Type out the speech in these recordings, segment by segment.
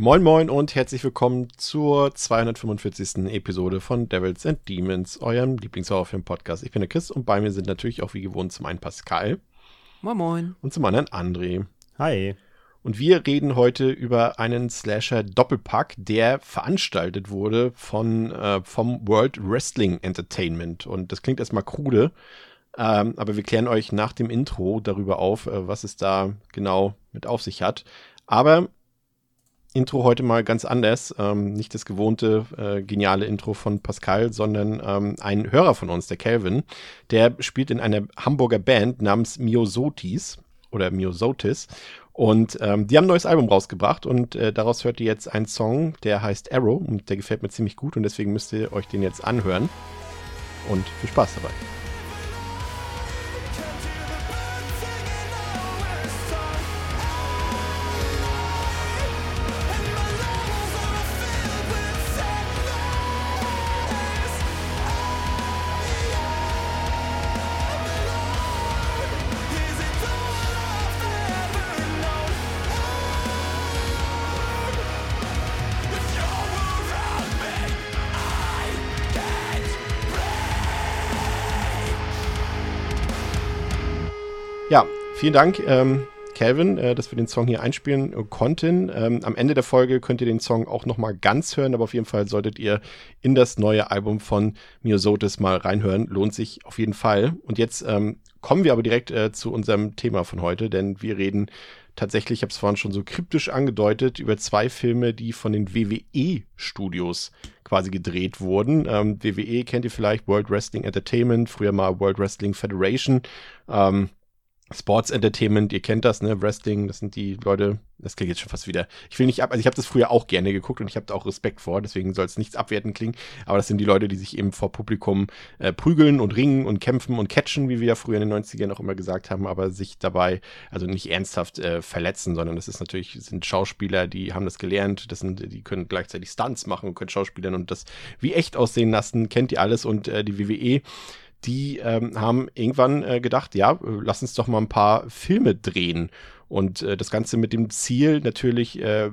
Moin Moin und herzlich willkommen zur 245. Episode von Devils and Demons, eurem Lieblingshorrorfilm-Podcast. Ich bin der Chris und bei mir sind natürlich auch wie gewohnt zum einen Pascal. Moin Moin. Und zum anderen André. Hi. Und wir reden heute über einen Slasher-Doppelpack, der veranstaltet wurde von, äh, vom World Wrestling Entertainment. Und das klingt erstmal krude, ähm, aber wir klären euch nach dem Intro darüber auf, äh, was es da genau mit auf sich hat. Aber Intro heute mal ganz anders. Ähm, nicht das gewohnte äh, geniale Intro von Pascal, sondern ähm, ein Hörer von uns, der Calvin, der spielt in einer Hamburger Band namens Miosotis oder Miosotis. Und ähm, die haben ein neues Album rausgebracht und äh, daraus hört ihr jetzt einen Song, der heißt Arrow und der gefällt mir ziemlich gut und deswegen müsst ihr euch den jetzt anhören. Und viel Spaß dabei. Vielen Dank, ähm, Calvin, äh, dass wir den Song hier einspielen äh, konnten. Ähm, am Ende der Folge könnt ihr den Song auch noch mal ganz hören, aber auf jeden Fall solltet ihr in das neue Album von Miosotis mal reinhören. Lohnt sich auf jeden Fall. Und jetzt ähm, kommen wir aber direkt äh, zu unserem Thema von heute, denn wir reden tatsächlich, ich habe es vorhin schon so kryptisch angedeutet, über zwei Filme, die von den WWE-Studios quasi gedreht wurden. Ähm, WWE kennt ihr vielleicht, World Wrestling Entertainment, früher mal World Wrestling Federation. Ähm, Sports Entertainment, ihr kennt das, ne? Wrestling, das sind die Leute, das klingt jetzt schon fast wieder. Ich will nicht ab, also ich habe das früher auch gerne geguckt und ich habe da auch Respekt vor, deswegen soll es nichts abwertend klingen. Aber das sind die Leute, die sich eben vor Publikum äh, prügeln und ringen und kämpfen und catchen, wie wir ja früher in den 90ern auch immer gesagt haben, aber sich dabei also nicht ernsthaft äh, verletzen, sondern das ist natürlich, sind Schauspieler, die haben das gelernt, das sind, die können gleichzeitig Stunts machen und können Schauspielern und das wie echt aussehen lassen, kennt ihr alles und äh, die WWE die ähm, haben irgendwann äh, gedacht, ja, äh, lass uns doch mal ein paar Filme drehen. Und äh, das Ganze mit dem Ziel natürlich äh,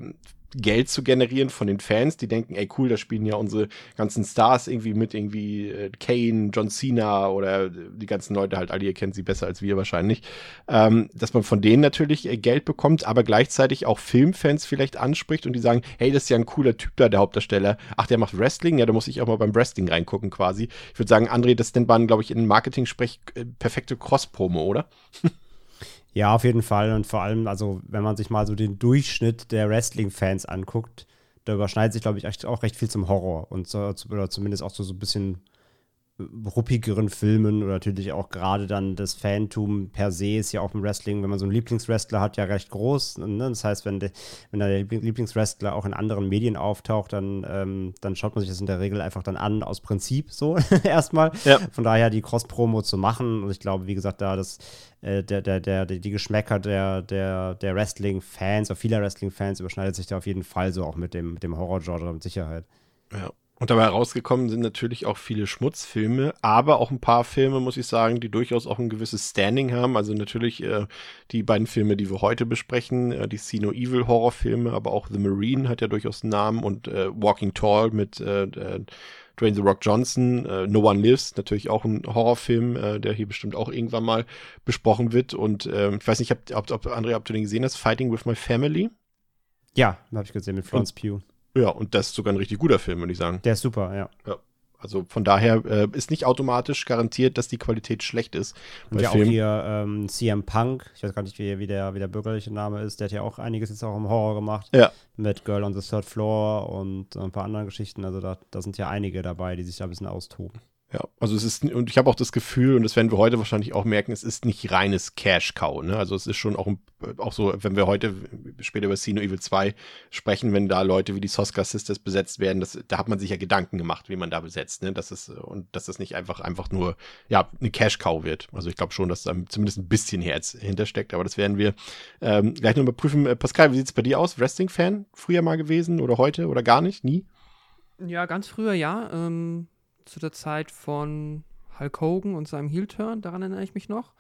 Geld zu generieren von den Fans, die denken, ey cool, da spielen ja unsere ganzen Stars irgendwie mit, irgendwie äh, Kane, John Cena oder die ganzen Leute halt, alle ihr kennt sie besser als wir wahrscheinlich, ähm, dass man von denen natürlich äh, Geld bekommt, aber gleichzeitig auch Filmfans vielleicht anspricht und die sagen, hey, das ist ja ein cooler Typ da, der Hauptdarsteller. Ach, der macht Wrestling? Ja, da muss ich auch mal beim Wrestling reingucken quasi. Ich würde sagen, André, das nennt man, glaube ich, in Marketing-Sprech äh, perfekte Cross-Promo, oder? Ja, auf jeden Fall. Und vor allem, also, wenn man sich mal so den Durchschnitt der Wrestling-Fans anguckt, da überschneidet sich, glaube ich, auch recht viel zum Horror. Und so, oder zumindest auch so, so ein bisschen ruppigeren Filmen oder natürlich auch gerade dann das Fantum per se ist ja auch im Wrestling, wenn man so einen Lieblingswrestler hat, ja recht groß. Ne? Das heißt, wenn, de, wenn der Lieblingswrestler auch in anderen Medien auftaucht, dann, ähm, dann schaut man sich das in der Regel einfach dann an, aus Prinzip so erstmal. Ja. Von daher die Cross-Promo zu machen. Und ich glaube, wie gesagt, da das, äh, der, der, der, die Geschmäcker der, der, der Wrestling-Fans oder vieler Wrestling-Fans überschneidet sich da auf jeden Fall so auch mit dem, mit dem Horror-Genre mit Sicherheit. Ja. Und dabei herausgekommen sind natürlich auch viele Schmutzfilme, aber auch ein paar Filme, muss ich sagen, die durchaus auch ein gewisses Standing haben. Also natürlich äh, die beiden Filme, die wir heute besprechen, äh, die See No Evil Horrorfilme, aber auch The Marine hat ja durchaus einen Namen und äh, Walking Tall mit äh, äh, Dwayne The Rock Johnson, äh, No One Lives, natürlich auch ein Horrorfilm, äh, der hier bestimmt auch irgendwann mal besprochen wird. Und äh, ich weiß nicht, ob, ob, ob Andrea, ob du den gesehen hast, Fighting with My Family? Ja, habe ich gesehen mit Florence Pugh. Ja, und das ist sogar ein richtig guter Film, würde ich sagen. Der ist super, ja. Ja. Also von daher äh, ist nicht automatisch garantiert, dass die Qualität schlecht ist. Und ja Film. auch hier ähm, CM Punk, ich weiß gar nicht, wie, wie, der, wie der bürgerliche Name ist, der hat ja auch einiges jetzt auch im Horror gemacht. Ja. Mit Girl on the Third Floor und ein paar anderen Geschichten. Also da, da sind ja einige dabei, die sich da ein bisschen austoben. Ja, also es ist, und ich habe auch das Gefühl, und das werden wir heute wahrscheinlich auch merken, es ist nicht reines Cash-Cow. Ne? Also es ist schon auch, auch so, wenn wir heute später über Sino Evil 2 sprechen, wenn da Leute wie die Soska Sisters besetzt werden, das, da hat man sich ja Gedanken gemacht, wie man da besetzt. Ne? Das ist, und dass das nicht einfach, einfach nur ja, eine Cash-Cow wird. Also ich glaube schon, dass da zumindest ein bisschen Herz hintersteckt, aber das werden wir ähm, gleich nochmal prüfen. Äh, Pascal, wie sieht es bei dir aus? Wrestling-Fan? Früher mal gewesen oder heute oder gar nicht? Nie? Ja, ganz früher ja. Ähm zu der Zeit von Hulk Hogan und seinem Heel-Turn, daran erinnere ich mich noch.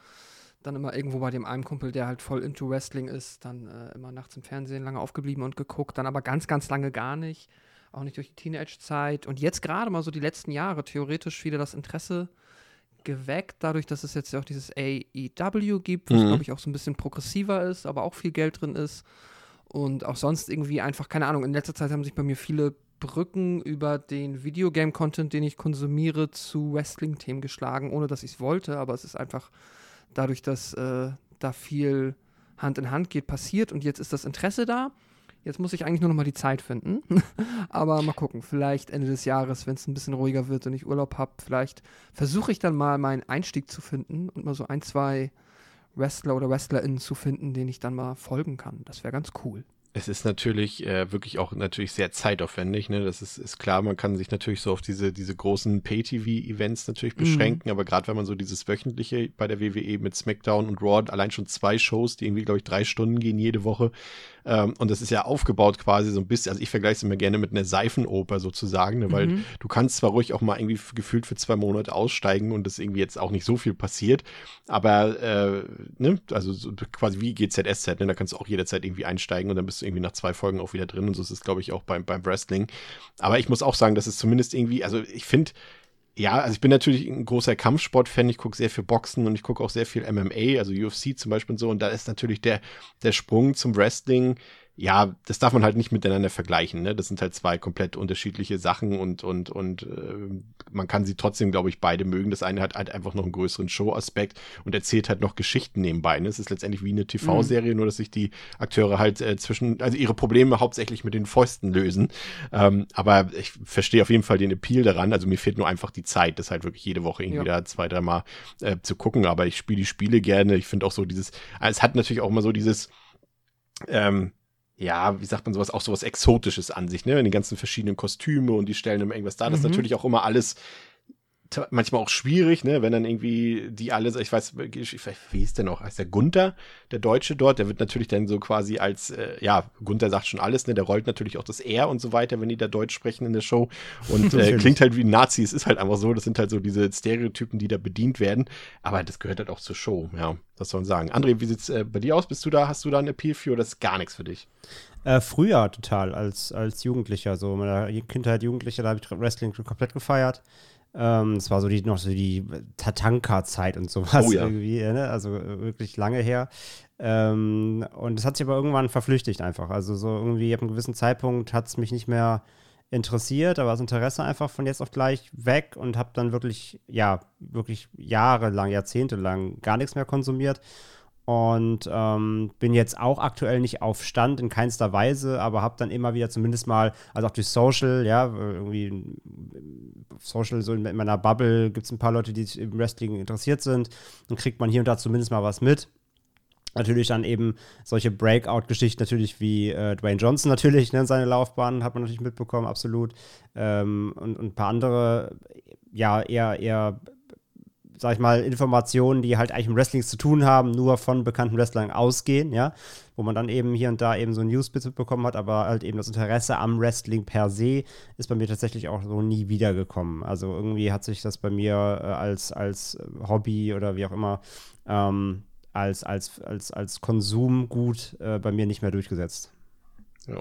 Dann immer irgendwo bei dem einen Kumpel, der halt voll into Wrestling ist, dann äh, immer nachts im Fernsehen lange aufgeblieben und geguckt, dann aber ganz, ganz lange gar nicht. Auch nicht durch die Teenage-Zeit. Und jetzt gerade mal so die letzten Jahre theoretisch wieder das Interesse geweckt, dadurch, dass es jetzt ja auch dieses AEW gibt, was, mhm. glaube ich, auch so ein bisschen progressiver ist, aber auch viel Geld drin ist. Und auch sonst irgendwie einfach, keine Ahnung, in letzter Zeit haben sich bei mir viele Brücken über den Videogame-Content, den ich konsumiere, zu Wrestling-Themen geschlagen, ohne dass ich es wollte. Aber es ist einfach dadurch, dass äh, da viel Hand in Hand geht, passiert. Und jetzt ist das Interesse da. Jetzt muss ich eigentlich nur noch mal die Zeit finden. Aber mal gucken, vielleicht Ende des Jahres, wenn es ein bisschen ruhiger wird und ich Urlaub habe, vielleicht versuche ich dann mal meinen Einstieg zu finden und mal so ein, zwei Wrestler oder WrestlerInnen zu finden, denen ich dann mal folgen kann. Das wäre ganz cool es ist natürlich äh, wirklich auch natürlich sehr zeitaufwendig. Ne? Das ist, ist klar, man kann sich natürlich so auf diese, diese großen Pay-TV-Events natürlich mhm. beschränken, mhm. aber gerade wenn man so dieses wöchentliche bei der WWE mit SmackDown und Raw, allein schon zwei Shows, die irgendwie, glaube ich, drei Stunden gehen jede Woche, ähm, und das ist ja aufgebaut quasi so ein bisschen, also ich vergleiche es immer gerne mit einer Seifenoper sozusagen, ne? weil mhm. du kannst zwar ruhig auch mal irgendwie gefühlt für zwei Monate aussteigen und das irgendwie jetzt auch nicht so viel passiert, aber äh, ne, also so quasi wie GZSZ, ne? da kannst du auch jederzeit irgendwie einsteigen und dann bist du irgendwie nach zwei Folgen auch wieder drin und so ist es, glaube ich, auch beim, beim Wrestling. Aber ich muss auch sagen, dass es zumindest irgendwie, also ich finde, ja, also ich bin natürlich ein großer Kampfsport-Fan. Ich gucke sehr viel Boxen und ich gucke auch sehr viel MMA, also UFC zum Beispiel und so. Und da ist natürlich der, der Sprung zum Wrestling ja, das darf man halt nicht miteinander vergleichen. Ne? Das sind halt zwei komplett unterschiedliche Sachen und, und, und äh, man kann sie trotzdem, glaube ich, beide mögen. Das eine hat halt einfach noch einen größeren Show-Aspekt und erzählt halt noch Geschichten nebenbei. Ne? Es ist letztendlich wie eine TV-Serie, mhm. nur dass sich die Akteure halt äh, zwischen, also ihre Probleme hauptsächlich mit den Fäusten lösen. Ähm, aber ich verstehe auf jeden Fall den Appeal daran. Also mir fehlt nur einfach die Zeit, das halt wirklich jede Woche irgendwie ja. da zwei, dreimal äh, zu gucken. Aber ich spiele die Spiele gerne. Ich finde auch so dieses, es hat natürlich auch immer so dieses, ähm, ja, wie sagt man sowas, auch sowas Exotisches an sich, ne? Die ganzen verschiedenen Kostüme und die stellen immer irgendwas da. Das ist mhm. natürlich auch immer alles manchmal auch schwierig, ne, wenn dann irgendwie die alles, ich weiß, wie hieß der noch, heißt der Gunther, der Deutsche dort, der wird natürlich dann so quasi als, äh, ja, Gunther sagt schon alles, ne, der rollt natürlich auch das R und so weiter, wenn die da Deutsch sprechen in der Show und äh, klingt halt wie ein Nazi, es ist halt einfach so, das sind halt so diese Stereotypen, die da bedient werden, aber das gehört halt auch zur Show, ja, was soll man sagen. André, wie sieht's äh, bei dir aus? Bist du da, hast du da ein Appeal für oder ist gar nichts für dich? Äh, früher total, als, als Jugendlicher, so in meiner Kindheit, Jugendlicher, da habe ich Wrestling komplett gefeiert. Ähm, das war so die noch so die Tatanka-Zeit und sowas oh, ja. irgendwie, ne? also äh, wirklich lange her. Ähm, und es hat sich aber irgendwann verflüchtigt einfach. Also so irgendwie ab einem gewissen Zeitpunkt hat es mich nicht mehr interessiert, aber das Interesse einfach von jetzt auf gleich weg und habe dann wirklich, ja, wirklich jahrelang, jahrzehntelang gar nichts mehr konsumiert und ähm, bin jetzt auch aktuell nicht auf Stand in keinster Weise, aber habe dann immer wieder zumindest mal, also auch durch Social, ja, irgendwie Social, so in meiner Bubble gibt es ein paar Leute, die im Wrestling interessiert sind. Dann kriegt man hier und da zumindest mal was mit. Natürlich dann eben solche Breakout-Geschichten, natürlich wie äh, Dwayne Johnson natürlich, ne, seine Laufbahn hat man natürlich mitbekommen, absolut. Ähm, und, und ein paar andere, ja, eher, eher sag ich mal, Informationen, die halt eigentlich mit Wrestling zu tun haben, nur von bekannten Wrestlern ausgehen, ja, wo man dann eben hier und da eben so ein Newsbit bekommen hat, aber halt eben das Interesse am Wrestling per se ist bei mir tatsächlich auch so nie wiedergekommen. Also irgendwie hat sich das bei mir äh, als, als Hobby oder wie auch immer ähm, als, als, als, als Konsumgut äh, bei mir nicht mehr durchgesetzt. Ja.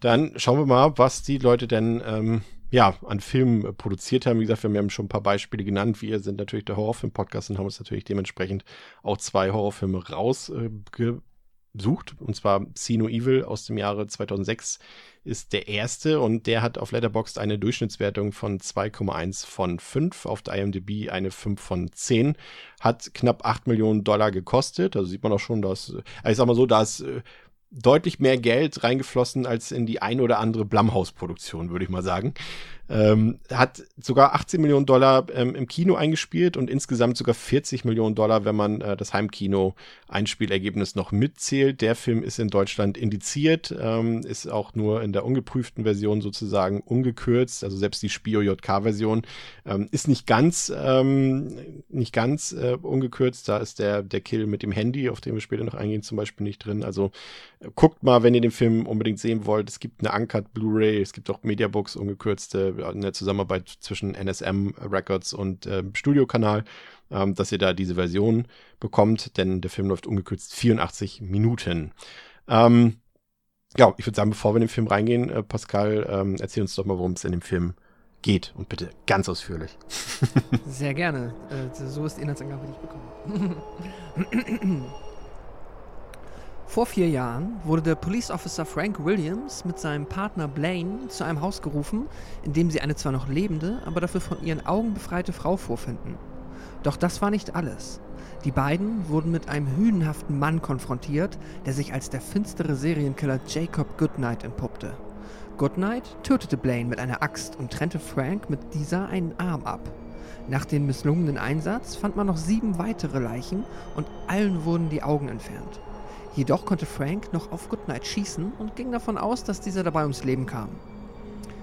Dann schauen wir mal, was die Leute denn ähm ja, an Filmen äh, produziert haben. Wie gesagt, wir haben schon ein paar Beispiele genannt. Wir sind natürlich der Horrorfilm-Podcast und haben uns natürlich dementsprechend auch zwei Horrorfilme rausgesucht. Äh, und zwar See No Evil aus dem Jahre 2006 ist der erste und der hat auf Letterboxd eine Durchschnittswertung von 2,1 von 5, auf der IMDb eine 5 von 10, hat knapp 8 Millionen Dollar gekostet, also sieht man auch schon, dass, äh, ich sag mal so, da ist deutlich mehr Geld reingeflossen als in die ein oder andere Blumhouse-Produktion, würde ich mal sagen. Ähm, hat sogar 18 Millionen Dollar ähm, im Kino eingespielt und insgesamt sogar 40 Millionen Dollar, wenn man äh, das Heimkino-Einspielergebnis noch mitzählt. Der Film ist in Deutschland indiziert, ähm, ist auch nur in der ungeprüften Version sozusagen ungekürzt. Also selbst die Spio-JK-Version ähm, ist nicht ganz, ähm, nicht ganz äh, ungekürzt. Da ist der, der Kill mit dem Handy, auf den wir später noch eingehen, zum Beispiel nicht drin. Also äh, guckt mal, wenn ihr den Film unbedingt sehen wollt. Es gibt eine Uncut Blu-ray, es gibt auch Mediabooks ungekürzte in der Zusammenarbeit zwischen NSM Records und äh, Studiokanal, ähm, dass ihr da diese Version bekommt, denn der Film läuft ungekürzt 84 Minuten. Ähm, ja, ich würde sagen, bevor wir in den Film reingehen, äh, Pascal, ähm, erzähl uns doch mal, worum es in dem Film geht und bitte ganz ausführlich. Sehr gerne. Äh, so ist die Inhaltsangabe, die ich bekomme. Vor vier Jahren wurde der Police Officer Frank Williams mit seinem Partner Blaine zu einem Haus gerufen, in dem sie eine zwar noch lebende, aber dafür von ihren Augen befreite Frau vorfinden. Doch das war nicht alles. Die beiden wurden mit einem hünenhaften Mann konfrontiert, der sich als der finstere Serienkiller Jacob Goodnight entpuppte. Goodnight tötete Blaine mit einer Axt und trennte Frank mit dieser einen Arm ab. Nach dem misslungenen Einsatz fand man noch sieben weitere Leichen und allen wurden die Augen entfernt. Jedoch konnte Frank noch auf Goodnight schießen und ging davon aus, dass dieser dabei ums Leben kam.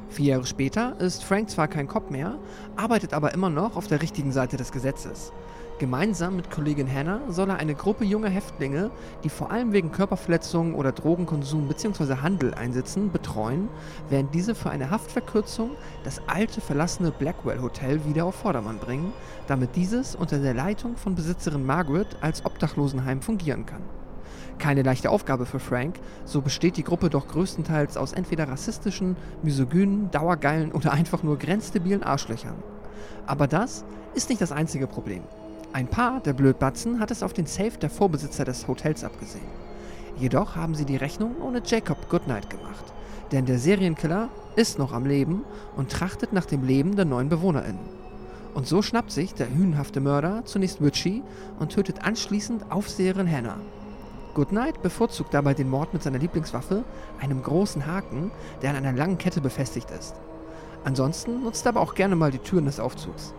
Vier Jahre später ist Frank zwar kein Cop mehr, arbeitet aber immer noch auf der richtigen Seite des Gesetzes. Gemeinsam mit Kollegin Hannah soll er eine Gruppe junger Häftlinge, die vor allem wegen Körperverletzungen oder Drogenkonsum bzw. Handel einsitzen, betreuen, während diese für eine Haftverkürzung das alte verlassene Blackwell Hotel wieder auf Vordermann bringen, damit dieses unter der Leitung von Besitzerin Margaret als Obdachlosenheim fungieren kann. Keine leichte Aufgabe für Frank, so besteht die Gruppe doch größtenteils aus entweder rassistischen, misogynen, dauergeilen oder einfach nur grenzdebilen Arschlöchern. Aber das ist nicht das einzige Problem. Ein paar der Blödbatzen hat es auf den Safe der Vorbesitzer des Hotels abgesehen. Jedoch haben sie die Rechnung ohne Jacob Goodnight gemacht, denn der Serienkiller ist noch am Leben und trachtet nach dem Leben der neuen BewohnerInnen. Und so schnappt sich der hünenhafte Mörder zunächst Richie und tötet anschließend Aufseherin Hannah. Goodnight bevorzugt dabei den Mord mit seiner Lieblingswaffe, einem großen Haken, der an einer langen Kette befestigt ist. Ansonsten nutzt er aber auch gerne mal die Türen des Aufzugs.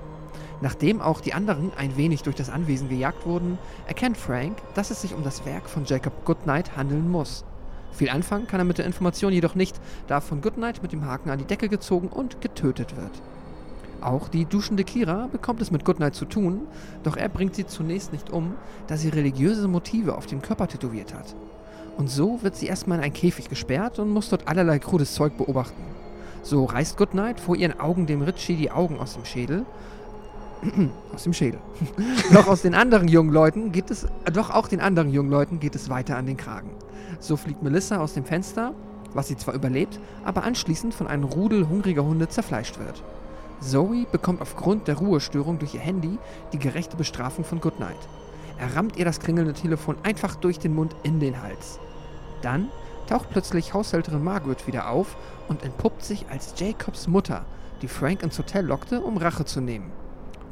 Nachdem auch die anderen ein wenig durch das Anwesen gejagt wurden, erkennt Frank, dass es sich um das Werk von Jacob Goodnight handeln muss. Viel anfangen kann er mit der Information jedoch nicht, da von Goodnight mit dem Haken an die Decke gezogen und getötet wird. Auch die duschende Kira bekommt es mit Goodnight zu tun, doch er bringt sie zunächst nicht um, da sie religiöse Motive auf dem Körper tätowiert hat. Und so wird sie erstmal in einen Käfig gesperrt und muss dort allerlei krudes Zeug beobachten. So reißt Goodnight vor ihren Augen dem Ritchie die Augen aus dem Schädel. aus dem Schädel. doch aus den anderen jungen Leuten geht es, doch auch den anderen jungen Leuten geht es weiter an den Kragen. So fliegt Melissa aus dem Fenster, was sie zwar überlebt, aber anschließend von einem Rudel hungriger Hunde zerfleischt wird. Zoe bekommt aufgrund der Ruhestörung durch ihr Handy die gerechte Bestrafung von Goodnight. Er rammt ihr das klingelnde Telefon einfach durch den Mund in den Hals. Dann taucht plötzlich Haushälterin Margaret wieder auf und entpuppt sich als Jacobs Mutter, die Frank ins Hotel lockte, um Rache zu nehmen.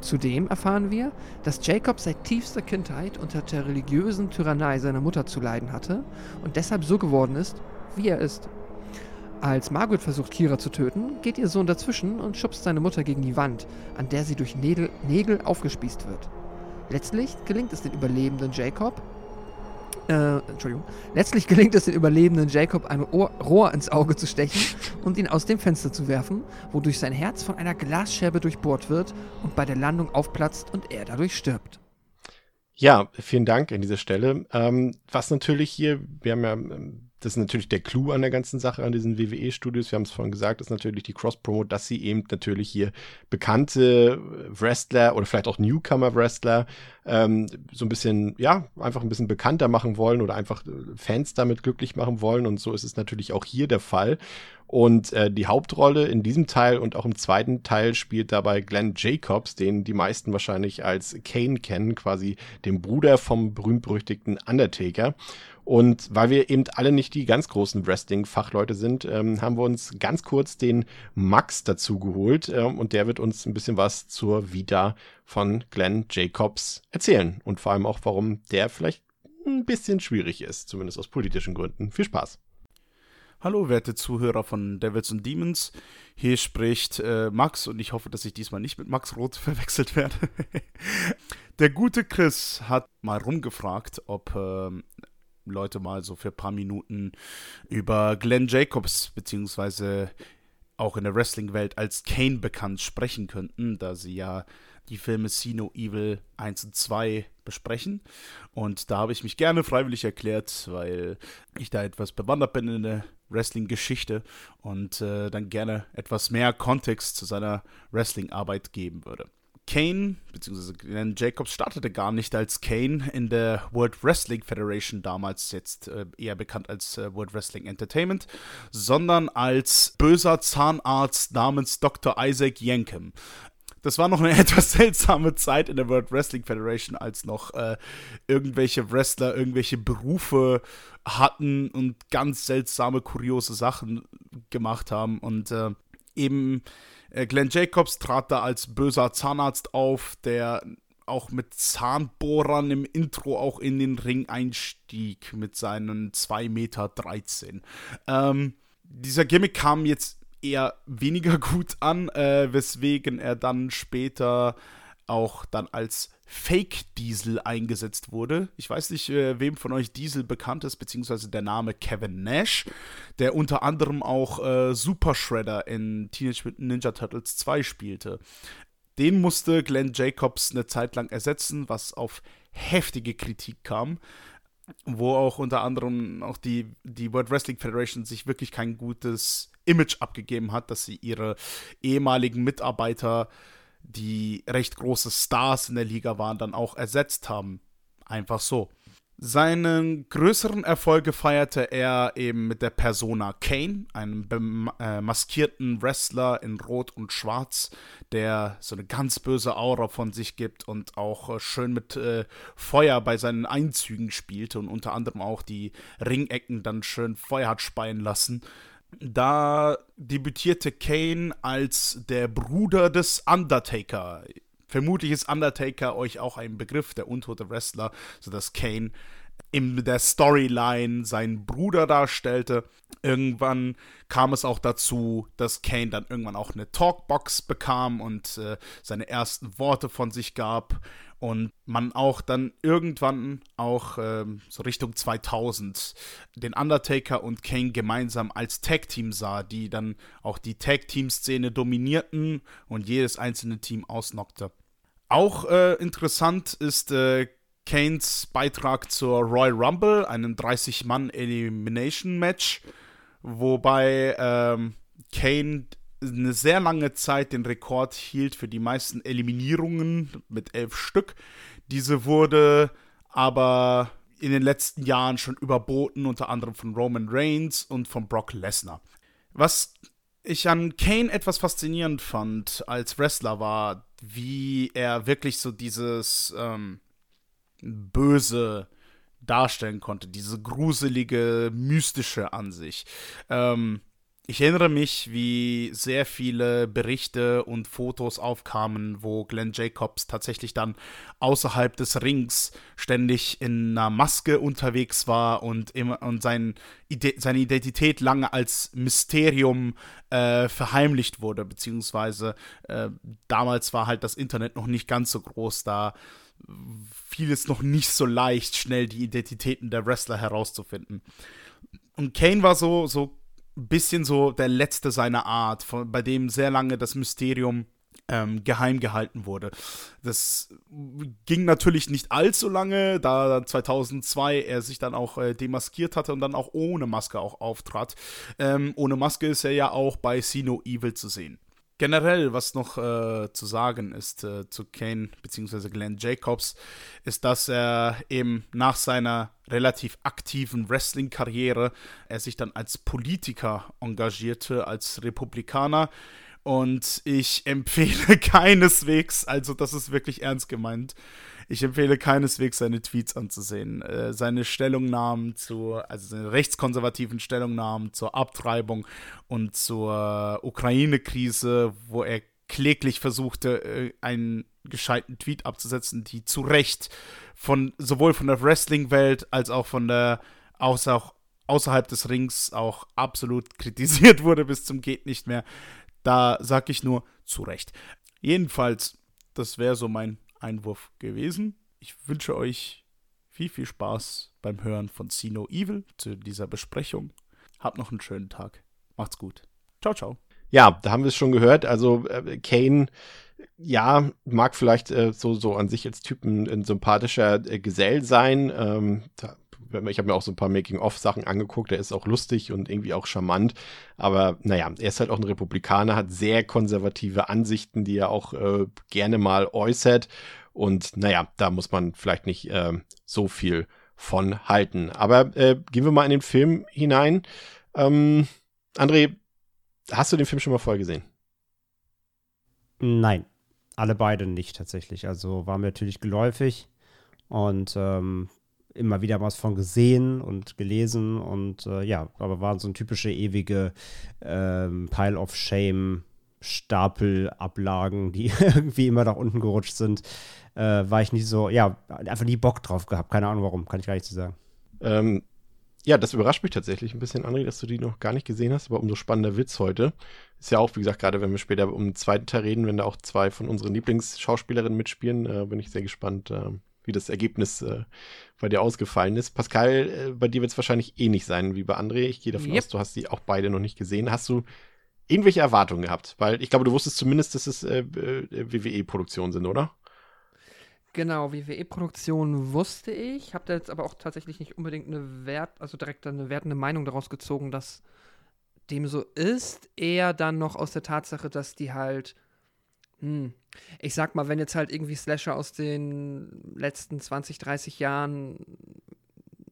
Zudem erfahren wir, dass Jacob seit tiefster Kindheit unter der religiösen Tyrannei seiner Mutter zu leiden hatte und deshalb so geworden ist, wie er ist. Als Margaret versucht, Kira zu töten, geht ihr Sohn dazwischen und schubst seine Mutter gegen die Wand, an der sie durch Nägel, Nägel aufgespießt wird. Letztlich gelingt es den überlebenden Jacob, äh, Entschuldigung. Letztlich gelingt es den überlebenden Jacob, ein Ohr, Rohr ins Auge zu stechen und ihn aus dem Fenster zu werfen, wodurch sein Herz von einer Glasscherbe durchbohrt wird und bei der Landung aufplatzt und er dadurch stirbt. Ja, vielen Dank an dieser Stelle. Ähm, was natürlich hier, wir haben ja ähm, das ist natürlich der Clou an der ganzen Sache, an diesen WWE-Studios. Wir haben es vorhin gesagt, ist natürlich die Cross-Promo, dass sie eben natürlich hier bekannte Wrestler oder vielleicht auch Newcomer-Wrestler ähm, so ein bisschen, ja, einfach ein bisschen bekannter machen wollen oder einfach äh, Fans damit glücklich machen wollen. Und so ist es natürlich auch hier der Fall. Und äh, die Hauptrolle in diesem Teil und auch im zweiten Teil spielt dabei Glenn Jacobs, den die meisten wahrscheinlich als Kane kennen, quasi dem Bruder vom berühmt-berüchtigten Undertaker. Und weil wir eben alle nicht die ganz großen Wrestling-Fachleute sind, ähm, haben wir uns ganz kurz den Max dazu geholt ähm, und der wird uns ein bisschen was zur Vita von Glenn Jacobs erzählen und vor allem auch, warum der vielleicht ein bisschen schwierig ist, zumindest aus politischen Gründen. Viel Spaß. Hallo, werte Zuhörer von Devils and Demons. Hier spricht äh, Max und ich hoffe, dass ich diesmal nicht mit Max Roth verwechselt werde. Der gute Chris hat mal rumgefragt, ob äh, Leute mal so für ein paar Minuten über Glenn Jacobs beziehungsweise auch in der Wrestling-Welt als Kane bekannt sprechen könnten, da sie ja die Filme See No Evil 1 und 2 besprechen. Und da habe ich mich gerne freiwillig erklärt, weil ich da etwas bewandert bin in der Wrestling-Geschichte und äh, dann gerne etwas mehr Kontext zu seiner Wrestling-Arbeit geben würde. Kane, beziehungsweise Glenn Jacobs startete gar nicht als Kane in der World Wrestling Federation, damals jetzt äh, eher bekannt als äh, World Wrestling Entertainment, sondern als böser Zahnarzt namens Dr. Isaac Yankem das war noch eine etwas seltsame Zeit in der World Wrestling Federation, als noch äh, irgendwelche Wrestler irgendwelche Berufe hatten und ganz seltsame, kuriose Sachen gemacht haben. Und äh, eben Glenn Jacobs trat da als böser Zahnarzt auf, der auch mit Zahnbohrern im Intro auch in den Ring einstieg mit seinen 2,13 Meter. Ähm, dieser Gimmick kam jetzt eher weniger gut an, äh, weswegen er dann später auch dann als Fake-Diesel eingesetzt wurde. Ich weiß nicht, äh, wem von euch Diesel bekannt ist, beziehungsweise der Name Kevin Nash, der unter anderem auch äh, Super Shredder in Teenage Ninja Turtles 2 spielte. Den musste Glenn Jacobs eine Zeit lang ersetzen, was auf heftige Kritik kam wo auch unter anderem auch die, die World Wrestling Federation sich wirklich kein gutes Image abgegeben hat, dass sie ihre ehemaligen Mitarbeiter, die recht große Stars in der Liga waren, dann auch ersetzt haben. Einfach so. Seinen größeren Erfolge feierte er eben mit der Persona Kane, einem äh, maskierten Wrestler in Rot und Schwarz, der so eine ganz böse Aura von sich gibt und auch äh, schön mit äh, Feuer bei seinen Einzügen spielte und unter anderem auch die Ringecken dann schön Feuer hat speien lassen. Da debütierte Kane als der Bruder des Undertaker. Vermutlich ist Undertaker euch auch ein Begriff, der untote Wrestler, sodass Kane in der Storyline seinen Bruder darstellte. Irgendwann kam es auch dazu, dass Kane dann irgendwann auch eine Talkbox bekam und äh, seine ersten Worte von sich gab und man auch dann irgendwann auch ähm, so Richtung 2000 den Undertaker und Kane gemeinsam als Tag-Team sah, die dann auch die Tag-Team-Szene dominierten und jedes einzelne Team ausnockte. Auch äh, interessant ist äh, Kanes Beitrag zur Royal Rumble, einem 30-Mann-Elimination-Match, wobei ähm, Kane eine sehr lange Zeit den Rekord hielt für die meisten Eliminierungen mit elf Stück. Diese wurde aber in den letzten Jahren schon überboten, unter anderem von Roman Reigns und von Brock Lesnar. Was ich an Kane etwas faszinierend fand als Wrestler war, wie er wirklich so dieses ähm, Böse darstellen konnte, diese gruselige, mystische Ansicht. Ähm, ich erinnere mich, wie sehr viele Berichte und Fotos aufkamen, wo Glenn Jacobs tatsächlich dann außerhalb des Rings ständig in einer Maske unterwegs war und, immer, und sein, seine Identität lange als Mysterium äh, verheimlicht wurde, beziehungsweise äh, damals war halt das Internet noch nicht ganz so groß, da fiel es noch nicht so leicht, schnell die Identitäten der Wrestler herauszufinden. Und Kane war so, so ein bisschen so der letzte seiner Art, von, bei dem sehr lange das Mysterium ähm, geheim gehalten wurde. Das ging natürlich nicht allzu lange, da 2002 er sich dann auch äh, demaskiert hatte und dann auch ohne Maske auch auftrat. Ähm, ohne Maske ist er ja auch bei Sino Evil zu sehen. Generell, was noch äh, zu sagen ist äh, zu Kane bzw. Glenn Jacobs, ist, dass er eben nach seiner relativ aktiven Wrestling-Karriere er sich dann als Politiker engagierte, als Republikaner. Und ich empfehle keineswegs, also das ist wirklich ernst gemeint, ich empfehle keineswegs seine Tweets anzusehen. Äh, seine Stellungnahmen zu, also seine rechtskonservativen Stellungnahmen zur Abtreibung und zur Ukraine-Krise, wo er kläglich versuchte, äh, einen gescheiten Tweet abzusetzen, die zu Recht von sowohl von der Wrestling-Welt als auch von der, aus auch außerhalb des Rings auch absolut kritisiert wurde bis zum geht nicht mehr. Da sag ich nur zu Recht. Jedenfalls, das wäre so mein Einwurf gewesen. Ich wünsche euch viel, viel Spaß beim Hören von Sino Evil zu dieser Besprechung. Habt noch einen schönen Tag. Macht's gut. Ciao, ciao. Ja, da haben wir es schon gehört. Also äh, Kane, ja, mag vielleicht äh, so, so an sich als Typen ein, sympathischer äh, Gesell sein. Ähm, da, ich habe mir auch so ein paar Making-of-Sachen angeguckt. Der ist auch lustig und irgendwie auch charmant. Aber naja, er ist halt auch ein Republikaner, hat sehr konservative Ansichten, die er auch äh, gerne mal äußert. Und naja, da muss man vielleicht nicht äh, so viel von halten. Aber äh, gehen wir mal in den Film hinein. Ähm, André, Hast du den Film schon mal vorher gesehen? Nein, alle beide nicht tatsächlich. Also war mir natürlich geläufig und ähm, immer wieder was von gesehen und gelesen und äh, ja, aber waren so ein typische ewige ähm, Pile of Shame Stapelablagen, die irgendwie immer nach unten gerutscht sind, äh, war ich nicht so, ja, einfach nie Bock drauf gehabt. Keine Ahnung warum, kann ich gar nicht zu sagen. Ähm, ja, das überrascht mich tatsächlich ein bisschen, André, dass du die noch gar nicht gesehen hast, aber umso spannender Witz heute. Ist ja auch, wie gesagt, gerade wenn wir später um den zweiten Teil reden, wenn da auch zwei von unseren Lieblingsschauspielerinnen mitspielen, äh, bin ich sehr gespannt, äh, wie das Ergebnis äh, bei dir ausgefallen ist. Pascal, äh, bei dir wird es wahrscheinlich ähnlich sein wie bei André. Ich gehe davon yep. aus, du hast die auch beide noch nicht gesehen. Hast du irgendwelche Erwartungen gehabt? Weil ich glaube, du wusstest zumindest, dass es äh, äh, WWE-Produktionen sind, oder? Genau, WWE-Produktion wusste ich, habe da jetzt aber auch tatsächlich nicht unbedingt eine Wert, also direkt eine wertende Meinung daraus gezogen, dass dem so ist. Eher dann noch aus der Tatsache, dass die halt, hm, ich sag mal, wenn jetzt halt irgendwie Slasher aus den letzten 20, 30 Jahren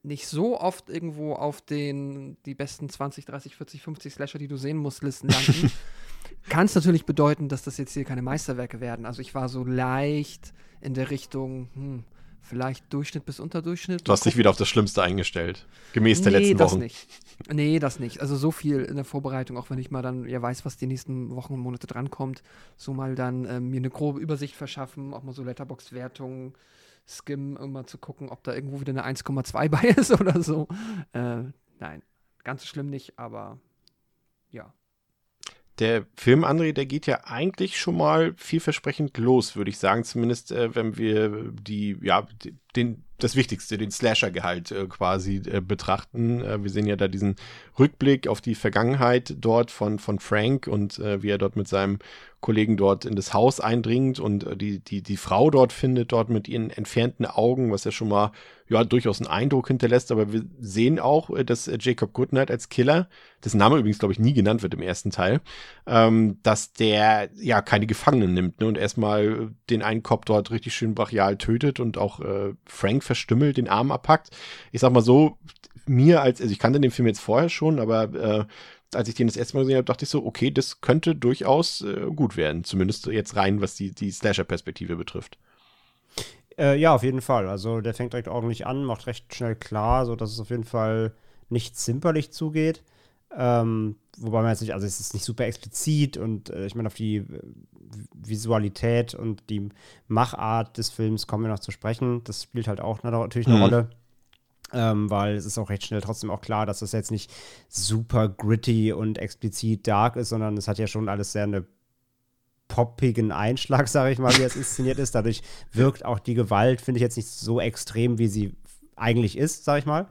nicht so oft irgendwo auf den die besten 20, 30, 40, 50 Slasher, die du sehen musst, Listen landen, kann es natürlich bedeuten, dass das jetzt hier keine Meisterwerke werden. Also ich war so leicht in der Richtung, hm, vielleicht Durchschnitt bis Unterdurchschnitt. Du hast dich wieder auf das Schlimmste eingestellt, gemäß der nee, letzten das Wochen. Nicht. Nee, das nicht. Also so viel in der Vorbereitung, auch wenn ich mal dann ja weiß, was die nächsten Wochen und Monate drankommt, so mal dann ähm, mir eine grobe Übersicht verschaffen, auch mal so Letterbox-Wertungen, Skim, um mal zu gucken, ob da irgendwo wieder eine 1,2 bei ist oder so. Äh, nein, ganz so schlimm nicht, aber ja, der Film, André, der geht ja eigentlich schon mal vielversprechend los, würde ich sagen. Zumindest, äh, wenn wir die, ja, den, das Wichtigste, den Slasher-Gehalt äh, quasi äh, betrachten. Äh, wir sehen ja da diesen Rückblick auf die Vergangenheit dort von, von Frank und äh, wie er dort mit seinem Kollegen dort in das Haus eindringt und äh, die, die, die Frau dort findet, dort mit ihren entfernten Augen, was ja schon mal ja durchaus einen Eindruck hinterlässt. Aber wir sehen auch, äh, dass äh, Jacob Goodnight als Killer, dessen Name übrigens, glaube ich, nie genannt wird im ersten Teil, ähm, dass der ja keine Gefangenen nimmt ne, und erstmal den einen Kopf dort richtig schön brachial tötet und auch äh, Frank verstümmelt, den Arm abpackt. Ich sag mal so, mir als, also ich kannte den Film jetzt vorher schon, aber äh, als ich den das erste Mal gesehen habe, dachte ich so, okay, das könnte durchaus äh, gut werden. Zumindest jetzt rein, was die, die Slasher-Perspektive betrifft. Äh, ja, auf jeden Fall. Also der fängt direkt ordentlich an, macht recht schnell klar, sodass es auf jeden Fall nicht zimperlich zugeht. Ähm, wobei man jetzt nicht, also es ist nicht super explizit und äh, ich meine, auf die äh, Visualität und die Machart des Films kommen wir noch zu sprechen. Das spielt halt auch natürlich eine mhm. Rolle. Ähm, weil es ist auch recht schnell trotzdem auch klar, dass das jetzt nicht super gritty und explizit dark ist, sondern es hat ja schon alles sehr eine poppigen Einschlag, sage ich mal, wie es inszeniert ist. Dadurch wirkt auch die Gewalt, finde ich jetzt nicht so extrem, wie sie eigentlich ist, sage ich mal.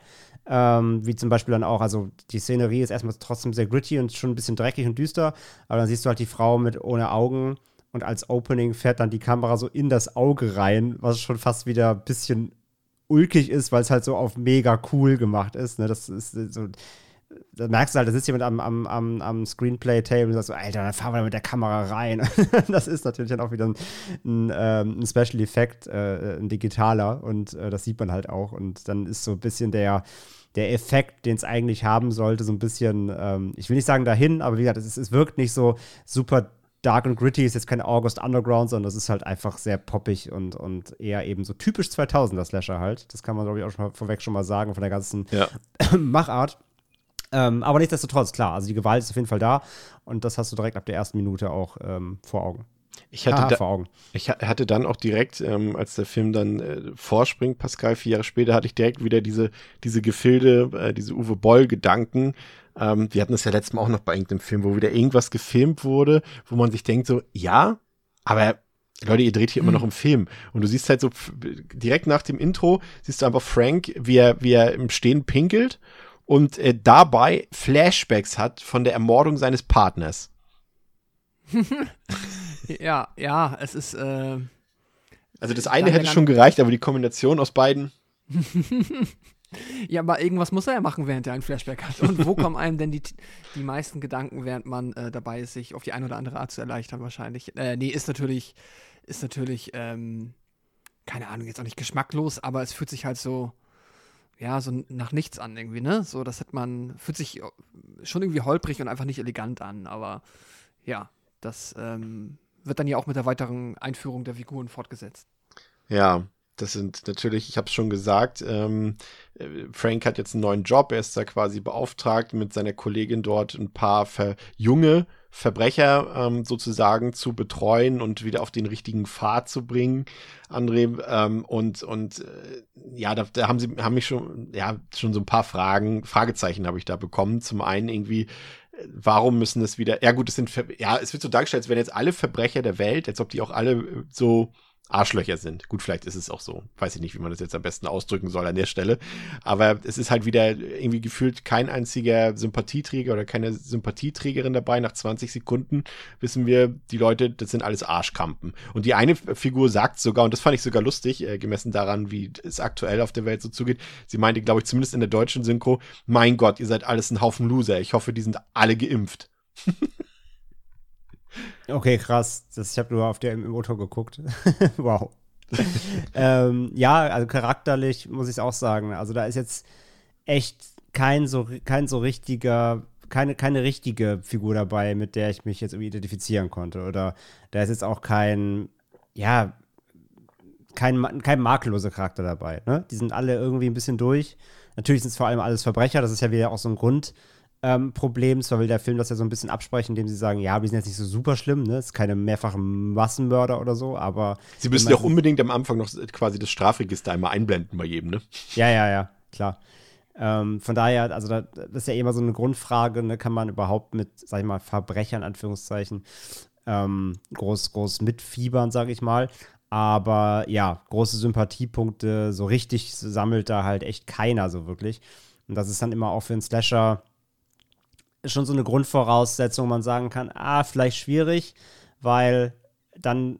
Ähm, wie zum Beispiel dann auch, also die Szenerie ist erstmal trotzdem sehr gritty und schon ein bisschen dreckig und düster, aber dann siehst du halt die Frau mit ohne Augen und als Opening fährt dann die Kamera so in das Auge rein, was schon fast wieder ein bisschen ulkig ist, weil es halt so auf mega cool gemacht ist. Ne? Das ist so. Da merkst du halt, da sitzt jemand am, am, am, am Screenplay-Table und sagt so, Alter, dann fahren wir mit der Kamera rein. das ist natürlich dann auch wieder ein, ein, ähm, ein Special Effekt, äh, ein digitaler und äh, das sieht man halt auch. Und dann ist so ein bisschen der, der Effekt, den es eigentlich haben sollte, so ein bisschen, ähm, ich will nicht sagen dahin, aber wie gesagt, es, es wirkt nicht so super Dark und Gritty ist jetzt kein August Underground, sondern das ist halt einfach sehr poppig und, und eher eben so typisch 2000er Slasher halt. Das kann man, glaube ich, auch schon mal vorweg schon mal sagen von der ganzen ja. Machart. Ähm, aber nichtsdestotrotz, klar, also die Gewalt ist auf jeden Fall da und das hast du direkt ab der ersten Minute auch ähm, vor Augen. Ich hatte, da, vor Augen. ich hatte dann auch direkt, ähm, als der Film dann äh, vorspringt, Pascal, vier Jahre später, hatte ich direkt wieder diese, diese Gefilde, äh, diese Uwe Boll-Gedanken. Ähm, wir hatten das ja letztes Mal auch noch bei irgendeinem Film, wo wieder irgendwas gefilmt wurde, wo man sich denkt so, ja, aber Leute, ihr dreht hier immer noch im Film. Und du siehst halt so direkt nach dem Intro, siehst du einfach Frank, wie er, wie er im Stehen pinkelt und äh, dabei Flashbacks hat von der Ermordung seines Partners. ja, ja, es ist. Äh, also das eine hätte schon gereicht, aber die Kombination aus beiden. ja, aber irgendwas muss er ja machen, während er ein Flashback hat. Und wo kommen einem denn die, die meisten Gedanken, während man äh, dabei ist, sich auf die eine oder andere Art zu erleichtern, wahrscheinlich? Äh, nee, ist natürlich, ist natürlich, ähm, keine Ahnung, jetzt auch nicht geschmacklos, aber es fühlt sich halt so, ja, so nach nichts an irgendwie, ne? So, das hat man, fühlt sich schon irgendwie holprig und einfach nicht elegant an, aber ja, das ähm, wird dann ja auch mit der weiteren Einführung der Figuren fortgesetzt. Ja, das sind natürlich, ich habe es schon gesagt, ähm, Frank hat jetzt einen neuen Job. Er ist da quasi beauftragt, mit seiner Kollegin dort ein paar ver junge Verbrecher ähm, sozusagen zu betreuen und wieder auf den richtigen Pfad zu bringen, André. Ähm, und und äh, ja, da, da, haben sie haben mich schon ja schon so ein paar Fragen, Fragezeichen habe ich da bekommen. Zum einen irgendwie warum müssen es wieder, ja gut, es sind, ja, es wird so dargestellt, als wären jetzt alle Verbrecher der Welt, als ob die auch alle äh, so Arschlöcher sind. Gut, vielleicht ist es auch so. Weiß ich nicht, wie man das jetzt am besten ausdrücken soll an der Stelle. Aber es ist halt wieder irgendwie gefühlt kein einziger Sympathieträger oder keine Sympathieträgerin dabei. Nach 20 Sekunden wissen wir, die Leute, das sind alles Arschkampen. Und die eine Figur sagt sogar, und das fand ich sogar lustig, äh, gemessen daran, wie es aktuell auf der Welt so zugeht. Sie meinte, glaube ich, zumindest in der deutschen Synchro, mein Gott, ihr seid alles ein Haufen Loser. Ich hoffe, die sind alle geimpft. Okay, krass. Das, ich habe nur auf der im Auto geguckt. wow. ähm, ja, also charakterlich muss ich es auch sagen. Also da ist jetzt echt kein so, kein so richtiger, keine, keine richtige Figur dabei, mit der ich mich jetzt irgendwie identifizieren konnte. Oder da ist jetzt auch kein, ja, kein, kein makelloser Charakter dabei. Ne? Die sind alle irgendwie ein bisschen durch. Natürlich sind es vor allem alles Verbrecher, das ist ja wieder auch so ein Grund, ähm, Problem. Zwar will der Film das ja so ein bisschen absprechen, indem sie sagen, ja, wir sind jetzt nicht so super schlimm, ne? Es ist keine mehrfachen Massenmörder oder so, aber. Sie müssen ja auch unbedingt am Anfang noch quasi das Strafregister einmal einblenden bei jedem, ne? Ja, ja, ja, klar. Ähm, von daher, also da, das ist ja immer so eine Grundfrage, ne? Kann man überhaupt mit, sag ich mal, Verbrechern, Anführungszeichen, ähm, groß, groß mitfiebern, sage ich mal. Aber ja, große Sympathiepunkte, so richtig sammelt da halt echt keiner so wirklich. Und das ist dann immer auch für einen Slasher schon so eine Grundvoraussetzung, wo man sagen kann, ah, vielleicht schwierig, weil dann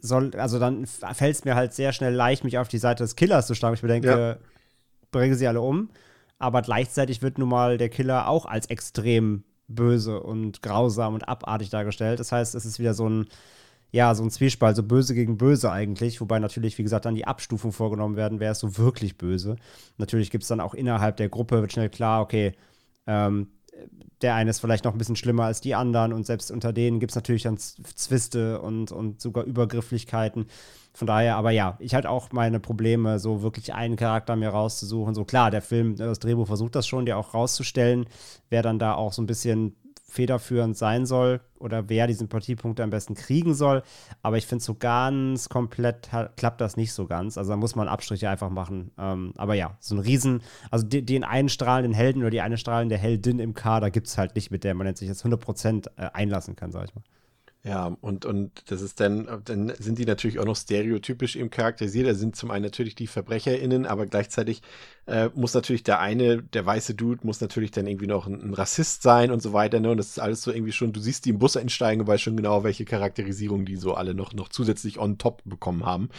soll, also dann fällt es mir halt sehr schnell leicht, mich auf die Seite des Killers zu schlagen. Ich bedenke, ja. bringe sie alle um. Aber gleichzeitig wird nun mal der Killer auch als extrem böse und grausam und abartig dargestellt. Das heißt, es ist wieder so ein, ja, so ein Zwiespalt, so böse gegen böse eigentlich, wobei natürlich, wie gesagt, dann die Abstufung vorgenommen werden, wer ist so wirklich böse. Natürlich gibt es dann auch innerhalb der Gruppe, wird schnell klar, okay, ähm, der eine ist vielleicht noch ein bisschen schlimmer als die anderen und selbst unter denen gibt es natürlich dann Zwiste und, und sogar Übergrifflichkeiten. Von daher, aber ja, ich hatte auch meine Probleme, so wirklich einen Charakter mir rauszusuchen. So klar, der Film, das Drehbuch versucht das schon, dir auch rauszustellen, wer dann da auch so ein bisschen federführend sein soll oder wer die Sympathiepunkte am besten kriegen soll. Aber ich finde, so ganz komplett klappt das nicht so ganz. Also da muss man Abstriche einfach machen. Ähm, aber ja, so ein Riesen, also den, den einen strahlenden Helden oder die eine strahlende Heldin im Kader gibt es halt nicht, mit der man sich jetzt 100% äh, einlassen kann, sag ich mal. Ja, und, und das ist dann, dann sind die natürlich auch noch stereotypisch eben charakterisiert. Da sind zum einen natürlich die VerbrecherInnen, aber gleichzeitig äh, muss natürlich der eine, der weiße Dude, muss natürlich dann irgendwie noch ein, ein, Rassist sein und so weiter. Ne? Und das ist alles so irgendwie schon, du siehst die im Bus einsteigen und weißt schon genau, welche Charakterisierung die so alle noch, noch zusätzlich on top bekommen haben.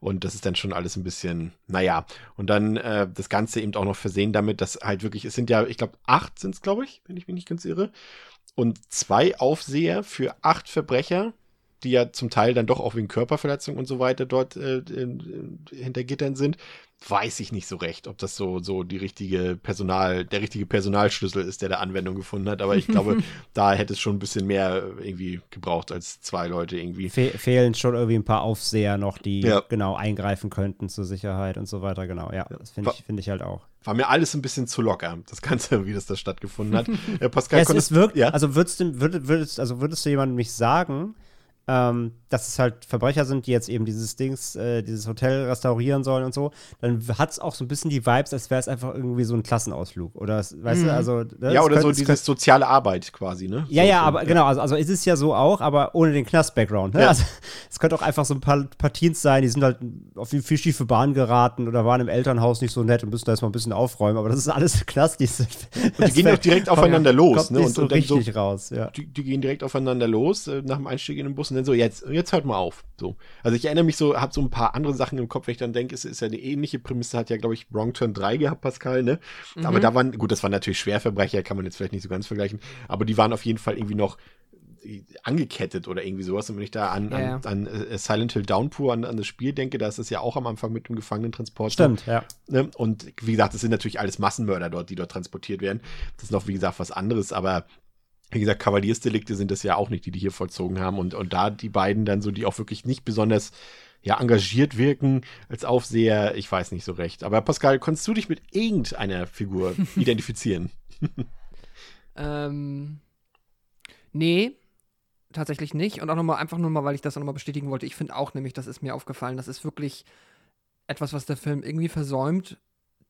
Und das ist dann schon alles ein bisschen, naja. Und dann äh, das Ganze eben auch noch versehen damit, dass halt wirklich, es sind ja, ich glaube, acht sind es, glaube ich, wenn ich mich nicht ganz irre und zwei Aufseher für acht Verbrecher, die ja zum Teil dann doch auch wegen Körperverletzung und so weiter dort äh, hinter Gittern sind, weiß ich nicht so recht, ob das so, so die richtige Personal, der richtige Personalschlüssel ist, der da Anwendung gefunden hat. Aber ich glaube, da hätte es schon ein bisschen mehr irgendwie gebraucht als zwei Leute irgendwie. Fe fehlen schon irgendwie ein paar Aufseher noch, die ja. genau eingreifen könnten zur Sicherheit und so weiter. Genau, ja, das finde ich, find ich halt auch. War mir alles ein bisschen zu locker, das Ganze, wie das da stattgefunden hat. Äh, Pascal, ja, es ist wirklich, ja? also würdest du, würdest, würdest, also würdest du jemandem nicht sagen, ähm, dass es halt Verbrecher sind, die jetzt eben dieses Dings, äh, dieses Hotel restaurieren sollen und so, dann hat es auch so ein bisschen die Vibes, als wäre es einfach irgendwie so ein Klassenausflug. Oder, weißt mhm. du, also. Ne, ja, oder könnte, so dieses soziale Arbeit quasi, ne? Ja, so, ja, aber ja. genau, also, also ist es ja so auch, aber ohne den Knast-Background. Ne? Ja. Also, es könnte auch einfach so ein paar, paar Teens sein, die sind halt auf die schiefe Bahn geraten oder waren im Elternhaus nicht so nett und müssen da jetzt mal ein bisschen aufräumen, aber das ist alles Knast. Die, und die gehen doch direkt aufeinander los, ne? Und, so und richtig so, raus, ja. Die, die, gehen direkt aufeinander los äh, nach dem Einstieg in den Bus und dann so, jetzt, jetzt hört mal auf. So. Also ich erinnere mich so, habe so ein paar andere Sachen im Kopf, wenn ich dann denke, es ist ja eine ähnliche Prämisse, hat ja, glaube ich, Wrong Turn 3 gehabt, Pascal, ne? Mhm. Aber da waren, gut, das waren natürlich Schwerverbrecher, kann man jetzt vielleicht nicht so ganz vergleichen, aber die waren auf jeden Fall irgendwie noch angekettet oder irgendwie sowas. Und wenn ich da an, ja, an, an, äh, Silent Hill Downpour, an, an das Spiel denke, da ist es ja auch am Anfang mit dem Gefangenentransport. Stimmt, ja. Ne? Und wie gesagt, es sind natürlich alles Massenmörder dort, die dort transportiert werden. Das ist noch, wie gesagt, was anderes, aber wie gesagt, Kavaliersdelikte sind das ja auch nicht, die die hier vollzogen haben. Und, und da die beiden dann so, die auch wirklich nicht besonders ja, engagiert wirken als Aufseher, ich weiß nicht so recht. Aber Pascal, konntest du dich mit irgendeiner Figur identifizieren? ähm, nee, tatsächlich nicht. Und auch nochmal, einfach nur mal, weil ich das nochmal bestätigen wollte. Ich finde auch nämlich, das ist mir aufgefallen, das ist wirklich etwas, was der Film irgendwie versäumt,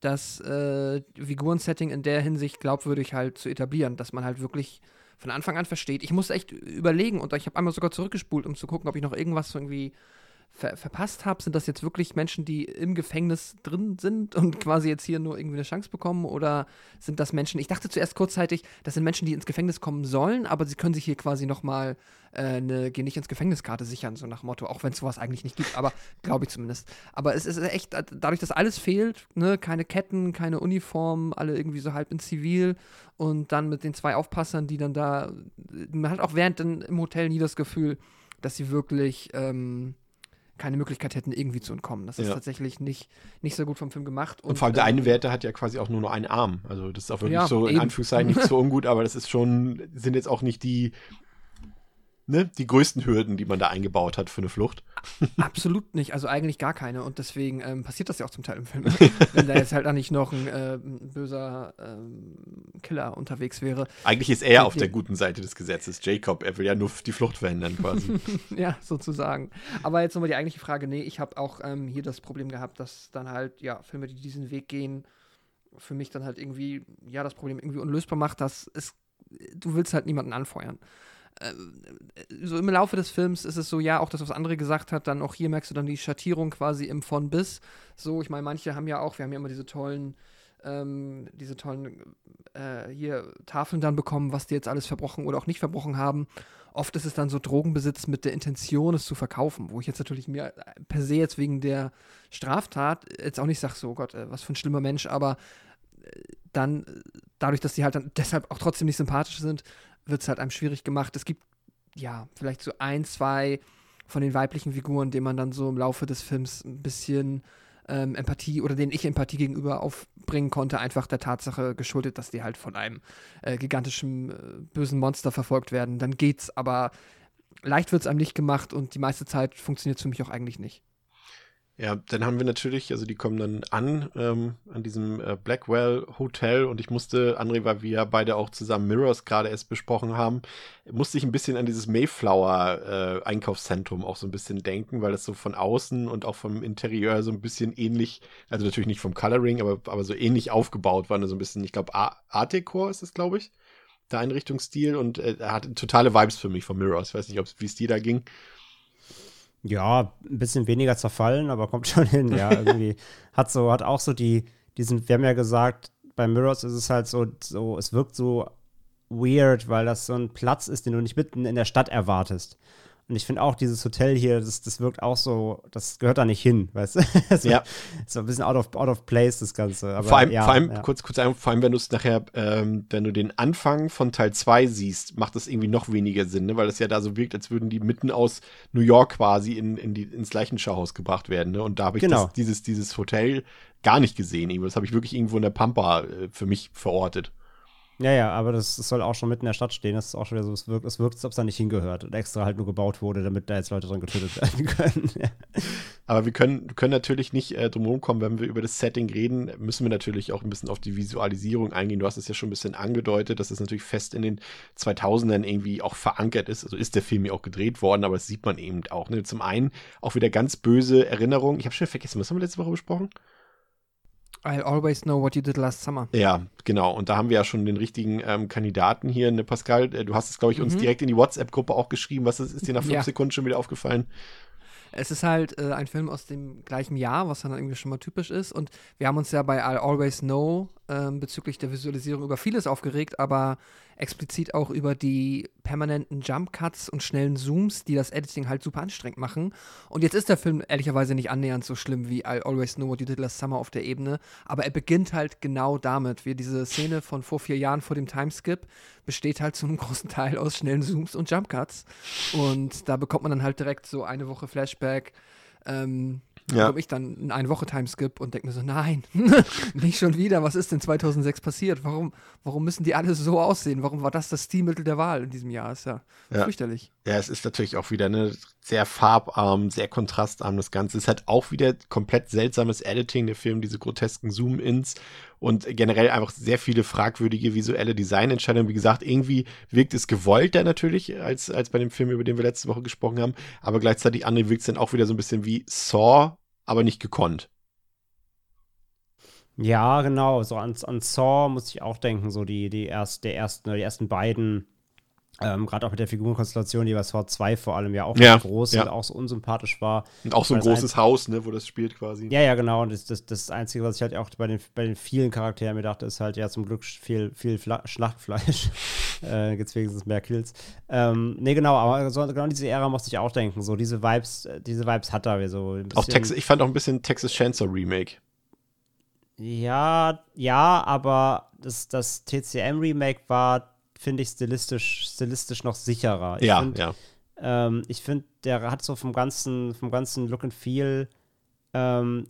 das äh, Figurensetting in der Hinsicht glaubwürdig halt zu etablieren, dass man halt wirklich von Anfang an versteht. Ich musste echt überlegen und ich habe einmal sogar zurückgespult, um zu gucken, ob ich noch irgendwas irgendwie ver verpasst habe. Sind das jetzt wirklich Menschen, die im Gefängnis drin sind und quasi jetzt hier nur irgendwie eine Chance bekommen? Oder sind das Menschen, ich dachte zuerst kurzzeitig, das sind Menschen, die ins Gefängnis kommen sollen, aber sie können sich hier quasi nochmal äh, eine Geh nicht ins Gefängniskarte sichern, so nach Motto, auch wenn es sowas eigentlich nicht gibt, aber glaube ich zumindest. Aber es ist echt, dadurch, dass alles fehlt, ne, keine Ketten, keine Uniform, alle irgendwie so halb in Zivil und dann mit den zwei Aufpassern, die dann da, man hat auch während im Hotel nie das Gefühl, dass sie wirklich ähm, keine Möglichkeit hätten, irgendwie zu entkommen. Das ist tatsächlich nicht, nicht so gut vom Film gemacht. Und, und vor allem der eine ähm, Werte hat ja quasi auch nur noch einen Arm. Also das ist auch wirklich ja, so in eben. Anführungszeichen nicht so ungut, aber das ist schon, sind jetzt auch nicht die ne, die größten Hürden, die man da eingebaut hat für eine Flucht. Absolut nicht, also eigentlich gar keine. Und deswegen ähm, passiert das ja auch zum Teil im Film. Wenn da jetzt halt auch nicht noch ein, äh, böser ähm, Killer unterwegs wäre. Eigentlich ist er auf der guten Seite des Gesetzes, Jacob. Er will ja nur die Flucht verhindern quasi. ja, sozusagen. Aber jetzt nochmal die eigentliche Frage. Nee, ich habe auch ähm, hier das Problem gehabt, dass dann halt, ja, Filme, die diesen Weg gehen, für mich dann halt irgendwie, ja, das Problem irgendwie unlösbar macht, dass es, du willst halt niemanden anfeuern. Äh, so im Laufe des Films ist es so, ja, auch das, was andere gesagt hat, dann auch hier merkst du dann die Schattierung quasi im von bis. So, ich meine, manche haben ja auch, wir haben ja immer diese tollen, ähm, diese tollen äh, hier Tafeln dann bekommen, was die jetzt alles verbrochen oder auch nicht verbrochen haben. Oft ist es dann so Drogenbesitz mit der Intention, es zu verkaufen, wo ich jetzt natürlich mir per se jetzt wegen der Straftat jetzt auch nicht sage, so oh Gott, äh, was für ein schlimmer Mensch, aber äh, dann dadurch, dass die halt dann deshalb auch trotzdem nicht sympathisch sind, wird es halt einem schwierig gemacht. Es gibt ja vielleicht so ein, zwei von den weiblichen Figuren, denen man dann so im Laufe des Films ein bisschen ähm, Empathie oder denen ich Empathie gegenüber aufbringen konnte, einfach der Tatsache geschuldet, dass die halt von einem äh, gigantischen äh, bösen Monster verfolgt werden. Dann geht's, aber leicht wird es einem nicht gemacht und die meiste Zeit funktioniert es für mich auch eigentlich nicht. Ja, dann haben wir natürlich, also die kommen dann an, ähm, an diesem äh, Blackwell Hotel und ich musste, André, weil wir beide auch zusammen Mirrors gerade erst besprochen haben, musste ich ein bisschen an dieses Mayflower äh, Einkaufszentrum auch so ein bisschen denken, weil das so von außen und auch vom Interieur so ein bisschen ähnlich, also natürlich nicht vom Coloring, aber, aber so ähnlich aufgebaut war, so ein bisschen, ich glaube, Art Deco ist es, glaube ich, der Einrichtungsstil und äh, er hat totale Vibes für mich von Mirrors. Ich weiß nicht, wie es dir da ging. Ja, ein bisschen weniger zerfallen, aber kommt schon hin. Ja, irgendwie hat so, hat auch so die, diesen, wir haben ja gesagt, bei Mirrors ist es halt so, so, es wirkt so weird, weil das so ein Platz ist, den du nicht mitten in der Stadt erwartest. Und ich finde auch dieses Hotel hier, das, das wirkt auch so, das gehört da nicht hin, weißt du? so, ja. So ein bisschen out of, out of place, das Ganze. Aber, vor allem, ja, vor allem ja. kurz, kurz ein, vor allem, wenn du es nachher, ähm, wenn du den Anfang von Teil 2 siehst, macht das irgendwie noch weniger Sinn, ne? weil es ja da so wirkt, als würden die mitten aus New York quasi in, in die, ins Leichenschauhaus gebracht werden. Ne? Und da habe ich genau. das, dieses, dieses Hotel gar nicht gesehen. Das habe ich wirklich irgendwo in der Pampa äh, für mich verortet. Ja, ja, aber das, das, soll auch schon mitten in der Stadt stehen. Das ist auch schon wieder so, es wirkt, es wirkt als ob es da nicht hingehört und extra halt nur gebaut wurde, damit da jetzt Leute dran getötet werden können. ja. Aber wir können, können natürlich nicht äh, drumherum kommen, wenn wir über das Setting reden, müssen wir natürlich auch ein bisschen auf die Visualisierung eingehen. Du hast es ja schon ein bisschen angedeutet, dass es natürlich fest in den 2000ern irgendwie auch verankert ist. Also ist der Film ja auch gedreht worden, aber das sieht man eben auch. Ne? Zum einen auch wieder ganz böse Erinnerungen. Ich habe schon vergessen, was haben wir letzte Woche besprochen? I'll always know what you did last summer. Ja, genau. Und da haben wir ja schon den richtigen ähm, Kandidaten hier, ne Pascal. Äh, du hast es, glaube ich, uns mhm. direkt in die WhatsApp-Gruppe auch geschrieben. Was ist, ist dir nach fünf ja. Sekunden schon wieder aufgefallen? Es ist halt äh, ein Film aus dem gleichen Jahr, was dann irgendwie schon mal typisch ist. Und wir haben uns ja bei I'll Always Know ähm, bezüglich der Visualisierung über vieles aufgeregt, aber explizit auch über die permanenten Jump Cuts und schnellen Zooms, die das Editing halt super anstrengend machen. Und jetzt ist der Film ehrlicherweise nicht annähernd so schlimm wie I Always Know What You Did Last Summer auf der Ebene, aber er beginnt halt genau damit. Wie diese Szene von vor vier Jahren vor dem Timeskip besteht halt zu einem großen Teil aus schnellen Zooms und Jump Cuts. Und da bekommt man dann halt direkt so eine Woche Flashback. Ähm, ja. komme ich dann in eine Woche Timeskip und denke mir so, nein, nicht schon wieder, was ist denn 2006 passiert? Warum, warum müssen die alle so aussehen? Warum war das das Stilmittel der Wahl in diesem Jahr? Ist ja, ja. fürchterlich. Ja, es ist natürlich auch wieder eine sehr farbarm, sehr kontrastarm das Ganze. Es hat auch wieder komplett seltsames Editing, der Film, diese grotesken Zoom-Ins und generell einfach sehr viele fragwürdige visuelle Designentscheidungen. Wie gesagt, irgendwie wirkt es gewollter natürlich als, als bei dem Film, über den wir letzte Woche gesprochen haben, aber gleichzeitig andere wirkt es dann auch wieder so ein bisschen wie Saw, aber nicht gekonnt. Ja, genau. So an, an Saw muss ich auch denken, so die, die, erst, der ersten, die ersten beiden ähm, Gerade auch mit der Figurenkonstellation, die bei Saw 2 vor allem ja auch ja, groß ja. und auch so unsympathisch war. Und auch so ein großes Haus, ne, wo das spielt quasi. Ja, ja, genau. Und das, das, das Einzige, was ich halt auch bei den, bei den vielen Charakteren mir dachte, ist halt ja zum Glück viel, viel Fla Schlachtfleisch. äh, Gibt es wenigstens mehr Kills. Ähm, nee, genau, aber so, genau diese Ära musste ich auch denken. So diese Vibes, diese Vibes hat er so. Auch Texas, ich fand auch ein bisschen Texas Chancellor Remake. Ja, ja, aber das, das TCM-Remake war finde ich, stilistisch, stilistisch noch sicherer. Ich ja, find, ja. Ähm, ich finde, der hat so vom ganzen, vom ganzen Look and Feel ähm,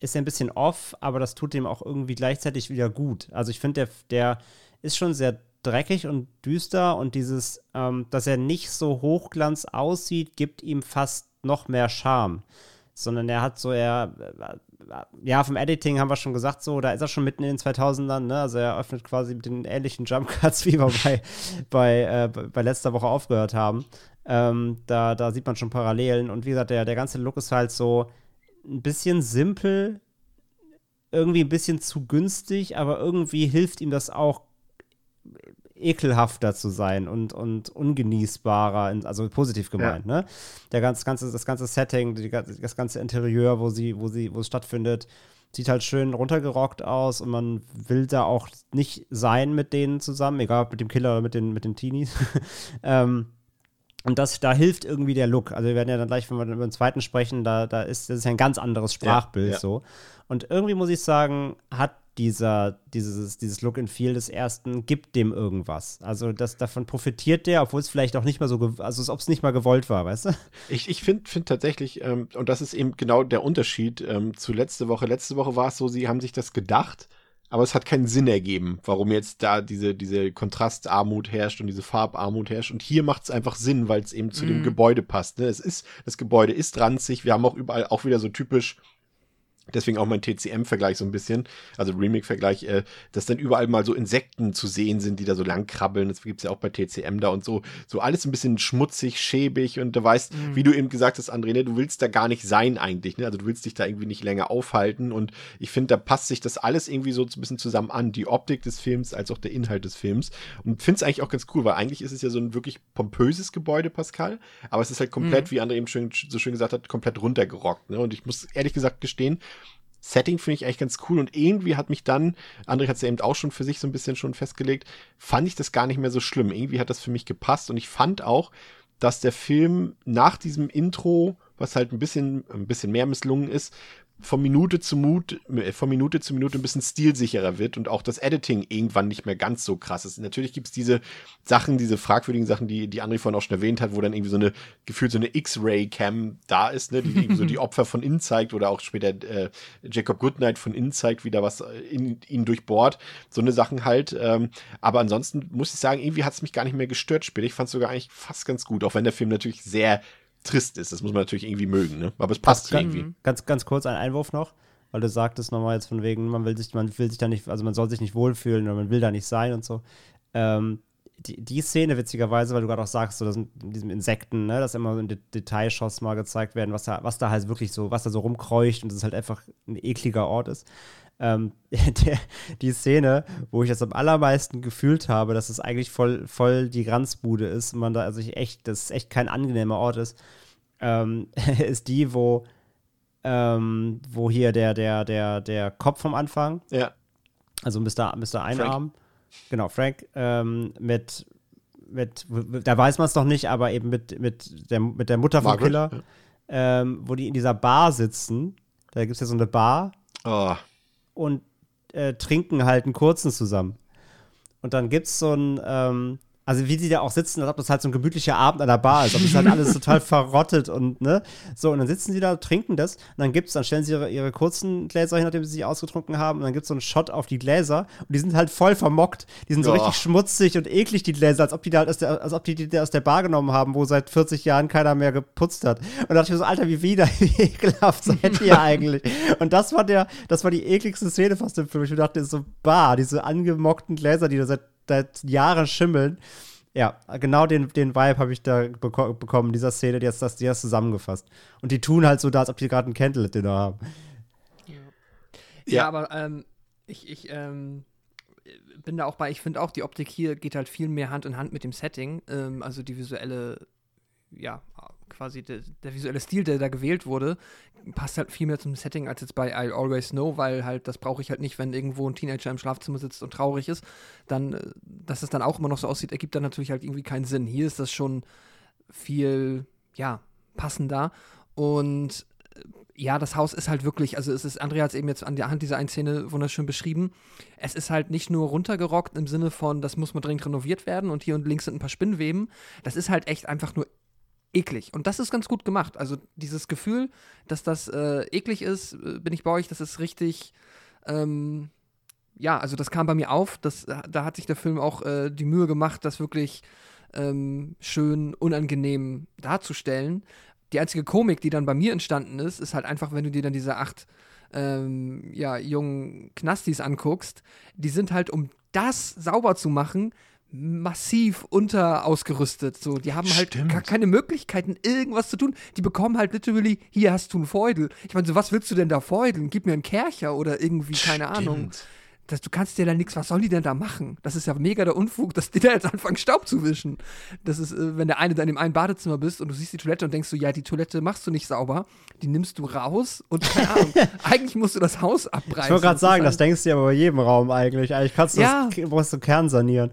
ist er ein bisschen off, aber das tut ihm auch irgendwie gleichzeitig wieder gut. Also ich finde, der, der ist schon sehr dreckig und düster und dieses, ähm, dass er nicht so hochglanz aussieht, gibt ihm fast noch mehr Charme. Sondern er hat so, er ja, vom Editing haben wir schon gesagt, so, da ist er schon mitten in den 2000ern, ne? Also er öffnet quasi mit den ähnlichen Jump Cuts, wie wir bei, bei, äh, bei letzter Woche aufgehört haben. Ähm, da, da sieht man schon Parallelen. Und wie gesagt, der, der ganze Look ist halt so ein bisschen simpel, irgendwie ein bisschen zu günstig, aber irgendwie hilft ihm das auch ekelhafter zu sein und, und ungenießbarer, also positiv gemeint, ja. ne? Der ganz, ganze, das ganze Setting, die, das ganze Interieur, wo sie, wo sie, wo es stattfindet, sieht halt schön runtergerockt aus und man will da auch nicht sein mit denen zusammen, egal ob mit dem Killer oder mit den, mit den Teenies. ähm, und das, da hilft irgendwie der Look. Also wir werden ja dann gleich, wenn wir über den zweiten sprechen, da, da ist das ist ja ein ganz anderes Sprachbild ja, ja. so. Und irgendwie muss ich sagen, hat dieser, dieses, dieses Look and Feel des ersten gibt dem irgendwas. Also das, davon profitiert der, obwohl es vielleicht auch nicht mal so, also als ob es nicht mal gewollt war, weißt du? Ich, ich finde find tatsächlich, ähm, und das ist eben genau der Unterschied ähm, zu letzte Woche. Letzte Woche war es so, sie haben sich das gedacht, aber es hat keinen Sinn ergeben, warum jetzt da diese, diese Kontrastarmut herrscht und diese Farbarmut herrscht. Und hier macht es einfach Sinn, weil es eben zu mm. dem mhm. Gebäude passt. Ne? Es ist, das Gebäude ist ranzig. Wir haben auch überall auch wieder so typisch Deswegen auch mein TCM-Vergleich so ein bisschen, also Remake-Vergleich, äh, dass dann überall mal so Insekten zu sehen sind, die da so lang krabbeln. Das gibt's ja auch bei TCM da und so. So alles ein bisschen schmutzig, schäbig und du weißt, mhm. wie du eben gesagt hast, André, ne, du willst da gar nicht sein eigentlich. Ne? Also du willst dich da irgendwie nicht länger aufhalten und ich finde, da passt sich das alles irgendwie so ein bisschen zusammen an. Die Optik des Films als auch der Inhalt des Films. Und finde es eigentlich auch ganz cool, weil eigentlich ist es ja so ein wirklich pompöses Gebäude, Pascal, aber es ist halt komplett, mhm. wie André eben schön, so schön gesagt hat, komplett runtergerockt. Ne? Und ich muss ehrlich gesagt gestehen, Setting finde ich eigentlich ganz cool und irgendwie hat mich dann, André hat es ja eben auch schon für sich so ein bisschen schon festgelegt, fand ich das gar nicht mehr so schlimm. Irgendwie hat das für mich gepasst und ich fand auch, dass der Film nach diesem Intro, was halt ein bisschen, ein bisschen mehr misslungen ist, von Minute zu Mut, äh, von Minute zu Minute ein bisschen stilsicherer wird und auch das Editing irgendwann nicht mehr ganz so krass ist. Natürlich gibt es diese Sachen, diese fragwürdigen Sachen, die, die André vorhin auch schon erwähnt hat, wo dann irgendwie so eine, gefühlt so eine X-Ray-Cam da ist, ne, die irgendwie so die Opfer von innen zeigt oder auch später äh, Jacob Goodnight von innen zeigt, wie da was in ihn durchbohrt. So eine Sachen halt. Ähm, aber ansonsten muss ich sagen, irgendwie hat es mich gar nicht mehr gestört später. Ich es sogar eigentlich fast ganz gut, auch wenn der Film natürlich sehr trist ist. Das muss man natürlich irgendwie mögen, ne? Aber es passt ganz, irgendwie. Ganz, ganz kurz ein Einwurf noch, weil du sagtest nochmal jetzt von wegen, man will sich, man will sich da nicht, also man soll sich nicht wohlfühlen oder man will da nicht sein und so. Ähm, die, die Szene, witzigerweise, weil du gerade auch sagst, so, das sind diesem Insekten, ne, dass immer so in De Detailshots mal gezeigt werden, was da, was da halt wirklich so, was da so rumkreucht und es halt einfach ein ekliger Ort ist. Ähm, der, die Szene, wo ich das am allermeisten gefühlt habe, dass es eigentlich voll, voll die Granzbude ist, man da, also ich echt, das ist echt kein angenehmer Ort ist, ähm, ist die, wo, ähm, wo hier der, der, der, der Kopf vom Anfang, Ja. also Mr. Mr. Einarm, genau, Frank, ähm, mit, mit, da weiß man es noch nicht, aber eben mit, mit, der, mit der Mutter vom Margaret, Killer, ähm, wo die in dieser Bar sitzen. Da gibt es ja so eine Bar Oh, und äh, trinken halt einen kurzen zusammen. Und dann gibt es so ein, ähm, also wie die da auch sitzen, als ob das halt so ein gemütlicher Abend an der Bar ist, ob das halt alles total verrottet und ne, so und dann sitzen die da, trinken das und dann gibt's, dann stellen sie ihre, ihre kurzen Gläser hin, nachdem sie sich ausgetrunken haben und dann gibt's so einen Shot auf die Gläser und die sind halt voll vermockt, die sind so Ja. richtig schmutzig und eklig, die Gläser, als ob die da halt aus der, als ob die die aus der Bar genommen haben, wo seit 40 Jahren keiner mehr geputzt hat. Und da dachte ich mir so, Alter, wie wieder, wie ekelhaft seid ihr eigentlich? Und das war der, das war die ekligste Szene fast im Film. Ich dachte, so, bah, diese angemockten Gläser, die da seit, seit Jahren schimmeln. Ja, genau den, den Vibe habe ich da beko bekommen, in dieser Szene, die hast das, die hast zusammengefasst. Und die tun halt so da, als ob die gerade ein Candle-Dinner haben. Ja, Ja. aber ähm, ich, ich ähm, bin da auch bei, ich finde auch, die Optik hier geht halt viel mehr Hand in Hand mit dem Setting. Ähm, also die visuelle, ja, quasi der, der visuelle Stil, der da gewählt wurde, passt halt viel mehr zum Setting als jetzt bei I Always Know, weil halt, das brauche ich halt nicht, wenn irgendwo ein Teenager im Schlafzimmer sitzt und traurig ist. Dann, äh, dass es dann auch immer noch so aussieht, ergibt dann natürlich halt irgendwie keinen Sinn. Hier ist das schon viel, ja, passender. Und äh, ja, das Haus ist halt wirklich, also es ist, Andrea hat es eben jetzt an der Hand dieser einen Szene wunderschön beschrieben. Es ist halt nicht nur runtergerockt im Sinne von, das muss mal dringend renoviert werden und hier und links sind ein paar Spinnweben. Das ist halt echt einfach nur eklig. Und das ist ganz gut gemacht. Also dieses Gefühl, dass das äh, eklig ist, äh, bin ich bei euch, das ist richtig, ähm, ja, also das kam bei mir auf. Das, da hat sich der Film auch äh, die Mühe gemacht, das wirklich ähm, schön unangenehm darzustellen. Die einzige Komik, die dann bei mir entstanden ist, ist halt einfach, wenn du dir dann diese acht ähm, ja, jungen Knastis anguckst, die sind halt, um das sauber zu machen, massiv unterausgerüstet. So, die haben halt gar keine Möglichkeiten, irgendwas zu tun. Die bekommen halt literally, hier hast du einen Feudel. Ich meine, so, was willst du denn da feudeln? Gib mir einen Kercher oder irgendwie, keine Ahnung. Stimmt. Das, du kannst dir da nichts, was soll die denn da machen? Das ist ja mega der Unfug, dass die da jetzt anfangen, Staub zu wischen. Das ist, äh, wenn der eine da in dem einen Badezimmer bist und du siehst die Toilette und denkst so, ja, die Toilette machst du nicht sauber, die nimmst du raus und keine Ahnung, eigentlich musst du das Haus abreißen. Ich wollte gerade sagen, das halt, denkst du ja aber bei jedem Raum eigentlich. Eigentlich kannst du Ja. das, brauchst du Kern sanieren.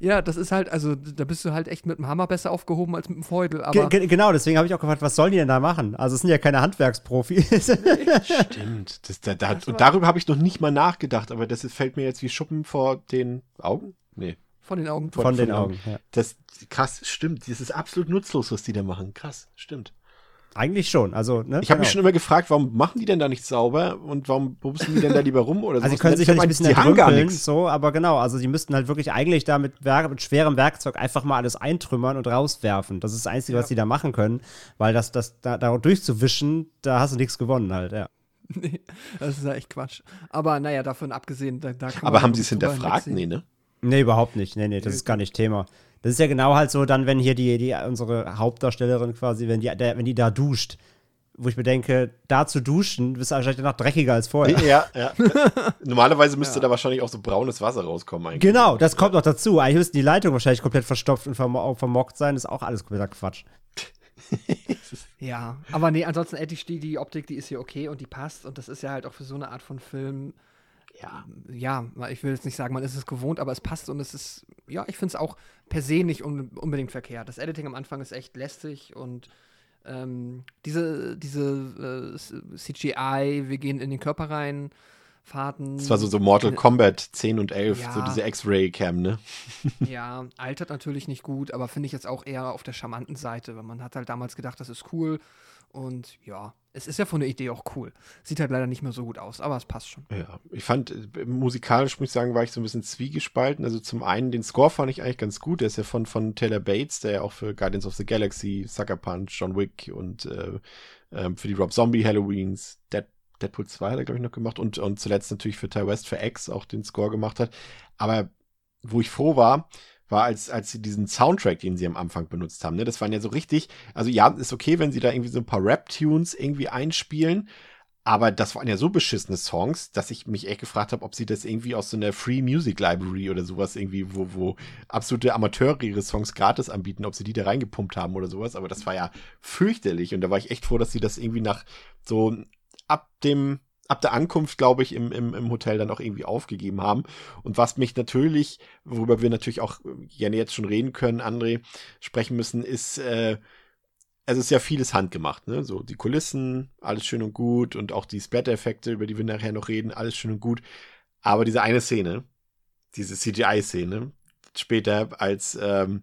Ja, das ist halt, also da bist du halt echt mit dem Hammer besser aufgehoben als mit dem Feudel, Ge aber ge genau, deswegen habe ich auch gefragt, was sollen die denn da machen? Also es sind ja keine Handwerksprofis. Stimmt. Das, da, da, und darüber habe ich noch nicht mal nachgedacht, aber das fällt mir jetzt wie Schuppen vor den Augen? Nee. von den Augen. Von den Augen, ja. Das, krass, stimmt. Das ist absolut nutzlos, was die da machen. Krass, stimmt. Eigentlich schon. Also, ne? Ich habe mich Genau. schon immer gefragt, warum machen die denn da nicht sauber und warum bumsen die denn da lieber rum oder so? Also sie können sich ja nicht ein bisschen die haben gar entrümpeln, nichts. so, aber genau, also die müssten halt wirklich eigentlich da mit, Werk mit schwerem Werkzeug einfach mal alles eintrümmern und rauswerfen. Das ist das Einzige, was die da machen können, weil das, das da, da durchzuwischen, da hast du nichts gewonnen halt, ja. Nee, das ist ja echt Quatsch. Aber naja, davon abgesehen, da, da kann man Aber haben sie es hinterfragt? Nee, ne? Nee, überhaupt nicht. Nee, nee, das ist gar nicht Thema. Das ist ja genau halt so, dann, wenn hier die, die unsere Hauptdarstellerin quasi, wenn die, der, wenn die da duscht, wo ich mir denke, da zu duschen, bist du wahrscheinlich danach dreckiger als vorher. Ja, ja. Normalerweise müsste da wahrscheinlich auch so braunes Wasser rauskommen eigentlich. Genau, das kommt noch dazu. Eigentlich müssten die Leitungen wahrscheinlich komplett verstopft und vermo vermockt sein. Das ist auch alles kompletter Quatsch. Ja, aber nee, ansonsten Eddie, die, die Optik, die ist hier okay und die passt und das ist ja halt auch für so eine Art von Film, Ja. ja, ich will jetzt nicht sagen, man ist es gewohnt, aber es passt und es ist, ja, ich finde es auch per se nicht un unbedingt verkehrt. Das Editing am Anfang ist echt lästig und ähm, diese, diese äh, CGI, wir gehen in den Körper rein, Fahrten. Das war so, so Mortal Kombat 10 und 11, ja. so diese X-Ray-Cam, ne? ja, altert natürlich nicht gut, aber finde ich jetzt auch eher auf der charmanten Seite, weil man hat halt damals gedacht, das ist cool und ja, es ist ja von der Idee auch cool. Sieht halt leider nicht mehr so gut aus, aber es passt schon. Ja, ich fand, äh, musikalisch muss ich sagen, war ich so ein bisschen zwiegespalten. Also zum einen, den Score fand ich eigentlich ganz gut. Der ist ja von, von Taylor Bates, der ja auch für Guardians of the Galaxy, Sucker Punch, John Wick und äh, äh, für die Rob Zombie Halloweens, Dead, Deadpool 2 hat er, glaube ich, noch gemacht und, und zuletzt natürlich für Ty West für X auch den Score gemacht hat. Aber wo ich froh war, war, als, als sie diesen Soundtrack, den sie am Anfang benutzt haben. Ne? Das waren ja so richtig, also ja, ist okay, wenn sie da irgendwie so ein paar Rap-Tunes irgendwie einspielen, aber das waren ja so beschissene Songs, dass ich mich echt gefragt habe, ob sie das irgendwie aus so einer Free Music Library oder sowas irgendwie, wo, wo absolute Amateure ihre Songs gratis anbieten, ob sie die da reingepumpt haben oder sowas. Aber das war ja fürchterlich und da war ich echt froh, dass sie das irgendwie nach so ab dem ab der Ankunft, glaube ich, im, im, im Hotel dann auch irgendwie aufgegeben haben. Und was mich natürlich, worüber wir natürlich auch gerne jetzt schon reden können, André, sprechen müssen, ist, äh, es ist ja vieles handgemacht, ne? So die Kulissen, alles schön und gut und auch die Splatter-Effekte, über die wir nachher noch reden, alles schön und gut. Aber diese eine Szene, diese CGI-Szene, später als ähm,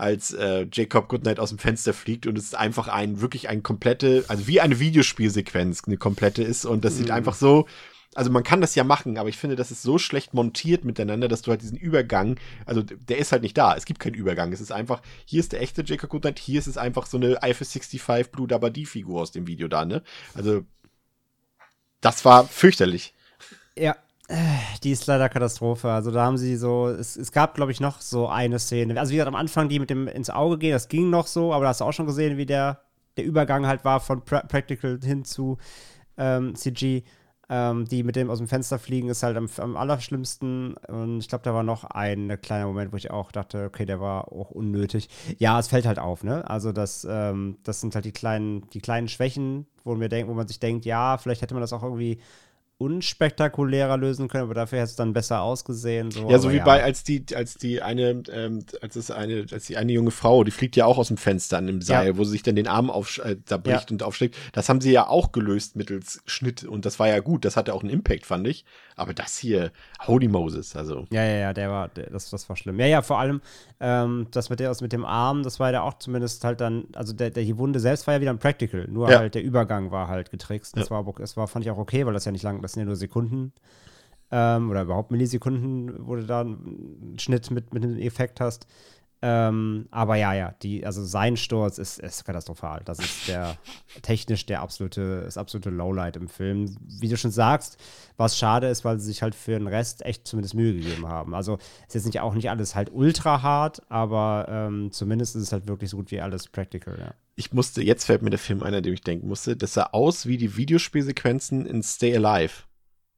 als äh, Jacob Goodnight aus dem Fenster fliegt und es ist einfach ein, wirklich ein komplette, also wie eine Videospielsequenz, eine komplette ist und das mhm. sieht einfach so, also man kann das ja machen, aber ich finde, das ist so schlecht montiert miteinander, dass du halt diesen Übergang, also der ist halt nicht da, es gibt keinen Übergang, es ist einfach, hier ist der echte Jacob Goodnight, hier ist es einfach so eine IFS 65 Blue Dabadi Figur aus dem Video da, ne? Also, das war fürchterlich. Ja, die ist leider Katastrophe. Also da haben sie so, es, es gab, glaube ich, noch so eine Szene. Also wie gesagt, am Anfang die mit dem ins Auge gehen, das ging noch so, aber da hast du auch schon gesehen, wie der, der Übergang halt war von pra Practical hin zu ähm, CG. Ähm, die mit dem aus dem Fenster fliegen, ist halt am, am allerschlimmsten. Und ich glaube, da war noch ein kleiner Moment, wo ich auch dachte, okay, der war auch unnötig. Ja, es fällt halt auf, ne? Also das, ähm, das sind halt die kleinen, die kleinen Schwächen, wo, wir denk, wo man sich denkt, ja, vielleicht hätte man das auch irgendwie unspektakulärer lösen können, aber dafür hätte es dann besser ausgesehen. So. Ja, so aber wie ja. bei, als die, als die eine, ähm, als es eine, als die eine junge Frau, die fliegt ja auch aus dem Fenster an dem Seil, ja. wo sie sich dann den Arm auf, äh, da bricht ja. und aufschlägt. Das haben sie ja auch gelöst mittels Schnitt und das war ja gut. Das hatte auch einen Impact, fand ich. Aber das hier, Holy Moses, also. Ja, ja, ja, der war, der, das, das war schlimm. Ja, ja, vor allem ähm, das mit, der, mit dem Arm, das war ja auch zumindest halt dann, also der, der die Wunde selbst war ja wieder ein Practical, nur halt der Übergang war halt getrickst. Das war, das war, fand ich auch okay, weil das ja nicht lang, das sind ja nur Sekunden ähm, oder überhaupt Millisekunden, wo du da einen Schnitt mit, mit einem Effekt hast. Ähm, aber ja, ja, die, also sein Sturz ist, ist katastrophal. Das ist der technisch der absolute, das absolute Lowlight im Film. Wie du schon sagst, was schade ist, weil sie sich halt für den Rest echt zumindest Mühe gegeben haben. Also ist jetzt nicht auch nicht alles halt ultra hart, aber ähm, zumindest ist es halt wirklich so gut wie alles practical, ja. Ich musste, jetzt fällt mir der Film ein, an dem ich denken musste, das sah aus wie die Videospielsequenzen in Stay Alive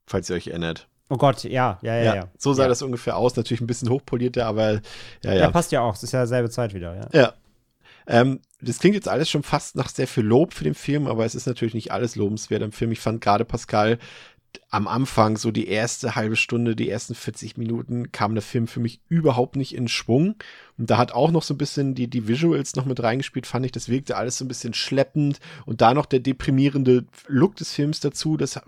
falls ihr euch erinnert. Oh Gott, ja, ja, ja. ja. So sah ja. das ungefähr aus, natürlich ein bisschen hochpolierter, aber ja, ja. Ja, passt ja auch, es ist ja selbe Zeit wieder, ja. Ja. Ähm, das klingt jetzt alles schon fast nach sehr viel Lob für den Film, aber es ist natürlich nicht alles lobenswert am Film. Ich fand gerade Pascal am Anfang, so die erste halbe Stunde, die ersten 40 Minuten, kam der Film für mich überhaupt nicht in Schwung. Und da hat auch noch so ein bisschen die, die Visuals noch mit reingespielt, fand ich. Das wirkte alles so ein bisschen schleppend. Und da noch der deprimierende Look des Films dazu, das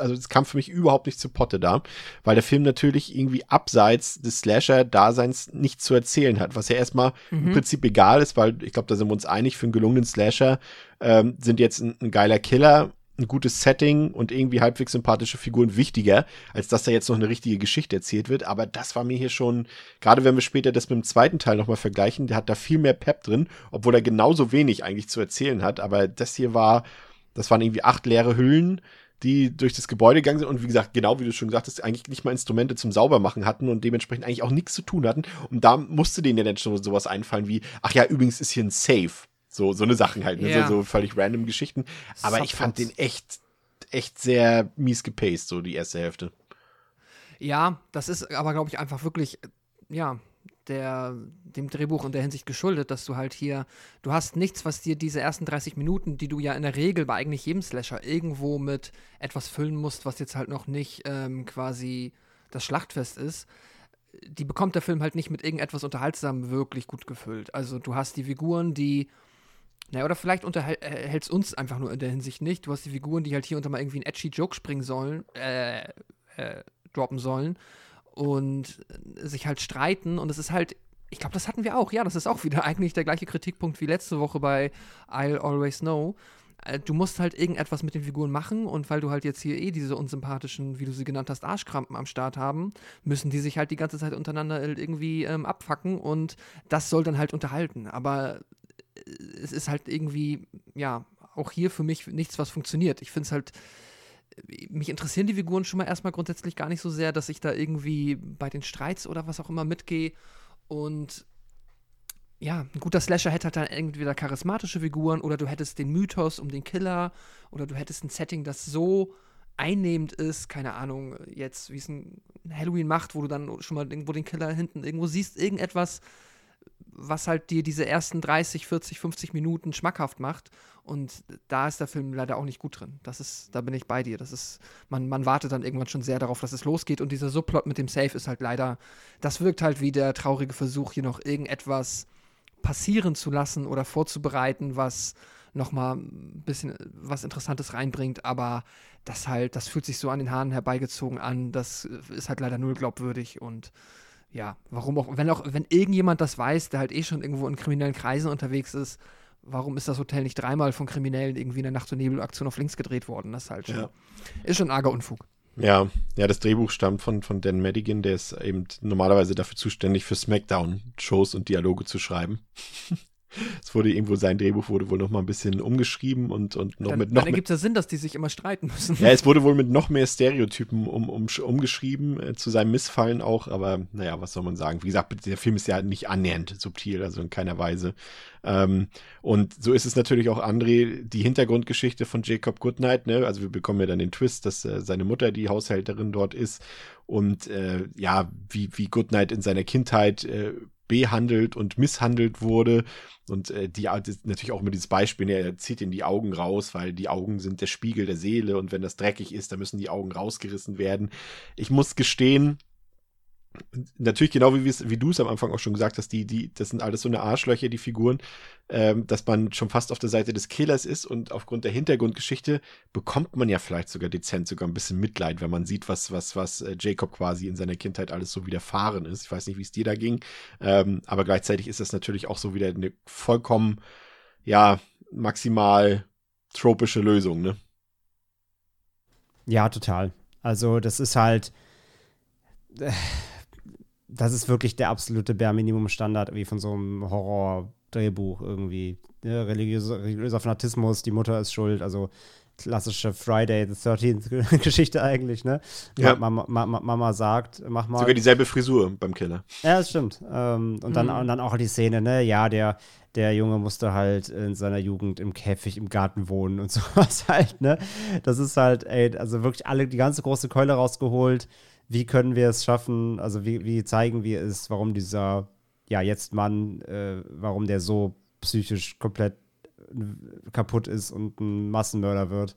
also das kam für mich überhaupt nicht zu Potte da, weil der Film natürlich irgendwie abseits des Slasher-Daseins nichts zu erzählen hat, was ja erstmal mhm. im Prinzip egal ist, weil ich glaube, da sind wir uns einig, für einen gelungenen Slasher ähm, sind jetzt ein, ein geiler Killer ein gutes Setting und irgendwie halbwegs sympathische Figuren wichtiger, als dass da jetzt noch eine richtige Geschichte erzählt wird. Aber das war mir hier schon, gerade wenn wir später das mit dem zweiten Teil nochmal vergleichen, der hat da viel mehr Pep drin, obwohl er genauso wenig eigentlich zu erzählen hat. Aber das hier war, das waren irgendwie acht leere Hüllen, die durch das Gebäude gegangen sind und wie gesagt, genau wie du schon gesagt hast, eigentlich nicht mal Instrumente zum Saubermachen hatten und dementsprechend eigentlich auch nichts zu tun hatten. Und da musste denen ja dann schon sowas einfallen wie, ach ja, übrigens ist hier ein Safe. So, so eine Sachen halt, ne? Yeah. so, so völlig random Geschichten. Aber ich fand den echt, echt sehr mies gepaced, so die erste Hälfte. Ja, das ist aber, glaube ich, einfach wirklich, ja, der, dem Drehbuch in der Hinsicht geschuldet, dass du halt hier, du hast nichts, was dir diese ersten 30 Minuten, die du ja in der Regel bei eigentlich jedem Slasher irgendwo mit etwas füllen musst, was jetzt halt noch nicht ähm, quasi das Schlachtfest ist, die bekommt der Film halt nicht mit irgendetwas Unterhaltsam wirklich gut gefüllt. Also du hast die Figuren, die Naja, oder vielleicht unterhältst uns einfach nur in der Hinsicht nicht. Du hast die Figuren, die halt hier unter mal irgendwie einen edgy Joke springen sollen, äh, äh, droppen sollen und sich halt streiten und es ist halt ich glaube, das hatten wir auch. Ja, das ist auch wieder eigentlich der gleiche Kritikpunkt wie letzte Woche bei I'll Always Know. Äh, du musst halt irgendetwas mit den Figuren machen und weil du halt jetzt hier eh diese unsympathischen, wie du sie genannt hast, Arschkrampen am Start haben, müssen die sich halt die ganze Zeit untereinander irgendwie ähm, abfacken und das soll dann halt unterhalten. Aber äh, es ist halt irgendwie, ja, auch hier für mich nichts, was funktioniert. Ich finde es halt mich interessieren die Figuren schon mal erstmal grundsätzlich gar nicht so sehr, dass ich da irgendwie bei den Streits oder was auch immer mitgehe. Und ja, ein guter Slasher hätte halt dann entweder charismatische Figuren oder du hättest den Mythos um den Killer oder du hättest ein Setting, das so einnehmend ist, keine Ahnung, jetzt, wie es ein Halloween macht, wo du dann schon mal irgendwo den Killer hinten irgendwo siehst, irgendetwas, was halt dir diese ersten 30, 40, 50 Minuten schmackhaft macht. Und da ist der Film leider auch nicht gut drin. Das ist, da bin ich bei dir. Das ist, man, man wartet dann irgendwann schon sehr darauf, dass es losgeht. Und dieser Subplot mit dem Safe ist halt leider, das wirkt halt wie der traurige Versuch, hier noch irgendetwas passieren zu lassen oder vorzubereiten, was nochmal ein bisschen was Interessantes reinbringt, aber das halt, das fühlt sich so an den Haaren herbeigezogen an, das ist halt leider null glaubwürdig und ja, warum auch, wenn auch, wenn irgendjemand das weiß, der halt eh schon irgendwo in kriminellen Kreisen unterwegs ist, warum ist das Hotel nicht dreimal von Kriminellen irgendwie in der Nacht- und Nebelaktion auf links gedreht worden? Das ist halt schon, ja. ist schon arger Unfug. Ja, ja, das Drehbuch stammt von, von Dan Madigan, der ist eben normalerweise dafür zuständig, für Smackdown-Shows und Dialoge zu schreiben. Es wurde irgendwo, sein Drehbuch wurde wohl noch mal ein bisschen umgeschrieben und, und noch dann, mit noch. Dann ergibt es ja Sinn, dass die sich immer streiten müssen. Ja, es wurde wohl mit noch mehr Stereotypen um, um, umgeschrieben, äh, zu seinem Missfallen auch, aber naja, was soll man sagen? Wie gesagt, der Film ist ja nicht annähernd subtil, also in keiner Weise. Ähm, und so ist es natürlich auch André, die Hintergrundgeschichte von Jacob Goodnight, ne? Also wir bekommen ja dann den Twist, dass äh, seine Mutter die Haushälterin dort ist und äh, ja, wie, wie Goodnight in seiner Kindheit äh, behandelt und misshandelt wurde. Und äh, die natürlich auch mit dieses Beispiel, er zieht in die Augen raus, weil die Augen sind der Spiegel der Seele und wenn das dreckig ist, dann müssen die Augen rausgerissen werden. Ich muss gestehen, natürlich genau wie, wie du es am Anfang auch schon gesagt hast, die, die, das sind alles so eine Arschlöcher, die Figuren, ähm, dass man schon fast auf der Seite des Killers ist und aufgrund der Hintergrundgeschichte bekommt man ja vielleicht sogar dezent sogar ein bisschen Mitleid, wenn man sieht, was, was, was äh, Jacob quasi in seiner Kindheit alles so widerfahren ist. Ich weiß nicht, wie es dir da ging, ähm, aber gleichzeitig ist das natürlich auch so wieder eine vollkommen, ja, maximal tropische Lösung, ne? Ja, total. Also, das ist halt. Äh das ist wirklich der absolute Bare-Minimum-Standard wie von so einem Horror-Drehbuch irgendwie. Ja, religiöser, religiöser Fanatismus, die Mutter ist schuld, also klassische Friday the 13th Geschichte eigentlich, ne? Ja. Mama, Mama, Mama, sagt, mach mal. Sogar dieselbe Frisur beim Killer. Ja, das stimmt. Ähm, und, dann, mhm. und dann auch die Szene, ne? Ja, der, der Junge musste halt in seiner Jugend im Käfig im Garten wohnen und sowas halt, ne? Das ist halt, ey, also wirklich alle, die ganze große Keule rausgeholt wie können wir es schaffen, also wie, wie zeigen wir es, warum dieser, ja, jetzt Mann, äh, warum der so psychisch komplett äh, kaputt ist und ein Massenmörder wird.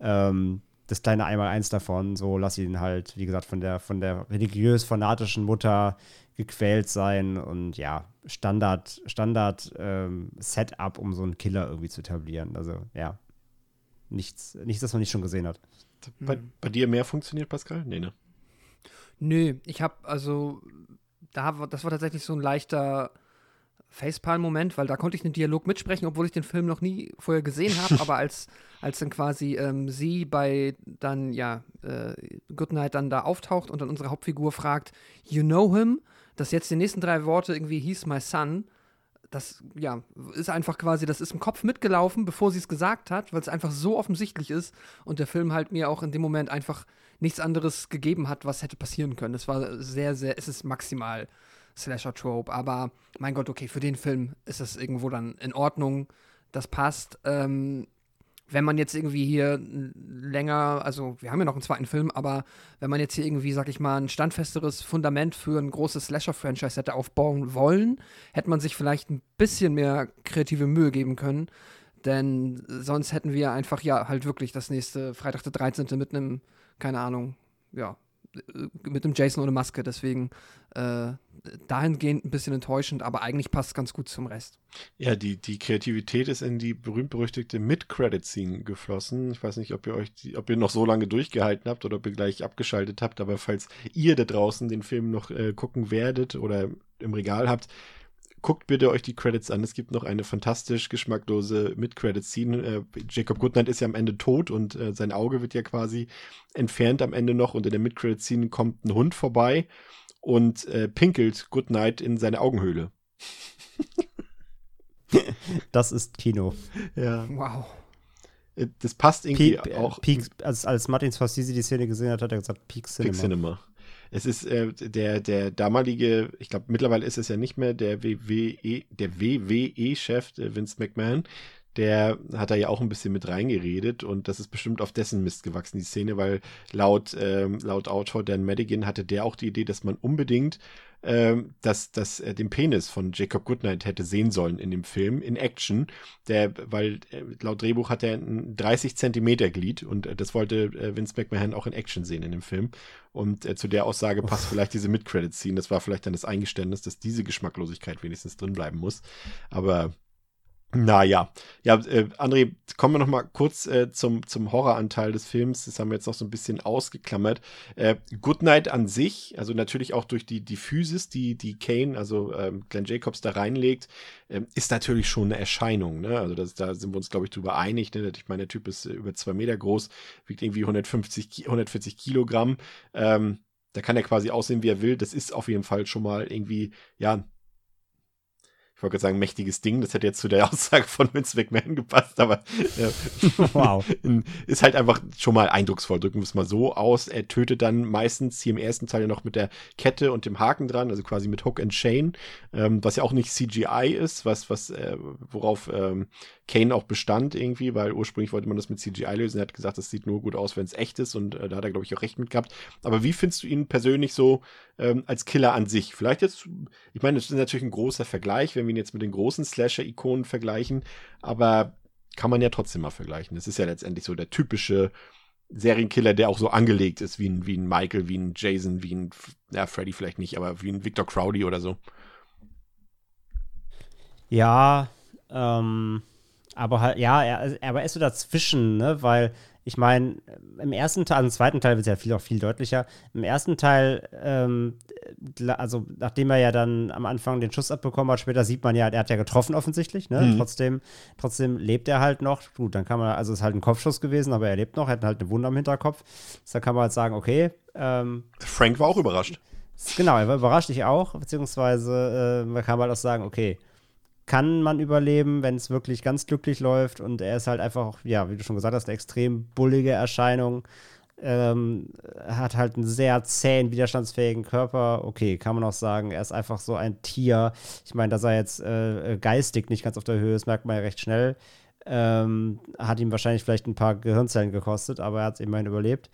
Ähm, das kleine einmal eins davon, so lass ihn halt, wie gesagt, von der, von der religiös-fanatischen Mutter gequält sein und ja, Standard, Standard ähm, Setup, um so einen Killer irgendwie zu etablieren. Also ja, nichts, nichts, das man nicht schon gesehen hat. Bei, bei dir mehr funktioniert, Pascal? Nee, ne? Nö, ich habe also, da, das war tatsächlich so ein leichter Facepalm-Moment, weil da konnte ich einen Dialog mitsprechen, obwohl ich den Film noch nie vorher gesehen habe, aber als, als dann quasi ähm, sie bei dann, ja, äh, Goodnight dann da auftaucht und dann unsere Hauptfigur fragt, you know him, dass jetzt die nächsten drei Worte irgendwie he's my son, das, ja, ist einfach quasi, das ist im Kopf mitgelaufen, bevor sie es gesagt hat, weil es einfach so offensichtlich ist und der Film halt mir auch in dem Moment einfach nichts anderes gegeben hat, was hätte passieren können. Es war sehr, sehr, es ist maximal Slasher-Trope, aber mein Gott, okay, für den Film ist das irgendwo dann in Ordnung, das passt. Ähm, wenn man jetzt irgendwie hier länger, also wir haben ja noch einen zweiten Film, aber wenn man jetzt hier irgendwie, sag ich mal, ein standfesteres Fundament für ein großes Slasher-Franchise hätte aufbauen wollen, hätte man sich vielleicht ein bisschen mehr kreative Mühe geben können. Denn sonst hätten wir einfach ja halt wirklich das nächste Freitag der 13. mit einem, keine Ahnung, ja, mit dem Jason ohne Maske. Deswegen äh, dahingehend ein bisschen enttäuschend, aber eigentlich passt es ganz gut zum Rest. Ja, die, die Kreativität ist in die berühmt-berüchtigte Mid-Credit-Scene geflossen. Ich weiß nicht, ob ihr euch, die, ob ihr noch so lange durchgehalten habt oder ob ihr gleich abgeschaltet habt, aber falls ihr da draußen den Film noch äh, gucken werdet oder im Regal habt, guckt bitte euch die Credits an. Es gibt noch eine fantastisch geschmacklose Mid-Credit-Scene. Äh, Jacob Goodnight ist ja am Ende tot und äh, sein Auge wird ja quasi entfernt am Ende noch und in der Mid-Credit-Scene kommt ein Hund vorbei und äh, pinkelt Goodnight in seine Augenhöhle. das ist Kino. Ja. Wow. Äh, das passt irgendwie Peak, auch. Peak, als, als Martin Scorsese die Szene gesehen hat, hat er gesagt Peak Cinema. Peak Cinema. Es ist äh, der, der damalige, ich glaube, mittlerweile ist es ja nicht mehr der WWE, der WWE-Chef, Vince McMahon. Der hat da ja auch ein bisschen mit reingeredet und das ist bestimmt auf dessen Mist gewachsen, die Szene, weil laut, ähm, laut Autor Dan Madigan hatte der auch die Idee, dass man unbedingt ähm, dass, dass er den Penis von Jacob Goodnight hätte sehen sollen in dem Film, in Action. Der, weil äh, laut Drehbuch hat er ein 30 Zentimeter Glied und äh, das wollte äh, Vince McMahon auch in Action sehen in dem Film. Und äh, zu der Aussage passt Uff. vielleicht diese Mid-Credit-Scene. Das war vielleicht dann das Eingeständnis, dass diese Geschmacklosigkeit wenigstens drin bleiben muss. Aber naja, ja, äh, André, kommen wir noch mal kurz äh, zum, zum Horroranteil des Films. Das haben wir jetzt noch so ein bisschen ausgeklammert. Äh, Goodnight an sich, also natürlich auch durch die, die Physis, die, die Kane, also ähm, Glenn Jacobs da reinlegt, ähm, ist natürlich schon eine Erscheinung. Ne? Also das, da sind wir uns, glaube ich, drüber einig. Ne? Ich meine, der Typ ist äh, über zwei Meter groß, wiegt irgendwie 150, 140 Kilogramm. Ähm, da kann er quasi aussehen, wie er will. Das ist auf jeden Fall schon mal irgendwie, ja, ich wollte gerade sagen, mächtiges Ding. Das hätte jetzt zu der Aussage von Vince McMahon gepasst, aber äh, wow. ist halt einfach schon mal eindrucksvoll. Drücken wir es mal so aus. Er tötet dann meistens hier im ersten Teil ja noch mit der Kette und dem Haken dran, also quasi mit Hook and Chain, ähm, was ja auch nicht CGI ist, was, was, äh, worauf ähm, Kane auch bestand irgendwie, weil ursprünglich wollte man das mit CGI lösen. Er hat gesagt, das sieht nur gut aus, wenn es echt ist und äh, da hat er, glaube ich, auch recht mit gehabt. Aber wie findest du ihn persönlich so ähm, als Killer an sich? Vielleicht jetzt, ich meine, das ist natürlich ein großer Vergleich, wenn wir ihn jetzt mit den großen Slasher-Ikonen vergleichen, aber kann man ja trotzdem mal vergleichen. Das ist ja letztendlich so der typische Serienkiller, der auch so angelegt ist wie ein, wie ein Michael, wie ein Jason, wie ein, ja, Freddy vielleicht nicht, aber wie ein Victor Crowley oder so. Ja, ähm, aber halt, ja, er, aber er ist so dazwischen, ne? Weil ich meine, im ersten Teil, also im zweiten Teil wird es ja viel auch viel deutlicher. Im ersten Teil, ähm, also nachdem er ja dann am Anfang den Schuss abbekommen hat, später sieht man ja, er hat ja getroffen offensichtlich, ne? Mhm. Trotzdem, trotzdem lebt er halt noch. Gut, dann kann man, also es ist halt ein Kopfschuss gewesen, aber er lebt noch, er hat halt eine Wunde am Hinterkopf. Da kann man halt sagen, okay. Ähm, Frank war auch überrascht. Genau, er war überrascht, ich auch, beziehungsweise äh, man kann halt auch sagen, okay, kann man überleben, wenn es wirklich ganz glücklich läuft. Und er ist halt einfach, ja, wie du schon gesagt hast, eine extrem bullige Erscheinung. Ähm, hat halt einen sehr zähen, widerstandsfähigen Körper. Okay, kann man auch sagen, er ist einfach so ein Tier. Ich meine, dass er jetzt äh, geistig nicht ganz auf der Höhe ist, merkt man ja recht schnell. Ähm, hat ihm wahrscheinlich vielleicht ein paar Gehirnzellen gekostet, aber er hat es immerhin überlebt.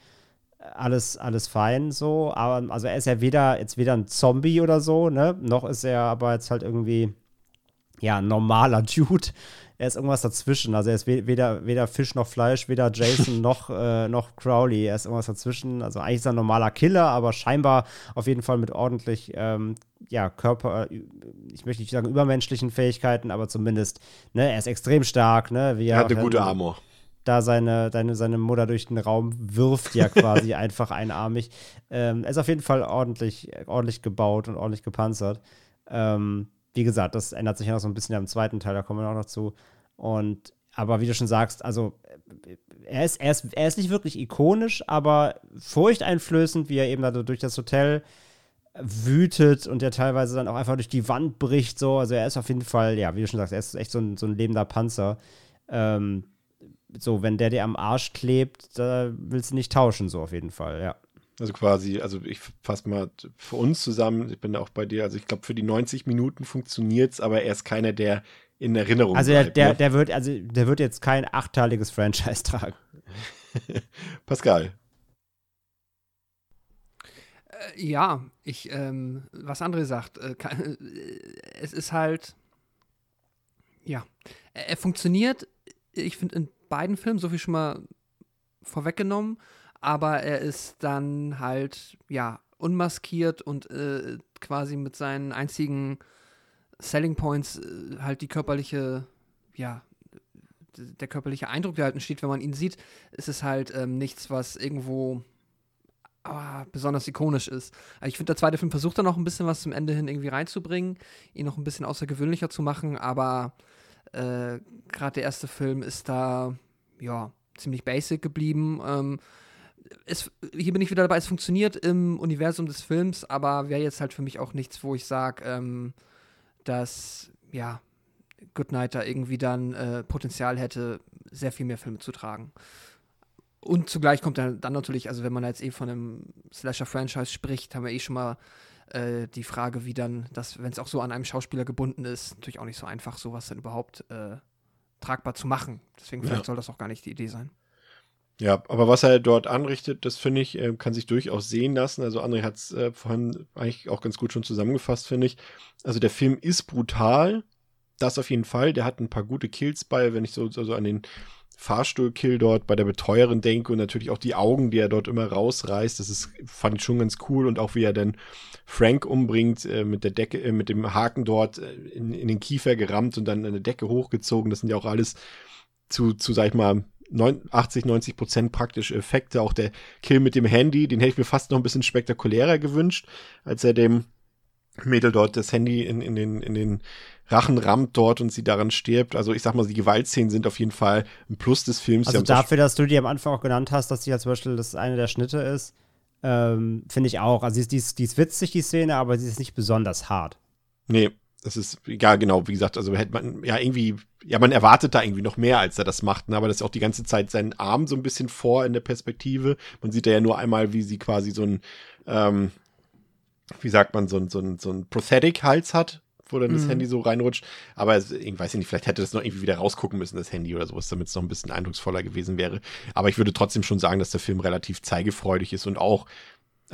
Alles, alles fein so. Aber also er ist ja weder jetzt weder ein Zombie oder so, ne? Noch ist er aber jetzt halt irgendwie ja, normaler Dude. Er ist irgendwas dazwischen. Also er ist weder, weder Fisch noch Fleisch, weder Jason noch, äh, noch Crowley. Er ist irgendwas dazwischen. Also eigentlich ist er ein normaler Killer, aber scheinbar auf jeden Fall mit ordentlich, ähm, ja, Körper, ich möchte nicht sagen übermenschlichen Fähigkeiten, aber zumindest, ne, er ist extrem stark, ne? Wie er, hat eine gute Armor da seine, seine, seine Mutter durch den Raum wirft, ja quasi einfach einarmig. Ähm, er ist auf jeden Fall ordentlich, ordentlich gebaut und ordentlich gepanzert. Ähm, wie gesagt, das ändert sich ja noch so ein bisschen im zweiten Teil, da kommen wir auch noch zu. Und aber wie du schon sagst, also er ist, er ist, er ist nicht wirklich ikonisch, aber furchteinflößend, wie er eben da durch das Hotel wütet und der teilweise dann auch einfach durch die Wand bricht. So. Also er ist auf jeden Fall, ja, wie du schon sagst, er ist echt so ein, so ein lebender Panzer. Ähm, so, wenn der dir am Arsch klebt, da willst du nicht tauschen, so auf jeden Fall, ja. Also quasi, also ich fasse mal für uns zusammen, ich bin da auch bei dir, also ich glaube, für die 90 Minuten funktioniert es, aber er ist keiner, der in Erinnerung Also bleibt, der, ne? der, wird, also der wird jetzt kein achteiliges Franchise tragen. Pascal. Äh, ja, ich, ähm, was andere sagt, äh, kann, äh, es ist halt, ja, er, er funktioniert, ich finde, in beiden Filmen, so viel schon mal vorweggenommen, aber er ist dann halt, ja, unmaskiert und äh, quasi mit seinen einzigen Selling Points äh, halt die körperliche, ja, der körperliche Eindruck, der halt entsteht, wenn man ihn sieht, ist es halt ähm, nichts, was irgendwo ah, besonders ikonisch ist. Also ich finde, der zweite Film versucht dann noch ein bisschen was zum Ende hin irgendwie reinzubringen, ihn noch ein bisschen außergewöhnlicher zu machen, aber äh, gerade der erste Film ist da, ja, ziemlich basic geblieben. Ähm, es, hier bin ich wieder dabei, es funktioniert im Universum des Films, aber wäre jetzt halt für mich auch nichts, wo ich sage, ähm, dass, ja, Goodnight da irgendwie dann äh, Potenzial hätte, sehr viel mehr Filme zu tragen. Und zugleich kommt dann, dann natürlich, also wenn man jetzt eh von einem Slasher-Franchise spricht, haben wir eh schon mal äh, die Frage, wie dann das, wenn es auch so an einem Schauspieler gebunden ist, natürlich auch nicht so einfach, sowas dann überhaupt äh, tragbar zu machen. Deswegen vielleicht ja. soll das auch gar nicht die Idee sein. Ja, aber was er dort anrichtet, das finde ich, äh, kann sich durchaus sehen lassen. Also André hat es äh, vorhin eigentlich auch ganz gut schon zusammengefasst, finde ich. Also der Film ist brutal, das auf jeden Fall. Der hat ein paar gute Kills bei, wenn ich so, so, so an den Fahrstuhlkill dort bei der Betreuerin denke und natürlich auch die Augen, die er dort immer rausreißt. Das ist, fand ich schon ganz cool und auch wie er dann Frank umbringt, äh, mit der Decke, äh, mit dem Haken dort äh, in, in den Kiefer gerammt und dann eine Decke hochgezogen. Das sind ja auch alles zu, zu, sag ich mal, 80, 90 Prozent praktische Effekte. Auch der Kill mit dem Handy, den hätte ich mir fast noch ein bisschen spektakulärer gewünscht, als er dem Mädel dort das Handy in, in, den, in den Rachen rammt dort und sie daran stirbt. Also ich sag mal, die Gewaltszenen sind auf jeden Fall ein Plus des Films. Also dafür, dass du die am Anfang auch genannt hast, dass die ja zum Beispiel das eine der Schnitte ist, ähm, finde ich auch. Also die ist, die, ist, die ist witzig, die Szene, aber sie ist nicht besonders hart. Nee, das ist, ja, genau, wie gesagt, also hätte man, ja, irgendwie, ja, man erwartet da irgendwie noch mehr, als er das macht, ne? aber das ist auch die ganze Zeit seinen Arm so ein bisschen vor in der Perspektive. Man sieht ja nur einmal, wie sie quasi so ein, ähm, wie sagt man, so ein, so ein, so ein Prosthetic-Hals hat, wo dann mhm. das Handy so reinrutscht. Aber ich weiß nicht, vielleicht hätte das noch irgendwie wieder rausgucken müssen, das Handy oder sowas, damit es noch ein bisschen eindrucksvoller gewesen wäre. Aber ich würde trotzdem schon sagen, dass der Film relativ zeigefreudig ist und auch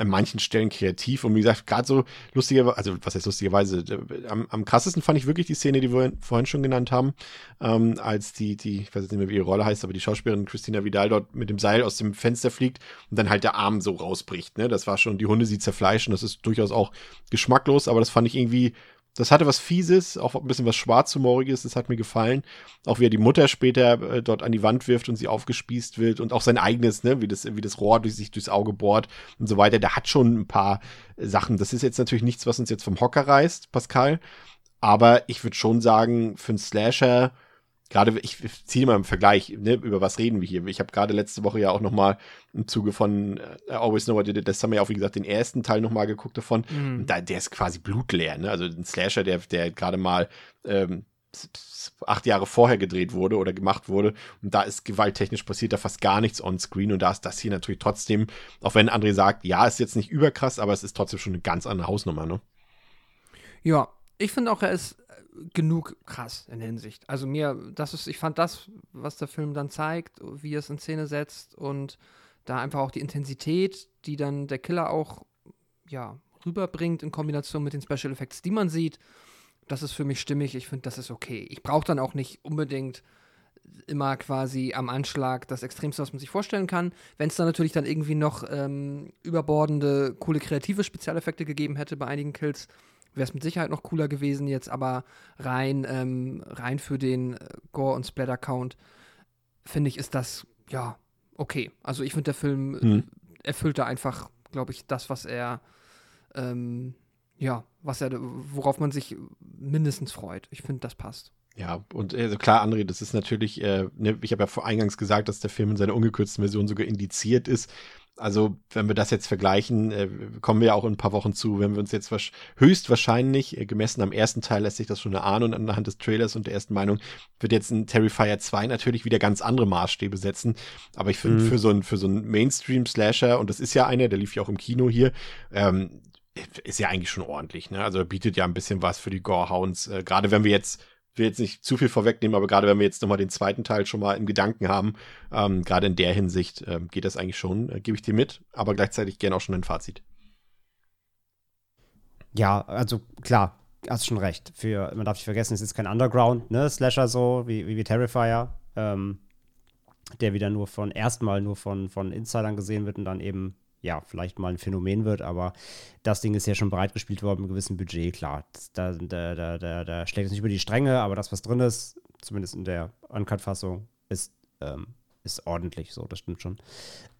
an manchen Stellen kreativ. Und wie gesagt, gerade so lustigerweise, also was heißt lustigerweise, am, am krassesten fand ich wirklich die Szene, die wir vorhin schon genannt haben, ähm, als die, die, ich weiß jetzt nicht mehr, wie ihre Rolle heißt, aber die Schauspielerin Christina Vidal dort mit dem Seil aus dem Fenster fliegt und dann halt der Arm so rausbricht. Ne? Das war schon, die Hunde sie zerfleischen, das ist durchaus auch geschmacklos, aber das fand ich irgendwie das hatte was Fieses, auch ein bisschen was Schwarzhumoriges, das hat mir gefallen. Auch wie er die Mutter später äh, dort an die Wand wirft und sie aufgespießt wird und auch sein eigenes, ne, wie das, wie das Rohr durch sich durchs Auge bohrt und so weiter. Der hat schon ein paar Sachen. Das ist jetzt natürlich nichts, was uns jetzt vom Hocker reißt, Pascal. Aber ich würde schon sagen, für einen Slasher, gerade ich ziehe mal im Vergleich, ne, über was reden wir hier? Ich habe gerade letzte Woche ja auch noch mal im Zuge von uh, Always Know What You Did, das haben wir ja auch, wie gesagt, den ersten Teil noch mal geguckt davon. Mhm. Da, der ist quasi blutleer, ne? Also ein Slasher, der, der gerade mal ähm, acht Jahre vorher gedreht wurde oder gemacht wurde. Und da ist gewalttechnisch passiert da fast gar nichts on screen. Und da ist das hier natürlich trotzdem, auch wenn André sagt, ja, ist jetzt nicht überkrass, aber es ist trotzdem schon eine ganz andere Hausnummer, ne? Ja, ich finde auch, er ist genug krass in Hinsicht. Also mir, das ist, ich fand das, was der Film dann zeigt, wie er es in Szene setzt und da einfach auch die Intensität, die dann der Killer auch, ja, rüberbringt in Kombination mit den Special Effects, die man sieht, das ist für mich stimmig. Ich finde, das ist okay. Ich brauche dann auch nicht unbedingt immer quasi am Anschlag das Extremste, was man sich vorstellen kann. Wenn es dann natürlich dann irgendwie noch ähm, überbordende, coole kreative Spezialeffekte gegeben hätte bei einigen Kills, wäre es mit Sicherheit noch cooler gewesen jetzt, aber rein, ähm, rein für den äh, Gore- und Splatter-Count, finde ich, ist das, ja, okay. Also ich finde, der Film mhm. erfüllt da einfach, glaube ich, das, was er, ähm, ja, was er, worauf man sich mindestens freut. Ich finde, das passt. Ja, und also klar, André, das ist natürlich, äh, ne, ich habe ja vor eingangs gesagt, dass der Film in seiner ungekürzten Version sogar indiziert ist. Also, wenn wir das jetzt vergleichen, äh, kommen wir ja auch in ein paar Wochen zu, wenn wir uns jetzt höchstwahrscheinlich, äh, gemessen am ersten Teil lässt sich das schon erahnen und anhand des Trailers und der ersten Meinung, wird jetzt ein Terrifier 2 natürlich wieder ganz andere Maßstäbe setzen. Aber ich finde, mhm. für so ein, für so ein Mainstream-Slasher, und das ist ja einer, der lief ja auch im Kino hier, ähm, ist ja eigentlich schon ordentlich, ne? Also er bietet ja ein bisschen was für die Gorehounds. Äh, Gerade wenn wir jetzt will jetzt nicht zu viel vorwegnehmen, aber gerade wenn wir jetzt nochmal den zweiten Teil schon mal im Gedanken haben, ähm, gerade in der Hinsicht äh, geht das eigentlich schon, äh, gebe ich dir mit, aber gleichzeitig gerne auch schon ein Fazit. Ja, also klar, hast schon recht. Für, man darf nicht vergessen, es ist kein Underground, ne, Slasher so, wie, wie, wie Terrifier. Ähm, der wieder nur von erstmal nur von, von Insidern gesehen wird und dann eben ja, vielleicht mal ein Phänomen wird, aber das Ding ist ja schon breit gespielt worden mit einem gewissen Budget, klar. Da, da, da, da, da schlägt es nicht über die Stränge, aber das, was drin ist, zumindest in der Uncut-Fassung, ist, ähm, ist ordentlich so, das stimmt schon.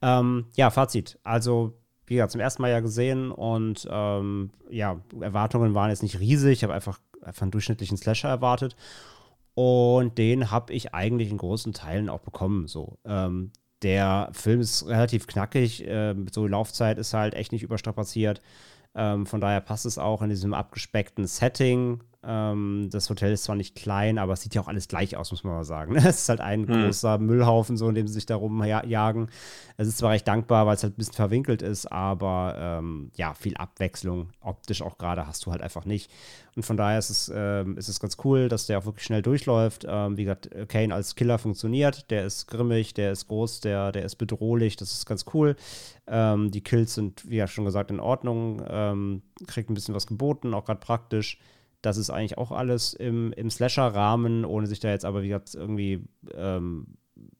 Ähm, ja, Fazit. Also, wie gesagt, zum ersten Mal ja gesehen und ähm, ja, Erwartungen waren jetzt nicht riesig. Ich habe einfach, einfach einen durchschnittlichen Slasher erwartet. Und den habe ich eigentlich in großen Teilen auch bekommen. So. Ähm, der Film ist relativ knackig, äh, so Laufzeit ist halt echt nicht überstrapaziert. Ähm, von daher passt es auch in diesem abgespeckten Setting. Ähm, das Hotel ist zwar nicht klein, aber es sieht ja auch alles gleich aus, muss man mal sagen. es ist halt ein hm. großer Müllhaufen, so in dem sie sich da rumjagen. Es ist zwar recht dankbar, weil es halt ein bisschen verwinkelt ist, aber ähm, ja, viel Abwechslung, optisch auch gerade, hast du halt einfach nicht. Und von daher ist es, ähm, ist es ganz cool, dass der auch wirklich schnell durchläuft. Ähm, wie gesagt, Kane als Killer funktioniert, der ist grimmig, der ist groß, der, der ist bedrohlich, das ist ganz cool. Ähm, die Kills sind, wie ja schon gesagt, in Ordnung, ähm, kriegt ein bisschen was geboten, auch gerade praktisch. Das ist eigentlich auch alles im, im Slasher-Rahmen, ohne sich da jetzt aber, wie gesagt, irgendwie ähm,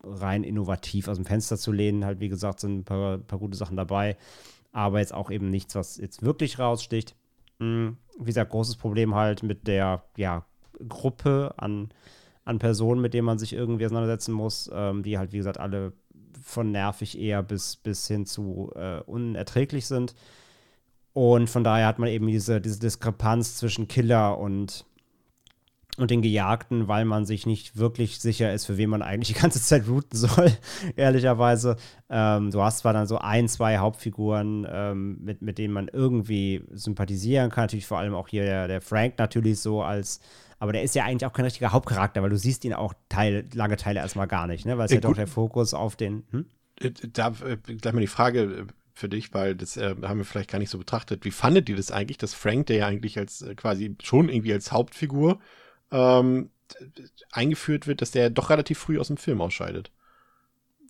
rein innovativ aus dem Fenster zu lehnen. Halt, wie gesagt, sind ein paar, paar gute Sachen dabei. Aber jetzt auch eben nichts, was jetzt wirklich raussticht. Mhm. Wie gesagt, großes Problem halt mit der ja, Gruppe an, an Personen, mit denen man sich irgendwie auseinandersetzen muss, ähm, die halt, wie gesagt, alle von nervig eher bis, bis hin zu äh, unerträglich sind. Und von daher hat man eben diese, diese Diskrepanz zwischen Killer und, und den Gejagten, weil man sich nicht wirklich sicher ist, für wen man eigentlich die ganze Zeit routen soll, ehrlicherweise. Ähm, du hast zwar dann so ein, zwei Hauptfiguren, ähm, mit, mit denen man irgendwie sympathisieren kann. Natürlich vor allem auch hier der, der Frank natürlich so als, aber der ist ja eigentlich auch kein richtiger Hauptcharakter, weil du siehst ihn auch Teil, lange Teile erstmal gar nicht, ne? Weil es äh, ja doch der Fokus auf den. Hm? Äh, da äh, gleich mal die Frage, für dich, weil das äh, haben wir vielleicht gar nicht so betrachtet. Wie fandet ihr das eigentlich, dass Frank, der ja eigentlich als äh, quasi schon irgendwie als Hauptfigur ähm, eingeführt wird, dass der doch relativ früh aus dem Film ausscheidet?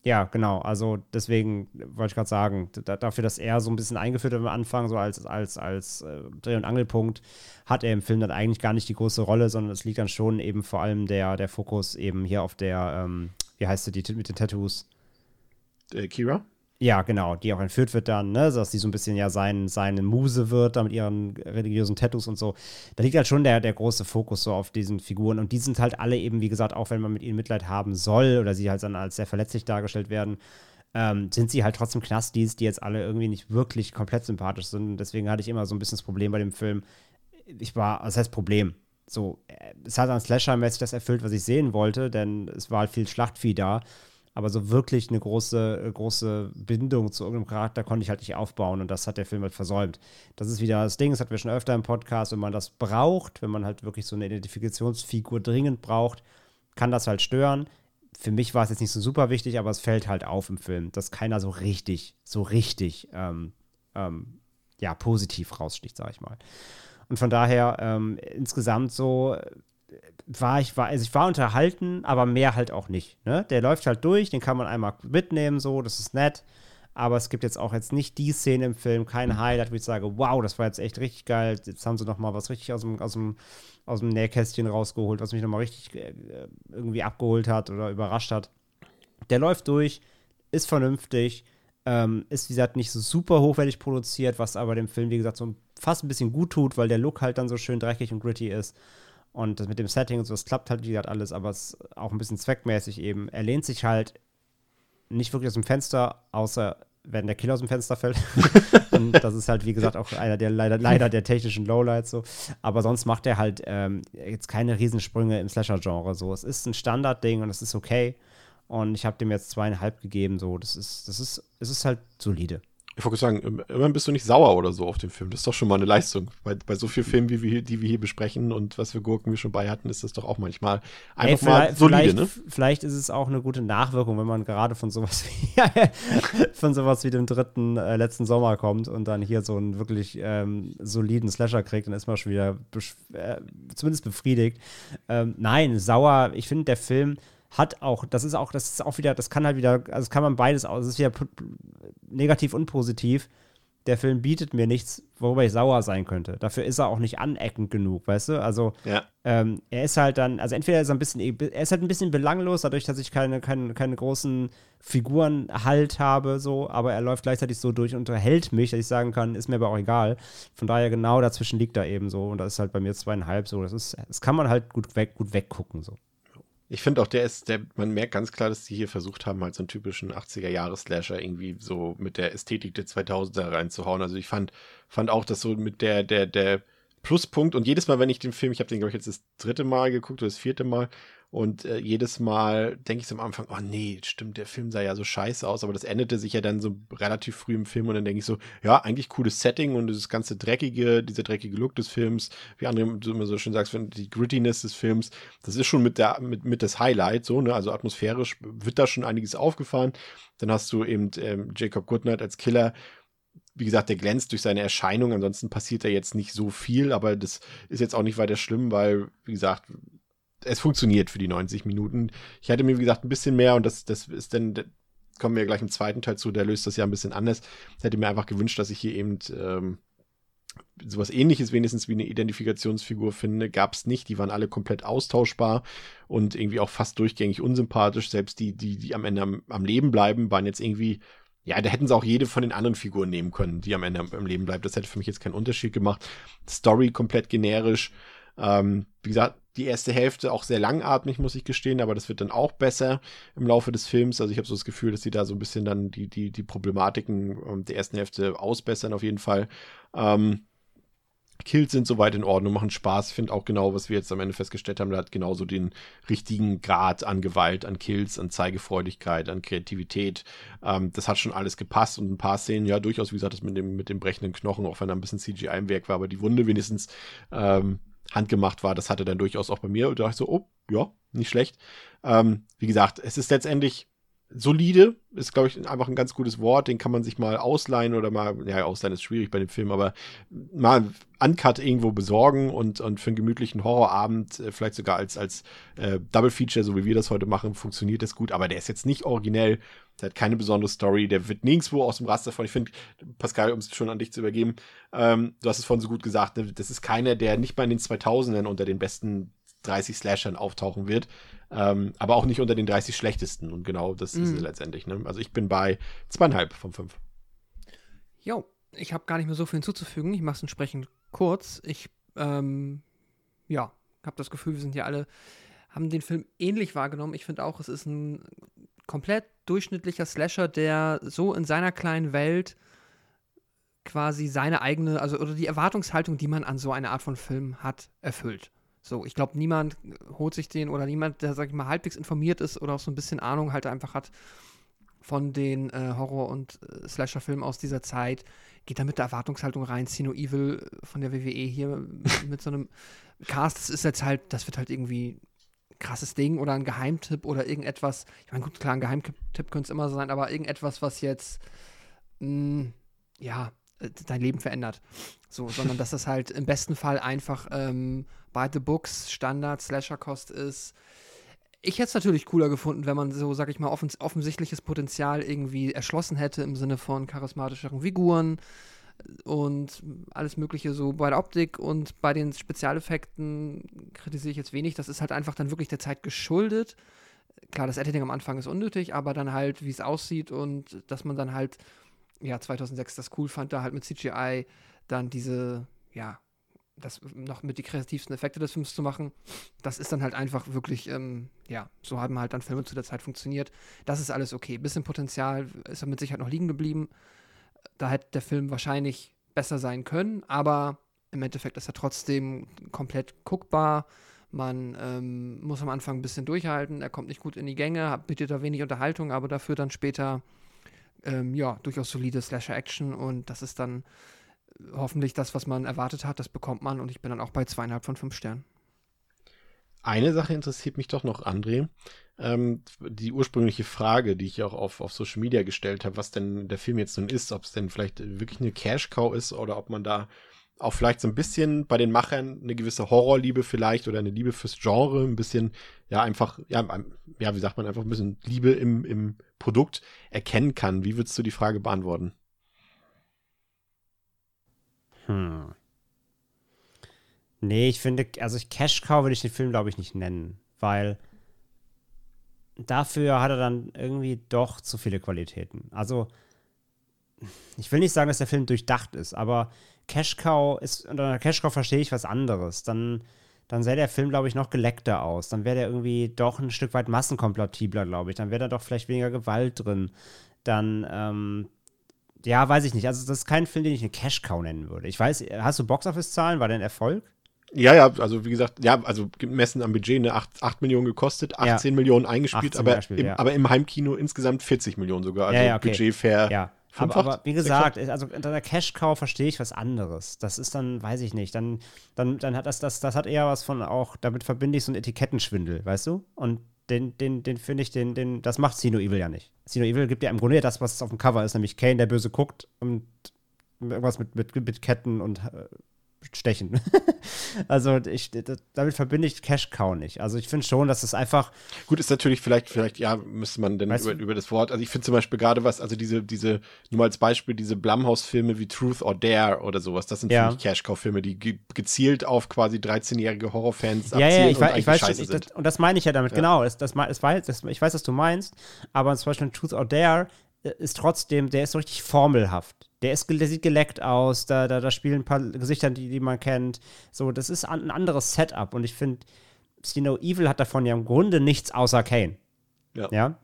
Ja, genau. Also deswegen wollte ich gerade sagen, dafür, dass er so ein bisschen eingeführt wird am Anfang, so als, als, als äh, Dreh- und Angelpunkt, hat er im Film dann eigentlich gar nicht die große Rolle, sondern es liegt dann schon eben vor allem der, der Fokus eben hier auf der, ähm, wie heißt sie, die mit den Tattoos? Äh, Kira? Ja, genau, die auch entführt wird dann, ne, dass sie so ein bisschen ja sein, seine Muse wird, da mit ihren religiösen Tattoos und so. Da liegt halt schon der, der große Fokus so auf diesen Figuren und die sind halt alle eben, wie gesagt, auch wenn man mit ihnen Mitleid haben soll oder sie halt dann als sehr verletzlich dargestellt werden, ähm, sind sie halt trotzdem Knastis, die jetzt alle irgendwie nicht wirklich komplett sympathisch sind. Und deswegen hatte ich immer so ein bisschen das Problem bei dem Film. Ich war, das heißt Problem. So, äh, es hat dann Slasher-mäßig das erfüllt, was ich sehen wollte, denn es war halt viel Schlachtvieh da aber so wirklich eine große, äh, große Bindung zu irgendeinem Charakter konnte ich halt nicht aufbauen und das hat der Film halt versäumt. Das ist wieder das Ding, das hatten wir schon öfter im Podcast, wenn man das braucht, wenn man halt wirklich so eine Identifikationsfigur dringend braucht, kann das halt stören. Für mich war es jetzt nicht so super wichtig, aber es fällt halt auf im Film, dass keiner so richtig, so richtig, ähm, ähm, ja, positiv raussticht, sag ich mal. Und von daher ähm, insgesamt so war ich, war, also ich war unterhalten, aber mehr halt auch nicht. Ne? Der läuft halt durch, den kann man einmal mitnehmen, so, das ist nett. Aber es gibt jetzt auch jetzt nicht die Szene im Film, kein Highlight, wo ich sage, wow, das war jetzt echt richtig geil. Jetzt haben sie noch mal was richtig aus dem, aus dem, aus dem Nähkästchen rausgeholt, was mich noch mal richtig äh, irgendwie abgeholt hat oder überrascht hat. Der läuft durch, ist vernünftig, ähm, ist wie gesagt nicht so super hochwertig produziert, was aber dem Film, wie gesagt, so fast ein bisschen gut tut, weil der Look halt dann so schön dreckig und gritty ist. Und das mit dem Setting und so, das klappt halt, wie gesagt, alles, aber es ist auch ein bisschen zweckmäßig eben. Er lehnt sich halt nicht wirklich aus dem Fenster, außer wenn der Killer aus dem Fenster fällt. und das ist halt, wie gesagt, auch einer der leider, leider der technischen Lowlights so. Aber sonst macht er halt ähm, jetzt keine Riesensprünge im Slasher-Genre. So. Es ist ein Standardding und es ist okay. Und ich habe dem jetzt zweieinhalb gegeben. So, das ist, das ist, es ist halt solide. Ich wollte sagen, immerhin bist du nicht sauer oder so auf dem Film. Das ist doch schon mal eine Leistung. Bei, bei so vielen Filmen, wie wir, die wir hier besprechen und was für Gurken wir schon bei hatten, ist das doch auch manchmal einfach Ey, mal solide, vielleicht, ne? Vielleicht ist es auch eine gute Nachwirkung, wenn man gerade von sowas wie, von sowas wie dem dritten äh, letzten Sommer kommt und dann hier so einen wirklich ähm, soliden Slasher kriegt, dann ist man schon wieder äh, zumindest befriedigt. Ähm, nein, sauer. Ich finde, der Film hat auch, das ist auch, das ist auch wieder, das kann halt wieder, also das kann man beides aus, das ist wieder negativ und positiv. der Film bietet mir nichts, worüber ich sauer sein könnte. Dafür ist er auch nicht aneckend genug, weißt du? Also Ja. ähm, er ist halt dann, also entweder ist er ein bisschen, er ist halt ein bisschen belanglos, dadurch, dass ich keine, keine, keine großen Figuren halt habe, so, aber er läuft gleichzeitig so durch und unterhält mich, dass ich sagen kann, ist mir aber auch egal. Von daher genau dazwischen liegt er eben so und das ist halt bei mir zweieinhalb so. Das ist, das kann man halt gut weg, gut weggucken so. Ich finde auch, der ist, der, man merkt ganz klar, dass die hier versucht haben, halt so einen typischen 80er-Jahres-Slasher irgendwie so mit der Ästhetik der 2000er reinzuhauen. Also ich fand, fand auch, dass so mit der, der, der Pluspunkt und jedes Mal, wenn ich den Film, ich habe den, glaube ich, jetzt das dritte Mal geguckt oder das vierte Mal und äh, jedes Mal denke ich so am Anfang, oh nee, stimmt, der Film sah ja so scheiße aus, aber das endete sich ja dann so relativ früh im Film und dann denke ich so, ja, eigentlich cooles Setting und das ganze dreckige, dieser dreckige Look des Films, wie andere immer so schön sagst, die Grittiness des Films, das ist schon mit der mit, mit das Highlight so, ne, also atmosphärisch wird da schon einiges aufgefahren. Dann hast du eben ähm, Jacob Goodnight als Killer, wie gesagt, der glänzt durch seine Erscheinung. Ansonsten passiert da jetzt nicht so viel, aber das ist jetzt auch nicht weiter schlimm, weil, wie gesagt, es funktioniert für die 90 Minuten. Ich hätte mir, wie gesagt, ein bisschen mehr und das, das ist dann, da kommen wir gleich im zweiten Teil zu, der löst das ja ein bisschen anders. Ich hätte mir einfach gewünscht, dass ich hier eben ähm, sowas ähnliches wenigstens wie eine Identifikationsfigur finde, gab es nicht. Die waren alle komplett austauschbar und irgendwie auch fast durchgängig unsympathisch. Selbst die, die, die am Ende am, am Leben bleiben, waren jetzt irgendwie ja, da hätten sie auch jede von den anderen Figuren nehmen können, die am Ende am Leben bleibt. Das hätte für mich jetzt keinen Unterschied gemacht. Story komplett generisch. Ähm, wie gesagt, die erste Hälfte auch sehr langatmig, muss ich gestehen, aber das wird dann auch besser im Laufe des Films. Also ich habe so das Gefühl, dass sie da so ein bisschen dann die, die, die Problematiken ähm, der ersten Hälfte ausbessern auf jeden Fall. Ähm, Kills sind soweit in Ordnung, machen Spaß. Ich finde auch genau, was wir jetzt am Ende festgestellt haben, da hat genauso den richtigen Grad an Gewalt, an Kills, an Zeigefreudigkeit, an Kreativität. Ähm, das hat schon alles gepasst und ein paar Szenen, ja, durchaus, wie gesagt, das mit dem, mit dem brechenden Knochen, auch wenn da ein bisschen CGI im Werk war, aber die Wunde wenigstens ähm, handgemacht war, das hatte dann durchaus auch bei mir. Und da dachte ich so, oh, ja, nicht schlecht. Ähm, wie gesagt, es ist letztendlich solide, ist, glaube ich, einfach ein ganz gutes Wort. Den kann man sich mal ausleihen oder mal, ja, ausleihen ist schwierig bei dem Film, aber mal Uncut irgendwo besorgen und, und für einen gemütlichen Horrorabend, äh, vielleicht sogar als, als äh, Double Feature, so wie wir das heute machen, funktioniert das gut. Aber der ist jetzt nicht originell, der hat keine besondere Story, der wird nirgendwo aus dem Raster von. Ich finde, Pascal, um es schon an dich zu übergeben, ähm, du hast es vorhin so gut gesagt, ne, das ist keiner, der nicht mal in den 2000ern unter den besten 30 Slashern auftauchen wird, ähm, aber auch nicht unter den 30 schlechtesten. Und genau das ist Mhm. es letztendlich. Ne? Also ich bin bei zweieinhalb von fünf. Jo, ich habe gar nicht mehr so viel hinzuzufügen. Ich mache es entsprechend kurz. Ich, ähm, ja, habe das Gefühl, wir sind ja alle, haben den Film ähnlich wahrgenommen. Ich finde auch, es ist ein komplett durchschnittlicher Slasher, der so in seiner kleinen Welt quasi seine eigene, also oder die Erwartungshaltung, die man an so eine Art von Film hat, erfüllt. So, ich glaube, niemand holt sich den oder niemand, der, sag ich mal, halbwegs informiert ist oder auch so ein bisschen Ahnung halt einfach hat von den äh, Horror- und äh, Slasher-Filmen aus dieser Zeit, geht da mit der Erwartungshaltung rein. Sino Evil von der WWE hier mit so einem Cast, das ist jetzt halt, das wird halt irgendwie ein krasses Ding oder ein Geheimtipp oder irgendetwas. Ich meine, gut, klar, ein Geheimtipp könnte es immer sein, aber irgendetwas, was jetzt, mh, ja, äh, dein Leben verändert. So, sondern dass das halt im besten Fall einfach ähm, by the books Standard Slasher-Kost ist. Ich hätte es natürlich cooler gefunden, wenn man so, sag ich mal, offens offensichtliches Potenzial irgendwie erschlossen hätte im Sinne von charismatischeren Figuren und alles Mögliche so bei der Optik und bei den Spezialeffekten kritisiere ich jetzt wenig. Das ist halt einfach dann wirklich der Zeit geschuldet. Klar, das Editing am Anfang ist unnötig, aber dann halt, wie es aussieht und dass man dann halt, ja, 2006 das cool fand, da halt mit CGI dann diese, ja, das noch mit die kreativsten Effekte des Films zu machen, das ist dann halt einfach wirklich, ähm, ja, so haben halt dann Filme zu der Zeit funktioniert. Das ist alles okay. Bisschen Potenzial ist mit Sicherheit noch liegen geblieben. Da hätte der Film wahrscheinlich besser sein können, aber im Endeffekt ist er trotzdem komplett guckbar. Man ähm, muss am Anfang ein bisschen durchhalten, er kommt nicht gut in die Gänge, bietet da wenig Unterhaltung, aber dafür dann später ähm, ja, durchaus solide Slasher-Action und das ist dann hoffentlich das, was man erwartet hat, das bekommt man und ich bin dann auch bei zweieinhalb von fünf Sternen. Eine Sache interessiert mich doch noch, André. Ähm, die ursprüngliche Frage, die ich auch auf, auf Social Media gestellt habe, was denn der Film jetzt nun ist, ob es denn vielleicht wirklich eine Cash-Cow ist oder ob man da auch vielleicht so ein bisschen bei den Machern eine gewisse Horrorliebe vielleicht oder eine Liebe fürs Genre, ein bisschen, ja, einfach, ja, ja, wie sagt man, einfach ein bisschen Liebe im, im Produkt erkennen kann. Wie würdest du die Frage beantworten? Hm. Nee, ich finde, also Cash Cow würde ich den Film, glaube ich, nicht nennen, weil dafür hat er dann irgendwie doch zu viele Qualitäten. Also, ich will nicht sagen, dass der Film durchdacht ist, aber Cash Cow ist, unter einer Cash Cow verstehe ich was anderes. Dann, dann sähe der Film, glaube ich, noch geleckter aus. Dann wäre der irgendwie doch ein Stück weit massenkompatibler, glaube ich. Dann wäre da doch vielleicht weniger Gewalt drin. Dann, ähm, ja, weiß ich nicht. Also, das ist kein Film, den ich eine Cash Cow nennen würde. Ich weiß, hast du Boxoffice-Zahlen? War der ein Erfolg? Ja, ja, also wie gesagt, ja, also gemessen am Budget, ne, 8, 8 Millionen gekostet, 18 ja. Millionen eingespielt, aber, im, ja. aber im Heimkino insgesamt 40 Millionen sogar. Also ja, okay. Budget fair. Ja. Aber, aber, wie gesagt, also unter der Cash-Cow verstehe ich was anderes. Das ist dann, weiß ich nicht, dann, dann, dann hat das, das, das hat eher was von auch, damit verbinde ich so einen Etikettenschwindel, weißt du? Und den, den, den finde ich, den, den, das macht Sino Evil ja nicht. Sino Evil gibt ja im Grunde das, was auf dem Cover ist, nämlich Kane, der böse guckt und irgendwas mit, mit, mit Ketten und äh, stechen. also ich, damit verbinde ich Cash Cow nicht. Also ich finde schon, dass es einfach. Gut, ist natürlich vielleicht, vielleicht, ja, müsste man denn über, über, das Wort. Also ich finde zum Beispiel gerade was, also diese, diese, nur mal als Beispiel, diese Blumhouse-Filme wie Truth or Dare oder sowas, das sind ja. für mich Cash Cow-Filme, die ge gezielt auf quasi 13-jährige Horrorfans ja, ja, ich, und weiß, ich weiß, ich, das, und das meine ich ja damit, ja. genau. Das, das, das, das, ich weiß, was du meinst, aber zum Beispiel Truth or Dare äh, ist trotzdem, der ist so richtig formelhaft. Der, ist, der sieht geleckt aus, da, da, da spielen ein paar Gesichter, die, die man kennt. So, das ist ein anderes Setup und ich finde, Sino Evil hat davon ja im Grunde nichts außer Kane. Ja. ja?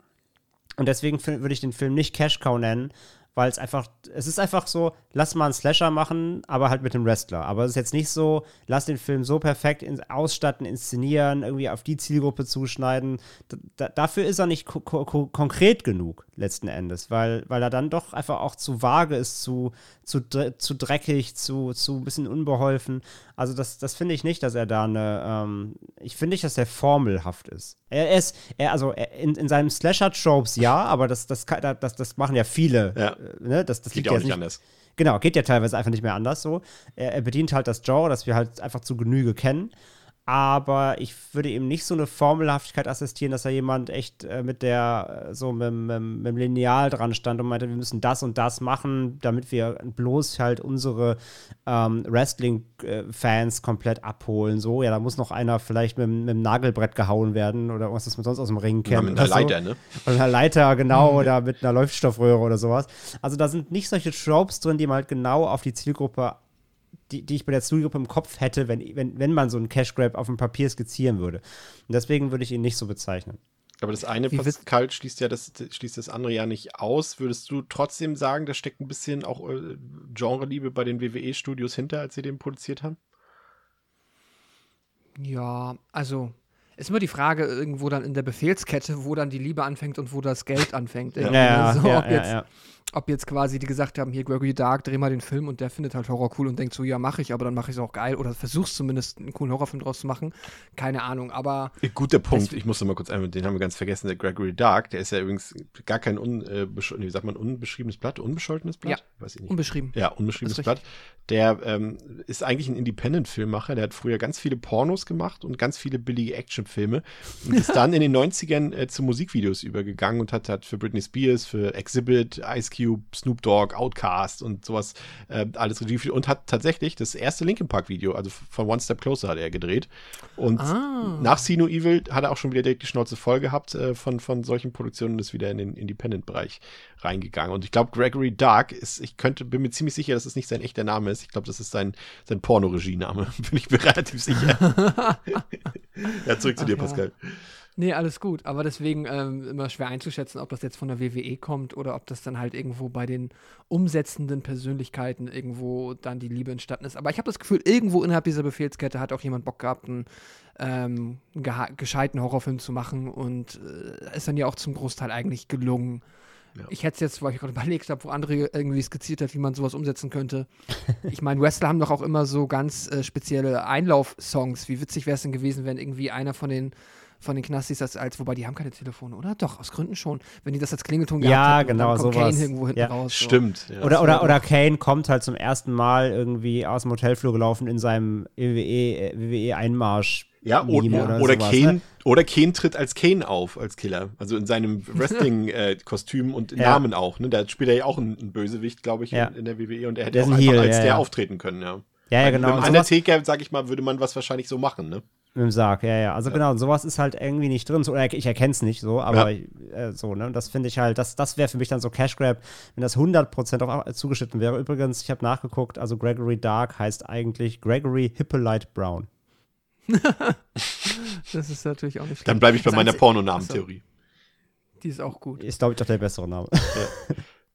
Und deswegen würde ich den Film nicht Cash Cow nennen, weil es einfach, es ist einfach so, lass mal einen Slasher machen, aber halt mit dem Wrestler. Aber es ist jetzt nicht so, lass den Film so perfekt in, ausstatten, inszenieren, irgendwie auf die Zielgruppe zuschneiden. D dafür ist er nicht ko ko konkret genug, letzten Endes, weil, weil er dann doch einfach auch zu vage ist, zu, zu, zu dreckig, zu, zu ein bisschen unbeholfen. Also das, das finde ich nicht, dass er da eine, ähm, ich finde nicht, dass er formelhaft ist. Er ist, er, also er, in, in seinem Slasher-Tropes ja, aber das, das, das, das machen ja viele. Ja. Äh, ne? Das, das Geht ja auch nicht anders. Genau, geht ja teilweise einfach nicht mehr anders so. Er, er bedient halt das Genre, das wir halt einfach zu Genüge kennen aber ich würde ihm nicht so eine Formelhaftigkeit assistieren, dass er jemand echt äh, mit der, äh, so mit, mit, mit, dem Lineal dran stand und meinte, wir müssen das und das machen, damit wir bloß halt unsere ähm, Wrestling-Fans komplett abholen. So, ja, da muss noch einer vielleicht mit, mit dem Nagelbrett gehauen werden oder was das man sonst aus dem Ring kennt. Ja, mit einer Leiter, so. ne? Oder einer Leiter, genau, oder mit einer Leuchtstoffröhre oder sowas. Also da sind nicht solche Tropes drin, die man halt genau auf die Zielgruppe die, die ich bei der Studiogruppe im Kopf hätte, wenn, wenn, wenn man so einen Cash Grab auf dem Papier skizzieren würde. Und deswegen würde ich ihn nicht so bezeichnen. Aber das eine Pascal schließt ja das, schließt das andere ja nicht aus. Würdest du trotzdem sagen, da steckt ein bisschen auch äh, Genre-Liebe bei den WWE-Studios hinter, als sie den produziert haben? Ja, also ist immer die Frage irgendwo dann in der Befehlskette, wo dann die Liebe anfängt und wo das Geld anfängt. ja, ja, so, ja, jetzt, ja, ob jetzt quasi die gesagt haben, hier Gregory Dark, dreh mal den Film und der findet halt Horror cool und denkt so, ja, mache ich, aber dann mache ich es auch geil oder versuchst zumindest einen coolen Horrorfilm draus zu machen. Keine Ahnung, aber. Guter Punkt, ich musste mal kurz einmal, den haben wir ganz vergessen, der Gregory Dark, der ist ja übrigens gar kein un, äh, wie sagt man, unbeschriebenes Blatt, unbescholtenes Blatt? Ja, Weiß ich nicht. unbeschrieben. Ja, unbeschriebenes Blatt. Der ähm, ist eigentlich ein Independent-Filmmacher, der hat früher ganz viele Pornos gemacht und ganz viele billige Actionfilme und ist dann in den 90ern äh, zu Musikvideos übergegangen und hat, hat für Britney Spears, für Exhibit, Ice Cube, Snoop Dogg, Outcast und sowas äh, alles Regie und hat tatsächlich das erste Linkin Park Video, also von One Step Closer hat er gedreht. Und ah. nach Sino Evil hat er auch schon wieder direkt die Schnauze voll gehabt äh, von, von solchen Produktionen und ist wieder in den Independent-Bereich reingegangen. Und ich glaube, Gregory Dark ist, ich könnte, bin mir ziemlich sicher, dass es das nicht sein echter Name ist. Ich glaube, das ist sein, sein Pornoregie-Name. bin ich mir relativ sicher. ja, zurück zu Ach, dir, Pascal. Nee, alles gut. Aber deswegen ähm, immer schwer einzuschätzen, ob das jetzt von der WWE kommt oder ob das dann halt irgendwo bei den umsetzenden Persönlichkeiten irgendwo dann die Liebe entstanden ist. Aber ich habe das Gefühl, irgendwo innerhalb dieser Befehlskette hat auch jemand Bock gehabt, einen, ähm, gescheiten Horrorfilm zu machen und äh, ist dann ja auch zum Großteil eigentlich gelungen. Ja. Ich hätte es jetzt, weil ich gerade überlegt habe, wo andere irgendwie skizziert hat, wie man sowas umsetzen könnte. ich meine, Wrestler haben doch auch immer so ganz äh, spezielle Einlaufsongs. Wie witzig wäre es denn gewesen, wenn irgendwie einer von den von den Knastis das als, wobei die haben keine Telefone, oder? Doch, aus Gründen schon. Wenn die das als Klingelton gehabt ja, hätten, genau, dann kommt sowas. Kane irgendwo hinten ja. raus. So. Stimmt. Ja. Oder, oder, oder Kane kommt halt zum ersten Mal irgendwie aus dem Hotelflur gelaufen in seinem WWE-Einmarsch. Ja, Meme oder, oder oder, sowas, Kane, ne? oder Kane tritt als Kane auf, als Killer. Also in seinem Wrestling-Kostüm und Ja. Namen auch. Ne? Da spielt er ja auch einen, Bösewicht, glaube ich, Ja. in, in der WWE. Und er hätte auch einfach Heel, als ja, der ja. auftreten können, ja. Ja, ja, genau. Mit dem Undertaker, sag ich mal, würde man was wahrscheinlich so machen, ne? Mit dem Sarg, ja, ja. Also genau, und sowas ist halt irgendwie nicht drin. So, oder ich erkenne es nicht so, aber äh, so, ne? Und das finde ich halt, das, das wäre für mich dann so Cash Grab, wenn das 100% auf, zugeschnitten wäre. Übrigens, ich habe nachgeguckt, also Gregory Dark heißt eigentlich Gregory Hippolyte Brown. Das ist natürlich auch nicht Dann schlecht. bleibe ich bei Das meiner Pornonamentheorie. Die ist auch gut. Ist, glaube ich, doch der bessere Name.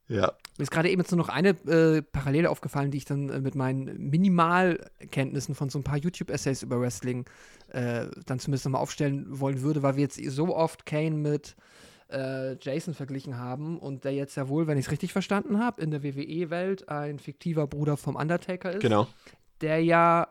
Ja. Mir ist gerade eben jetzt nur noch eine äh, Parallele aufgefallen, die ich dann äh, mit meinen Minimalkenntnissen von so ein paar YouTube-Essays über Wrestling äh, dann zumindest nochmal aufstellen wollen würde, weil wir jetzt so oft Kane mit äh, Jason verglichen haben und der jetzt ja wohl, wenn ich es richtig verstanden habe, in der WWE-Welt ein fiktiver Bruder vom Undertaker ist, Genau. der ja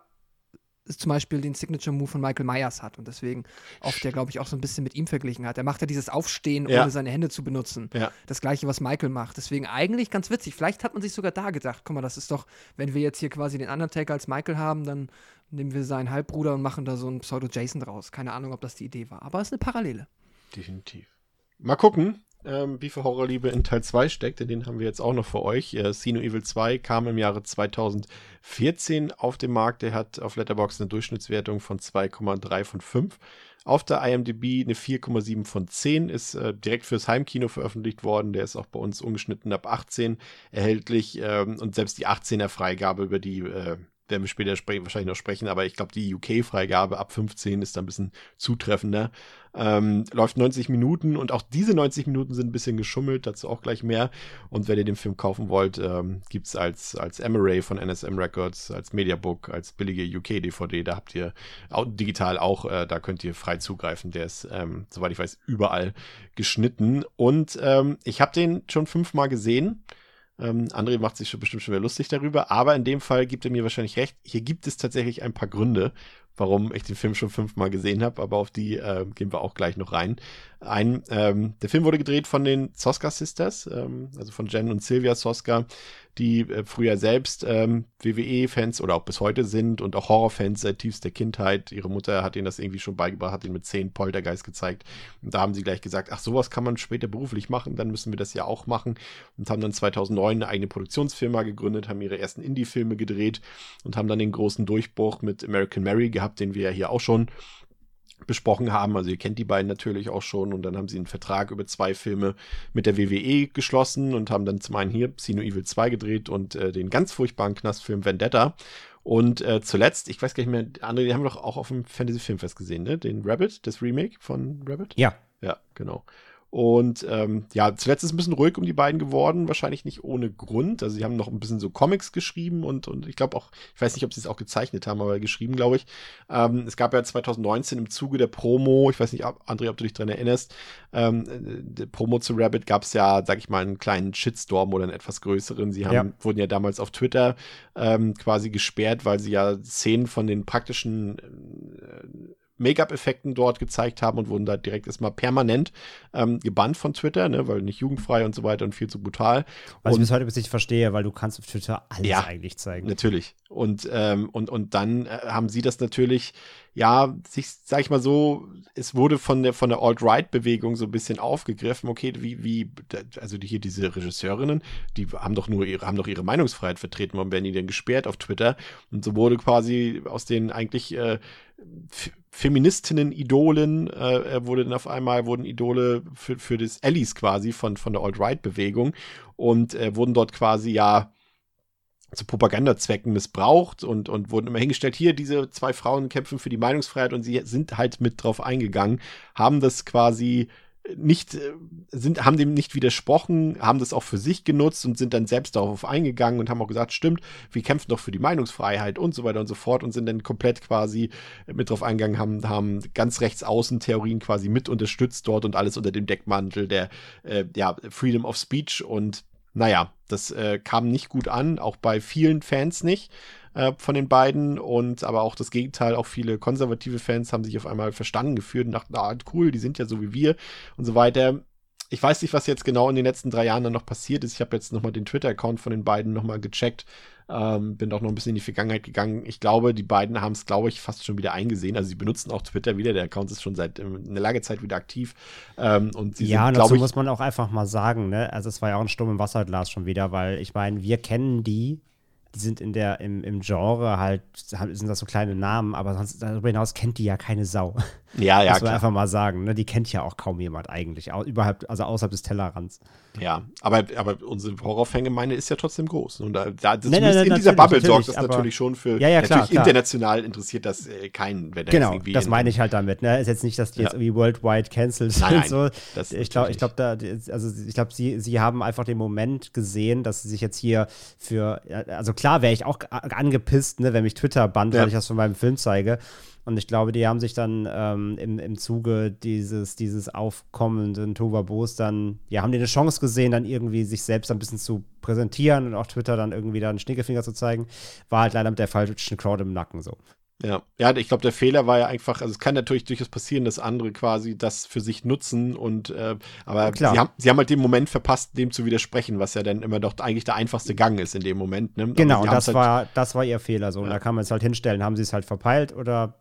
zum Beispiel den Signature-Move von Michael Myers hat und deswegen oft der, glaube ich, auch so ein bisschen mit ihm verglichen hat. Er macht ja dieses Aufstehen, Ja. ohne seine Hände zu benutzen. Ja. Das gleiche, was Michael macht. Deswegen eigentlich ganz witzig. Vielleicht hat man sich sogar da gedacht, guck mal, das ist doch, wenn wir jetzt hier quasi den Undertaker als Michael haben, dann nehmen wir seinen Halbbruder und machen da so einen Pseudo-Jason draus. Keine Ahnung, ob das die Idee war, aber es ist eine Parallele. Definitiv. Mal gucken, ähm, wie viel Horrorliebe in Teil 2 steckt, denn den haben wir jetzt auch noch für euch. Äh, Sino Evil 2 kam im Jahre 2014 auf den Markt. Der hat auf Letterboxd eine Durchschnittswertung von 2,3 von 5. Auf der IMDb eine 4,7 von 10, ist äh, direkt fürs Heimkino veröffentlicht worden. Der ist auch bei uns ungeschnitten ab 18 erhältlich ähm, und selbst die 18er Freigabe, über die äh, werden wir später wahrscheinlich noch sprechen, aber ich glaube, die UK-Freigabe ab 15 ist da ein bisschen zutreffender. Ähm, läuft 90 Minuten und auch diese 90 Minuten sind ein bisschen geschummelt, dazu auch gleich mehr. Und wenn ihr den Film kaufen wollt, ähm, gibt es als, als M-Array von NSM Records, als Mediabook, als billige UK-DVD, da habt ihr auch, digital auch, äh, da könnt ihr frei zugreifen. Der ist, ähm, soweit ich weiß, überall geschnitten. Und ähm, ich habe den schon fünfmal gesehen. Ähm, André macht sich schon bestimmt schon wieder lustig darüber, aber in dem Fall gibt er mir wahrscheinlich recht. Hier gibt es tatsächlich ein paar Gründe, warum ich den Film schon fünfmal gesehen habe, aber auf die äh, gehen wir auch gleich noch rein. Ein, ähm, der Film wurde gedreht von den Soska Sisters, ähm, also von Jen und Sylvia Soska, die äh, früher selbst ähm, WWE-Fans oder auch bis heute sind und auch Horrorfans seit tiefster Kindheit. Ihre Mutter hat ihnen das irgendwie schon beigebracht, hat ihnen mit zehn Poltergeist gezeigt. Und da haben sie gleich gesagt, ach, sowas kann man später beruflich machen, dann müssen wir das ja auch machen. Und haben dann 2009 eine eigene Produktionsfirma gegründet, haben ihre ersten Indie-Filme gedreht und haben dann den großen Durchbruch mit American Mary gehabt, den wir ja hier auch schon besprochen haben. Also ihr kennt die beiden natürlich auch schon und dann haben sie einen Vertrag über zwei Filme mit der WWE geschlossen und haben dann zum einen hier Sino Evil 2 gedreht und äh, den ganz furchtbaren Knastfilm Vendetta. Und äh, zuletzt, ich weiß gar nicht mehr, andere, die haben wir doch auch auf dem Fantasy Filmfest gesehen, ne? Den Rabbit, das Remake von Rabbit? Ja. Ja, genau. Und ähm, ja, zuletzt ist es ein bisschen ruhig um die beiden geworden, wahrscheinlich nicht ohne Grund. Also sie haben noch ein bisschen so Comics geschrieben und, und ich glaube auch, ich weiß nicht, ob sie es auch gezeichnet haben, aber geschrieben, glaube ich. Ähm, es gab ja 2019 im Zuge der Promo, ich weiß nicht, André, ob du dich dran erinnerst, ähm, der Promo zu Rabbit gab es ja, sag ich mal, einen kleinen Shitstorm oder einen etwas größeren. Sie haben, Ja. wurden ja damals auf Twitter ähm, quasi gesperrt, weil sie ja Szenen von den praktischen äh, Make-up-Effekten dort gezeigt haben und wurden da direkt erstmal permanent ähm, gebannt von Twitter, ne, weil nicht jugendfrei und so weiter und viel zu brutal. Was ich bis heute bis nicht verstehe, weil du kannst auf Twitter alles Ja. eigentlich zeigen. Natürlich. Und, ähm, und, und dann äh, haben sie das natürlich, ja, sich, sag ich mal so, es wurde von der, von der Alt-Right-Bewegung so ein bisschen aufgegriffen, okay, wie, wie, also die, hier diese Regisseurinnen, die haben doch nur ihre, haben doch ihre Meinungsfreiheit vertreten, warum werden die denn gesperrt auf Twitter? Und so wurde quasi aus den eigentlich äh, Feministinnen-Idolen, äh, wurde dann auf einmal, wurden Idole für, für das Allies quasi von, von der Alt-Right-Bewegung und äh, wurden dort quasi ja zu Propagandazwecken missbraucht und, und wurden immer hingestellt, hier, diese zwei Frauen kämpfen für die Meinungsfreiheit und sie sind halt mit drauf eingegangen, haben das quasi nicht, äh, sind, haben dem nicht widersprochen, haben das auch für sich genutzt und sind dann selbst darauf eingegangen und haben auch gesagt, stimmt, wir kämpfen doch für die Meinungsfreiheit und so weiter und so fort und sind dann komplett quasi mit drauf eingegangen, haben, haben ganz rechts außen Theorien quasi mit unterstützt dort und alles unter dem Deckmantel der äh, ja, Freedom of Speech. Und naja, das äh, kam nicht gut an, auch bei vielen Fans nicht äh, von den beiden und aber auch das Gegenteil, auch viele konservative Fans haben sich auf einmal verstanden gefühlt und dachten, ah, cool, die sind ja so wie wir und so weiter. ich weiß nicht, was jetzt genau in den letzten drei Jahren dann noch passiert ist. Ich habe jetzt nochmal den Twitter-Account von den beiden nochmal gecheckt. Ähm, bin auch noch ein bisschen in die Vergangenheit gegangen. Ich glaube, die beiden haben es, glaube ich, fast schon wieder eingesehen. Also sie benutzen auch Twitter wieder. Der Account ist schon seit ähm, einer lange Zeit wieder aktiv. Ähm, und sie ja, sind, dazu ich, muss man auch einfach mal sagen, ne? Also es war ja auch ein Sturm im Wasserglas schon wieder, weil ich meine, wir kennen die die sind in der, im, im Genre halt, sind das so kleine Namen, aber sonst darüber hinaus kennt die ja keine Sau. Ja, ja. Muss man klar. einfach mal sagen, ne? Die kennt ja auch kaum jemand eigentlich, überhalb, also außerhalb des Tellerrands. Ja, aber, aber unsere Horrorfangemeinde ist ja trotzdem groß. Und da, da das nein, nein, in dieser Bubble sorgt das natürlich schon für. Ja, ja, klar, natürlich klar. international interessiert das äh, keinen, wenn Genau, das meine ich halt damit. Ne? Ist jetzt nicht, dass die ja. jetzt irgendwie worldwide cancelled sind. Nein, so. ich glaube, ich glaube, da, also ich glaube, sie, sie haben einfach den Moment gesehen, dass sie sich jetzt hier für, also klar wäre ich auch angepisst, ne, wenn mich Twitter bannt, ja. weil ich das von meinem Film zeige. Und ich glaube, die haben sich dann ähm, im, im Zuge dieses, dieses aufkommenden Tovabos dann, ja, haben die eine Chance gesehen, dann irgendwie sich selbst ein bisschen zu präsentieren und auch Twitter dann irgendwie da einen Schnickefinger zu zeigen. War halt leider mit der falschen Crowd im Nacken so. Ja, ja, ich glaube, der Fehler war ja einfach, also es kann natürlich durchaus passieren, dass andere quasi das für sich nutzen und äh, aber sie haben, sie haben halt den Moment verpasst, dem zu widersprechen, was ja dann immer doch eigentlich der einfachste Gang ist in dem Moment. Ne? Genau, und das halt, war, das war ihr Fehler so. Ja. Und da kann man es halt hinstellen, haben sie es halt verpeilt oder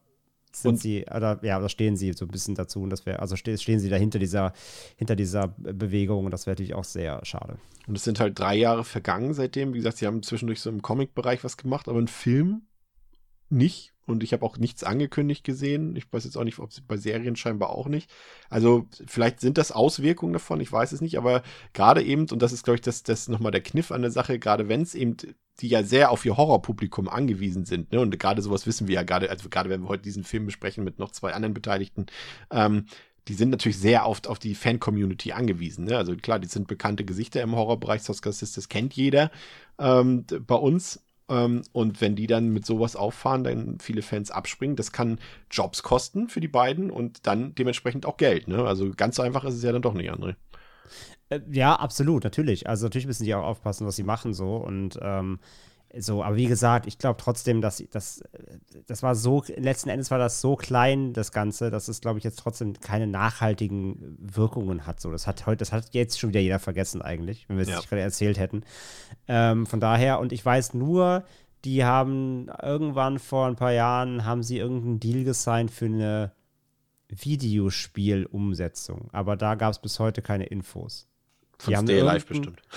sind und, sie, oder ja, oder stehen sie so ein bisschen dazu und das wäre, also stehen, stehen sie da hinter dieser, hinter dieser Bewegung und das wäre natürlich auch sehr schade. Und es sind halt drei Jahre vergangen seitdem. Wie gesagt, sie haben zwischendurch so im Comic-Bereich was gemacht, aber ein Film nicht. Und ich habe auch nichts angekündigt gesehen. Ich weiß jetzt auch nicht, ob sie bei Serien scheinbar auch nicht. Also vielleicht sind das Auswirkungen davon, ich weiß es nicht, aber gerade eben, und das ist, glaube ich, das, das nochmal der Kniff an der Sache, gerade wenn es eben die ja sehr auf ihr Horrorpublikum angewiesen sind. Ne? Und gerade sowas wissen wir ja gerade, also gerade wenn wir heute diesen Film besprechen mit noch zwei anderen Beteiligten, ähm, die sind natürlich sehr oft auf die Fan-Community angewiesen. Ne? Also klar, die sind bekannte Gesichter im Horrorbereich, Soska Sisters kennt jeder ähm, bei uns. Ähm, und wenn die dann mit sowas auffahren, dann viele Fans abspringen, das kann Jobs kosten für die beiden und dann dementsprechend auch Geld. Ne? Also ganz so einfach ist es ja dann doch nicht, André. Äh, ja, absolut, natürlich. Also natürlich müssen die auch aufpassen, was sie machen so und ähm, so, aber wie gesagt, ich glaube trotzdem, dass das, das war so, letzten Endes war das so klein, das Ganze, dass es, glaube ich, jetzt trotzdem keine nachhaltigen Wirkungen hat. So, das hat heute, das hat jetzt schon wieder jeder vergessen eigentlich, wenn wir es ja. nicht gerade erzählt hätten. Ähm, von daher, und ich weiß nur, die haben irgendwann vor ein paar Jahren, haben sie irgendeinen Deal gesigned für eine Videospielumsetzung. Aber da gab es bis heute keine Infos. Von Stay Alive bestimmt.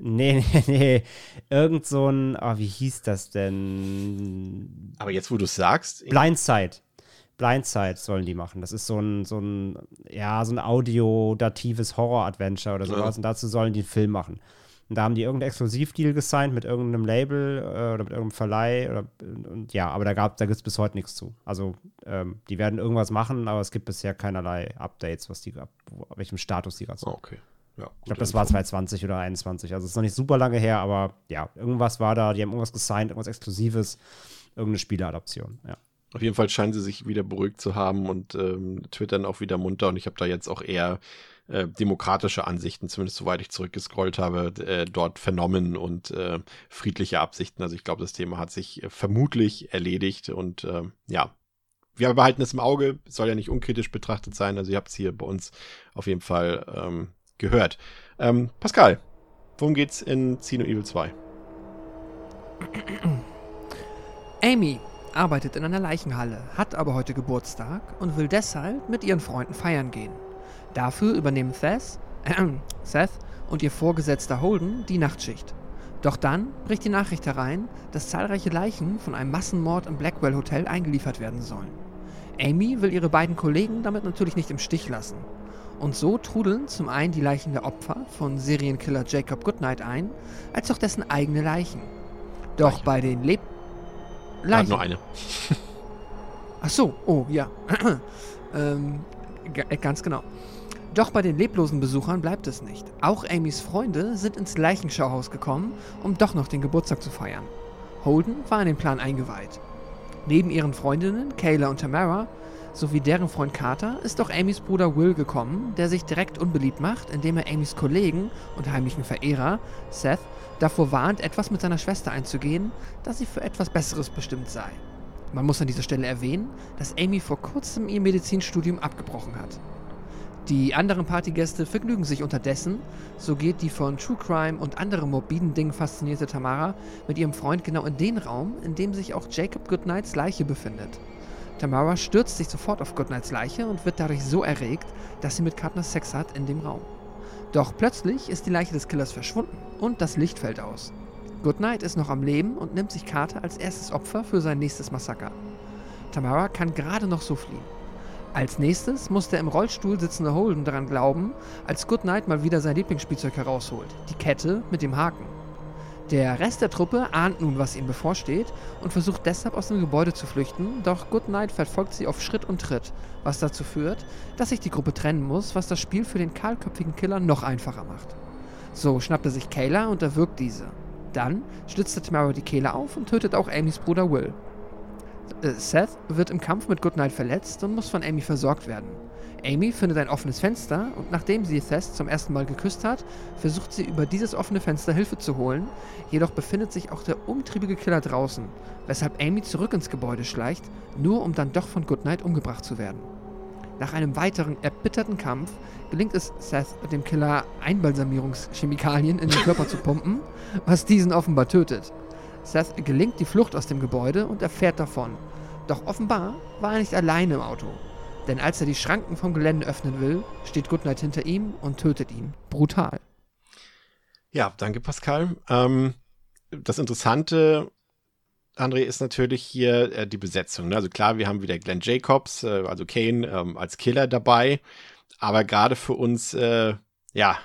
Nee, nee, nee. Irgend so ein, oh, wie hieß das denn? Aber jetzt, wo du es sagst. Blindside. Blindside sollen die machen. Das ist so ein, so ein, ja, so ein audiodatives Horror-Adventure oder sowas. Ja. Und dazu sollen die einen Film machen. Und da haben die irgendeinen Exklusivdeal gesigned mit irgendeinem Label äh, oder mit irgendeinem Verleih. Oder, und ja, aber da, da gibt es bis heute nichts zu. Also, ähm, die werden irgendwas machen, aber es gibt bisher keinerlei Updates, was die, welchem Status die gerade sind. Oh, okay. Ja, ich glaube, das war 2020 oder 2021. Also es ist noch nicht super lange her, aber ja, irgendwas war da. Die haben irgendwas gesigned, irgendwas Exklusives, irgendeine Spieleadaption. Ja. Auf jeden Fall scheinen sie sich wieder beruhigt zu haben und ähm, twittern auch wieder munter. Und ich habe da jetzt auch eher äh, demokratische Ansichten, zumindest soweit ich zurückgescrollt habe, äh, dort vernommen und äh, friedliche Absichten. Also ich glaube, das Thema hat sich äh, vermutlich erledigt und äh, ja, wir behalten es im Auge, soll ja nicht unkritisch betrachtet sein. Also ihr habt es hier bei uns auf jeden Fall ähm, gehört. Ähm, Pascal, worum geht's in Xeno Evil 2? Amy arbeitet in einer Leichenhalle, hat aber heute Geburtstag und will deshalb mit ihren Freunden feiern gehen. Dafür übernehmen Thess, äh, Seth und ihr Vorgesetzter Holden die Nachtschicht. Doch dann bricht die Nachricht herein, dass zahlreiche Leichen von einem Massenmord im Blackwell Hotel eingeliefert werden sollen. Amy will ihre beiden Kollegen damit natürlich nicht im Stich lassen und so trudeln zum einen die Leichen der Opfer von Serienkiller Jacob Goodnight ein, als auch dessen eigene Leichen. Doch Leichen. bei den Leb... Leichen. Hat nur eine. Ach so, oh ja. ähm, äh, ganz genau. Doch bei den leblosen Besuchern bleibt es nicht. Auch Amys Freunde sind ins Leichenschauhaus gekommen, um doch noch den Geburtstag zu feiern. Holden war in den Plan eingeweiht. Neben ihren Freundinnen Kayla und Tamara sowie deren Freund Carter ist auch Amys Bruder Will gekommen, der sich direkt unbeliebt macht, indem er Amys Kollegen und heimlichen Verehrer, Seth, davor warnt, etwas mit seiner Schwester einzugehen, da sie für etwas Besseres bestimmt sei. Man muss an dieser Stelle erwähnen, dass Amy vor kurzem ihr Medizinstudium abgebrochen hat. Die anderen Partygäste vergnügen sich unterdessen, so geht die von True Crime und anderen morbiden Dingen faszinierte Tamara mit ihrem Freund genau in den Raum, in dem sich auch Jacob Goodnights Leiche befindet. Tamara stürzt sich sofort auf Goodnights Leiche und wird dadurch so erregt, dass sie mit Cartner Sex hat in dem Raum. Doch plötzlich ist die Leiche des Killers verschwunden und das Licht fällt aus. Goodnight ist noch am Leben und nimmt sich Carter als erstes Opfer für sein nächstes Massaker. Tamara kann gerade noch so fliehen. Als nächstes muss der im Rollstuhl sitzende Holden daran glauben, als Goodnight mal wieder sein Lieblingsspielzeug herausholt, die Kette mit dem Haken. Der Rest der Truppe ahnt nun, was ihnen bevorsteht und versucht deshalb aus dem Gebäude zu flüchten, doch Goodnight verfolgt sie auf Schritt und Tritt, was dazu führt, dass sich die Gruppe trennen muss, was das Spiel für den kahlköpfigen Killer noch einfacher macht. So schnappt er sich Kayla und erwürgt diese. Dann schlitzt Tamara die Kehle auf und tötet auch Amys Bruder Will. Äh, Seth wird im Kampf mit Goodnight verletzt und muss von Amy versorgt werden. Amy findet ein offenes Fenster und nachdem sie Seth zum ersten Mal geküsst hat, versucht sie über dieses offene Fenster Hilfe zu holen, jedoch befindet sich auch der umtriebige Killer draußen, weshalb Amy zurück ins Gebäude schleicht, nur um dann doch von Goodnight umgebracht zu werden. Nach einem weiteren erbitterten Kampf gelingt es Seth, dem Killer Einbalsamierungschemikalien in den Körper zu pumpen, was diesen offenbar tötet. Seth gelingt die Flucht aus dem Gebäude und er fährt davon. Doch offenbar war er nicht alleine im Auto. Denn als er die Schranken vom Gelände öffnen will, steht Goodnight hinter ihm und tötet ihn. Brutal. Ja, danke Pascal. Ähm, das Interessante, André, ist natürlich hier äh, die Besetzung. Ne? Also klar, wir haben wieder Glenn Jacobs, äh, also Kane ähm, als Killer dabei. Aber gerade für uns, äh, ja,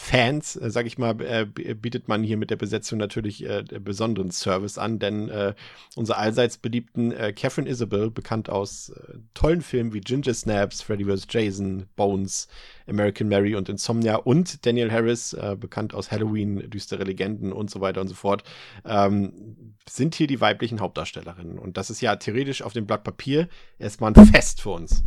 Fans, äh, sag ich mal, äh, bietet man hier mit der Besetzung natürlich äh, besonderen Service an, denn äh, unsere allseits beliebten äh, Catherine Isabel, bekannt aus äh, tollen Filmen wie Ginger Snaps, Freddy vs. Jason, Bones, American Mary und Insomnia und Daniel Harris, äh, bekannt aus Halloween, düstere Legenden und so weiter und so fort, ähm, sind hier die weiblichen Hauptdarstellerinnen. Und das ist ja theoretisch auf dem Blatt Papier erstmal ein Fest für uns.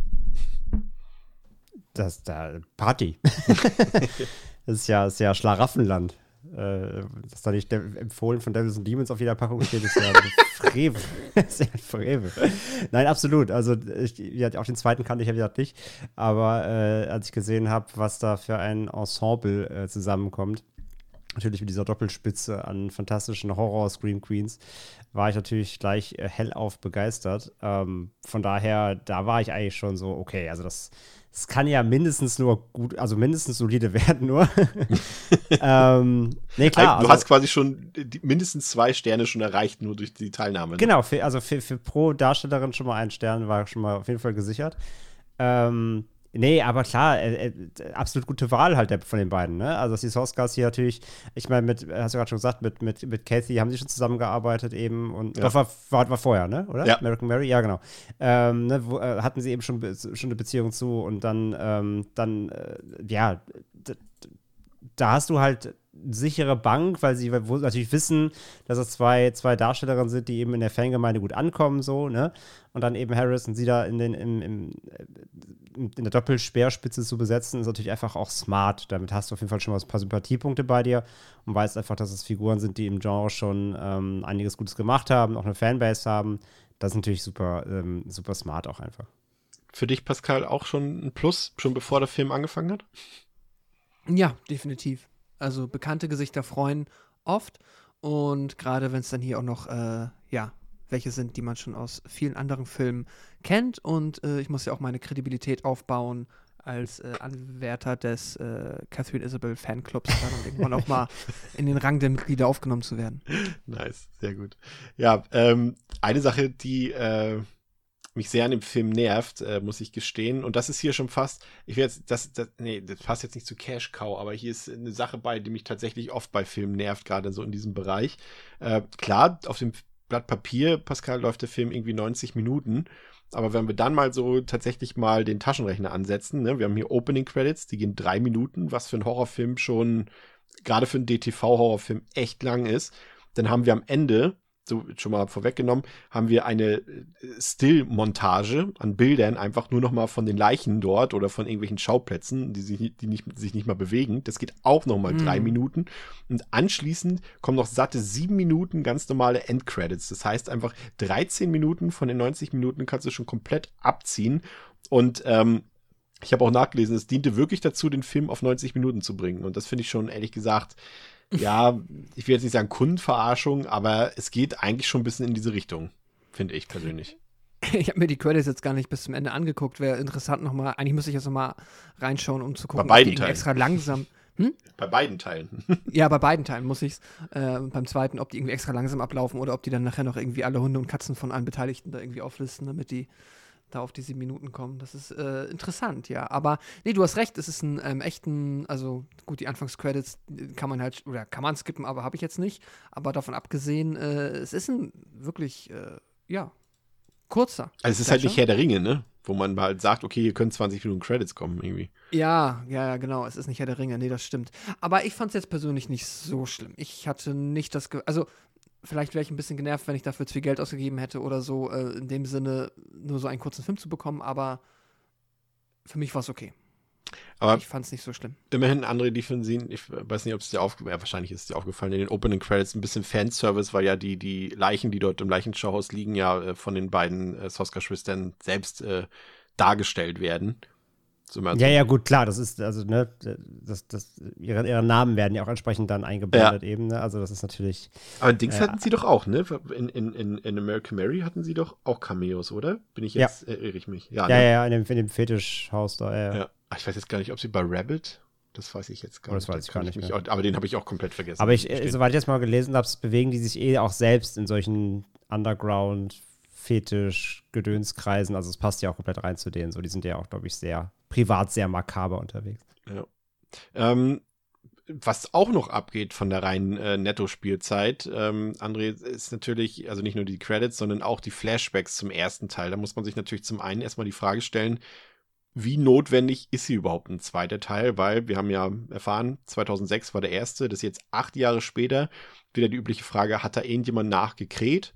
Das ist da Party. Das ist ja, ist ja Schlaraffenland. Äh, dass da nicht empfohlen von Devils and Demons auf jeder Packung steht, ist ja Frevel. ist ja Frevel. Nein, absolut. Also, ich, ja, auch den zweiten kannte ich ja wieder nicht. Aber äh, als ich gesehen habe, was da für ein Ensemble äh, zusammenkommt, natürlich mit dieser Doppelspitze an fantastischen Horror-Scream Queens, war ich natürlich gleich äh, hellauf begeistert. Ähm, von daher, da war ich eigentlich schon so, okay, also das es kann ja mindestens nur gut, also mindestens solide werden nur. ähm, nee, klar. Du also, hast quasi schon mindestens zwei Sterne schon erreicht, nur durch die Teilnahme. Ne? Genau, für, also für, für pro Darstellerin schon mal ein Stern war schon mal auf jeden Fall gesichert. Ähm, Nee, aber klar, äh, äh, absolut gute Wahl halt der, von den beiden. Ne? Also die Sourcecast hier natürlich, ich meine, mit, hast du gerade schon gesagt, mit, mit, mit Kathy haben sie schon zusammengearbeitet eben und ja. doch war, war, war vorher, ne? Oder? Ja. American Mary, ja, genau. Ähm, ne, wo, äh, hatten sie eben schon, schon eine Beziehung zu und dann, ähm, dann, äh, ja, da hast du halt sichere Bank, weil sie natürlich wissen, dass es zwei, zwei Darstellerinnen sind, die eben in der Fangemeinde gut ankommen, so, ne? Und dann eben Harris und sie da in, den, im, im, in der Doppelspeerspitze zu besetzen, ist natürlich einfach auch smart. Damit hast du auf jeden Fall schon mal ein paar Sympathiepunkte bei dir und weißt einfach, dass es Figuren sind, die im Genre schon ähm, einiges Gutes gemacht haben, auch eine Fanbase haben. Das ist natürlich super, ähm, super smart auch einfach. Für dich, Pascal, auch schon ein Plus, schon bevor der Film angefangen hat? Ja, definitiv. Also bekannte Gesichter freuen oft. Und gerade wenn es dann hier auch noch, äh, ja, welche sind, die man schon aus vielen anderen Filmen kennt. Und äh, ich muss ja auch meine Kredibilität aufbauen als äh, Anwärter des äh, Catherine Isabel Fanclubs dann irgendwann auch mal in den Rang der Mitglieder aufgenommen zu werden. Nice, sehr gut. Ja, ähm, eine Sache, die äh, mich sehr an dem Film nervt, äh, muss ich gestehen. Und das ist hier schon fast, ich will jetzt, das, das, nee, das passt jetzt nicht zu Cash Cow, aber hier ist eine Sache bei, die mich tatsächlich oft bei Filmen nervt, gerade so in diesem Bereich. Äh, klar, auf dem Blatt Papier, Pascal, läuft der Film irgendwie 90 Minuten. Aber wenn wir dann mal so tatsächlich mal den Taschenrechner ansetzen, ne, wir haben hier Opening Credits, die gehen drei Minuten, was für einen Horrorfilm schon, gerade für einen DTV-Horrorfilm echt lang ist. Dann haben wir am Ende so schon mal vorweggenommen, haben wir eine äh, Still-Montage an Bildern einfach nur noch mal von den Leichen dort oder von irgendwelchen Schauplätzen, die sich, die nicht, sich nicht mal bewegen. Das geht auch noch mal mm. drei Minuten. Und anschließend kommen noch satte sieben Minuten ganz normale Endcredits. Das heißt einfach 13 Minuten von den 90 Minuten kannst du schon komplett abziehen. Und ähm, Ich habe auch nachgelesen, es diente wirklich dazu, den Film auf 90 Minuten zu bringen. Und das finde ich schon, ehrlich gesagt, ja, ich will jetzt nicht sagen Kundenverarschung, aber es geht eigentlich schon ein bisschen in diese Richtung, finde ich persönlich. Ich habe mir die Credits jetzt gar nicht bis zum Ende angeguckt. Wäre interessant nochmal. Eigentlich müsste ich jetzt nochmal reinschauen, um zu gucken, bei beiden ob die Teilen. extra langsam. Hm? Bei beiden Teilen. ja, bei beiden Teilen muss ich es. Äh, beim zweiten, ob die irgendwie extra langsam ablaufen oder ob die dann nachher noch irgendwie alle Hunde und Katzen von allen Beteiligten da irgendwie auflisten, damit die da auf die sieben Minuten kommen. Das ist äh, interessant, ja. Aber nee, du hast recht, es ist ein ähm, echten, also gut, die Anfangscredits kann man halt, oder kann man skippen, aber habe ich jetzt nicht. Aber davon abgesehen, äh, es ist ein wirklich, äh, ja, kurzer. Also es ist halt nicht Herr der Ringe, ne? Wo man halt sagt, okay, hier können 20 Minuten Credits kommen irgendwie. Ja, ja, ja, genau. Es ist nicht Herr der Ringe, nee, das stimmt. Aber ich fand es jetzt persönlich nicht so schlimm. Ich hatte nicht das, Ge also vielleicht wäre ich ein bisschen genervt, wenn ich dafür zu viel Geld ausgegeben hätte oder so, äh, in dem Sinne nur so einen kurzen Film zu bekommen, aber für mich war es okay. Aber ich fand es nicht so schlimm. Immerhin, André, die von Sie, ich weiß nicht, ob es dir aufgefallen ja, wahrscheinlich ist es dir aufgefallen, in den Opening Credits ein bisschen Fanservice, weil ja die, die Leichen, die dort im Leichenschauhaus liegen, ja äh, von den beiden äh, Soska-Schwestern selbst äh, dargestellt werden. Ja, ja, gut, klar, das ist, also, ne, das, das, ihre, ihre Namen werden ja auch entsprechend dann eingeblendet ja. eben, ne? Also das ist natürlich. Aber Dings äh, hatten sie doch auch, ne? In, in, in, in American Mary hatten sie doch auch Cameos, oder? Bin ich jetzt, ja. irre ich mich? Ja, ja, ne? ja, in dem, in dem Fetischhaus da, ja. ja. Ich weiß jetzt gar nicht, ob sie bei Rabbit das weiß ich jetzt gar oh, das nicht. Das weiß ich gar nicht. Auch, aber den habe ich auch komplett vergessen. Aber ich, äh, soweit ich das mal gelesen habe, bewegen die sich eh auch selbst in solchen Underground Fetisch, Gedönskreisen. Also es passt ja auch komplett rein zu denen. So, die sind ja auch, glaube ich, sehr privat, sehr makaber unterwegs. Ja. Ähm, was auch noch abgeht von der reinen äh, Netto-Spielzeit, ähm, André, ist natürlich, also nicht nur die Credits, sondern auch die Flashbacks zum ersten Teil. Da muss man sich natürlich zum einen erstmal die Frage stellen, wie notwendig ist hier überhaupt ein zweiter Teil? Weil wir haben ja erfahren, 2006 war der erste, das ist jetzt acht Jahre später. Wieder die übliche Frage, hat da irgendjemand nachgekräht?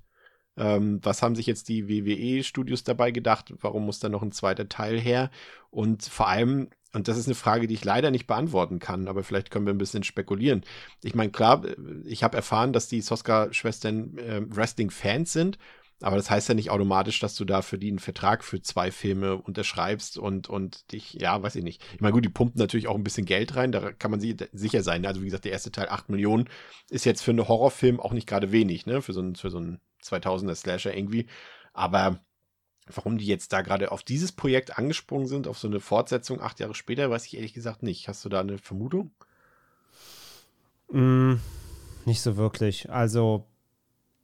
Ähm, was haben sich jetzt die WWE-Studios dabei gedacht? Warum muss da noch ein zweiter Teil her? Und vor allem, und das ist eine Frage, die ich leider nicht beantworten kann, aber vielleicht können wir ein bisschen spekulieren. Ich meine, klar, ich habe erfahren, dass die Soska-Schwestern äh, Wrestling-Fans sind, aber das heißt ja nicht automatisch, dass du da für die einen Vertrag für zwei Filme unterschreibst und, und dich, ja, weiß ich nicht. Ich meine, gut, die pumpen natürlich auch ein bisschen Geld rein, da kann man sicher sein. Also, wie gesagt, der erste Teil, 8 Millionen, ist jetzt für einen Horrorfilm auch nicht gerade wenig, ne? Für so einen, für so einen 2000er Slasher irgendwie. Aber warum die jetzt da gerade auf dieses Projekt angesprungen sind, auf so eine Fortsetzung acht Jahre später, weiß ich ehrlich gesagt nicht. Hast du da eine Vermutung? Mm, nicht so wirklich. Also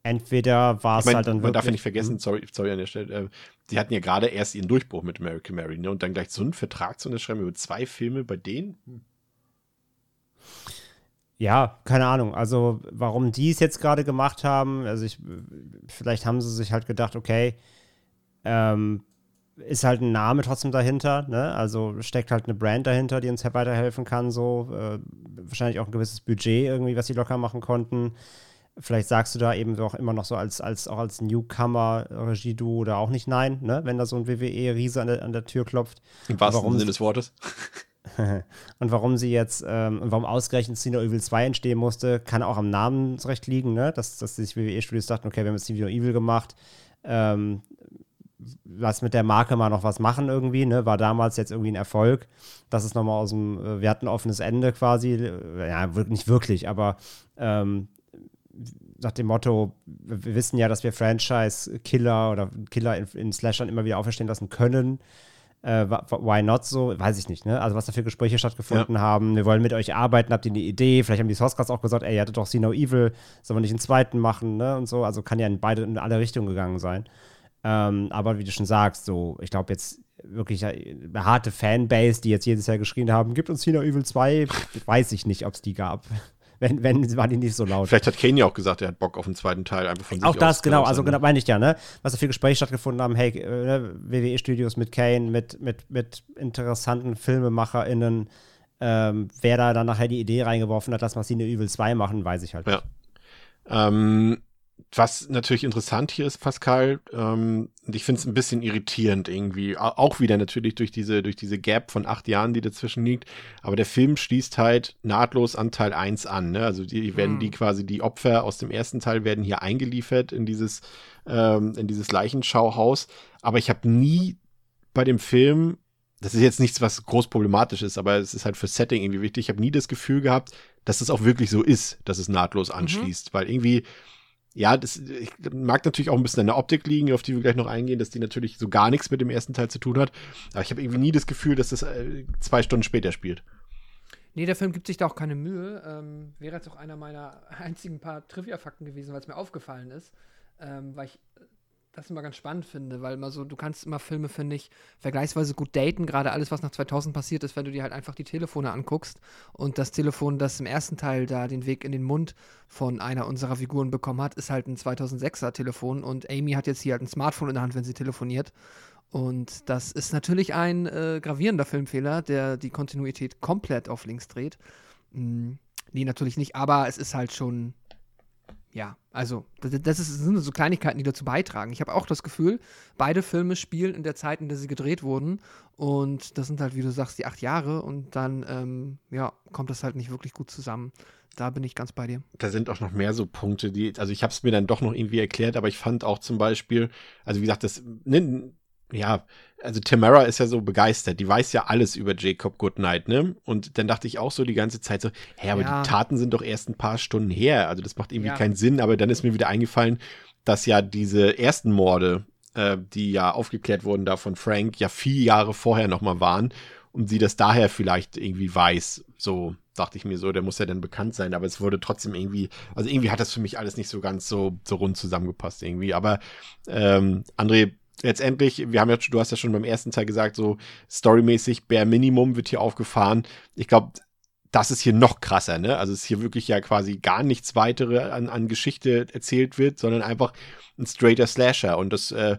entweder war es ich mein, halt dann man wirklich. Man darf ja nicht vergessen, hm? sorry, sorry an der Stelle, äh, sie hatten ja gerade erst ihren Durchbruch mit American Mary, ne? Und dann gleich so einen Vertrag zu unterschreiben über zwei Filme bei denen? Hm. Ja, keine Ahnung. Also, warum die es jetzt gerade gemacht haben, also ich, vielleicht haben sie sich halt gedacht, okay, ähm, ist halt ein Name trotzdem dahinter, ne? Also steckt halt eine Brand dahinter, die uns weiterhelfen kann, so. Äh, wahrscheinlich auch ein gewisses Budget irgendwie, was sie locker machen konnten. Vielleicht sagst du da eben auch immer noch so als, als auch als Newcomer-Regie-Duo oder auch nicht nein, ne? Wenn da so ein WWE-Riese an der, an der Tür klopft. Im wahrsten Sinne des Wortes. und warum sie jetzt, ähm, warum ausgerechnet Sino Evil 2 entstehen musste, kann auch am Namensrecht liegen, ne? Dass, dass sich WWE-Studios dachten, okay, wir haben jetzt Sino Evil gemacht, ähm, lass mit der Marke mal noch was machen irgendwie, ne? War damals jetzt irgendwie ein Erfolg. Das ist nochmal aus dem, äh, wir hatten ein offenes Ende quasi, ja, nicht wirklich, aber ähm, nach dem Motto, wir wissen ja, dass wir Franchise-Killer oder Killer in, in Slashern immer wieder auferstehen lassen können äh, why not so, weiß ich nicht, ne? Also was da für Gespräche stattgefunden ja. haben, wir wollen mit euch arbeiten, habt ihr eine Idee? Vielleicht haben die Sourcecasts auch gesagt, ey, ihr hattet doch See No Evil, sollen wir nicht einen zweiten machen, ne? Und so, also kann ja in beide, in alle Richtungen gegangen sein. Ähm, aber wie du schon sagst, so, ich glaube jetzt wirklich eine harte Fanbase, die jetzt jedes Jahr geschrien haben, gibt uns See No Evil 2, weiß ich nicht, ob es die gab wenn, wenn war die nicht so laut. Vielleicht hat Kane ja auch gesagt, er hat Bock auf einen zweiten Teil, einfach von sich Auch das, genau, also genau, meine ich ja, ne? Was da viele Gespräche stattgefunden haben, hey, äh, ne, WWE-Studios mit Kane, mit, mit, mit interessanten FilmemacherInnen, ähm, wer da dann nachher die Idee reingeworfen hat, dass Massine Evil 2 machen, weiß ich halt ja. nicht. Ähm, was natürlich interessant hier ist, Pascal, ähm, und ich finde es ein bisschen irritierend irgendwie, auch wieder natürlich durch diese, durch diese Gap von acht Jahren, die dazwischen liegt, aber der Film schließt halt nahtlos an Teil 1 an, ne? also die werden die hm. quasi, die Opfer aus dem ersten Teil werden hier eingeliefert in dieses, ähm, in dieses Leichenschauhaus, aber ich habe nie bei dem Film das ist jetzt nichts, was groß problematisch ist, aber es ist halt für Setting irgendwie wichtig. Ich habe nie das Gefühl gehabt, dass es auch wirklich so ist, dass es nahtlos mhm. anschließt, mhm. weil irgendwie ja, das mag natürlich auch ein bisschen an der Optik liegen, auf die wir gleich noch eingehen, dass die natürlich so gar nichts mit dem ersten Teil zu tun hat. Aber ich habe irgendwie nie das Gefühl, dass das äh, zwei Stunden später spielt. Nee, der Film gibt sich da auch keine Mühe. Ähm, wäre jetzt auch einer meiner einzigen paar Trivia-Fakten gewesen, weil es mir aufgefallen ist. Ähm, weil ich das immer ganz spannend finde, weil immer so, du kannst immer Filme, finde ich, vergleichsweise gut daten, gerade alles, was nach 2000 passiert ist, wenn du dir halt einfach die Telefone anguckst und das Telefon, das im ersten Teil da den Weg in den Mund von einer unserer Figuren bekommen hat, ist halt ein 2006er Telefon und Amy hat jetzt hier halt ein Smartphone in der Hand, wenn sie telefoniert und das ist natürlich ein äh, gravierender Filmfehler, der die Kontinuität komplett auf links dreht. Hm, nee, natürlich nicht, aber es ist halt schon ja, also das, ist, das sind so Kleinigkeiten, die dazu beitragen. Ich habe auch das Gefühl, beide Filme spielen in der Zeit, in der sie gedreht wurden. Und das sind halt, wie du sagst, die acht Jahre. Und dann, ähm, ja, kommt das halt nicht wirklich gut zusammen. Da bin ich ganz bei dir. Da sind auch noch mehr so Punkte, die, also ich habe es mir dann doch noch irgendwie erklärt, aber ich fand auch zum Beispiel, also wie gesagt, das, ne, ja, also Tamara ist ja so begeistert, die weiß ja alles über Jacob Goodnight, ne? Und dann dachte ich auch so die ganze Zeit so, hä, aber ja. die Taten sind doch erst ein paar Stunden her, also das macht irgendwie ja. keinen Sinn, aber dann ist mir wieder eingefallen, dass ja diese ersten Morde, äh, die ja aufgeklärt wurden da von Frank, ja vier Jahre vorher nochmal waren und sie das daher vielleicht irgendwie weiß, so dachte ich mir so, der muss ja dann bekannt sein, aber es wurde trotzdem irgendwie, also irgendwie hat das für mich alles nicht so ganz so, so rund zusammengepasst irgendwie, aber ähm, André, letztendlich, wir haben ja, du hast ja schon beim ersten Teil gesagt, so storymäßig, bare Minimum wird hier aufgefahren. Ich glaube, das ist hier noch krasser, ne? Also es ist hier wirklich ja quasi gar nichts weitere an, an Geschichte erzählt wird, sondern einfach ein straighter Slasher. Und das äh,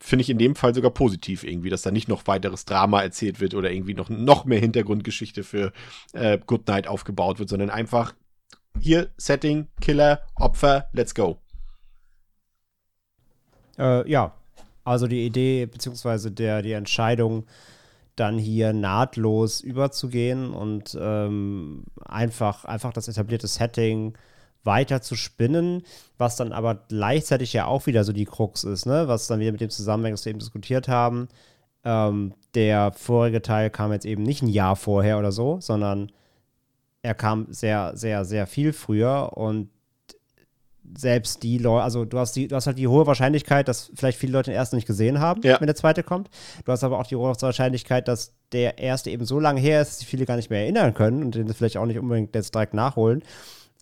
finde ich in dem Fall sogar positiv irgendwie, dass da nicht noch weiteres Drama erzählt wird oder irgendwie noch, noch mehr Hintergrundgeschichte für äh, Goodnight aufgebaut wird, sondern einfach hier Setting, Killer, Opfer, let's go. Äh, ja, also die Idee beziehungsweise der, die Entscheidung, dann hier nahtlos überzugehen und ähm, einfach, einfach das etablierte Setting weiter zu spinnen, was dann aber gleichzeitig ja auch wieder so die Krux ist, ne? was dann wieder mit dem zusammenhängt, was wir eben diskutiert haben. Ähm, der vorige Teil kam jetzt eben nicht ein Jahr vorher oder so, sondern er kam sehr, sehr, sehr viel früher und selbst die Leute, also du hast, die, du hast halt die hohe Wahrscheinlichkeit, dass vielleicht viele Leute den ersten nicht gesehen haben, ja. wenn der zweite kommt. Du hast aber auch die hohe Wahrscheinlichkeit, dass der erste eben so lange her ist, dass sich viele gar nicht mehr erinnern können und den das vielleicht auch nicht unbedingt jetzt direkt nachholen.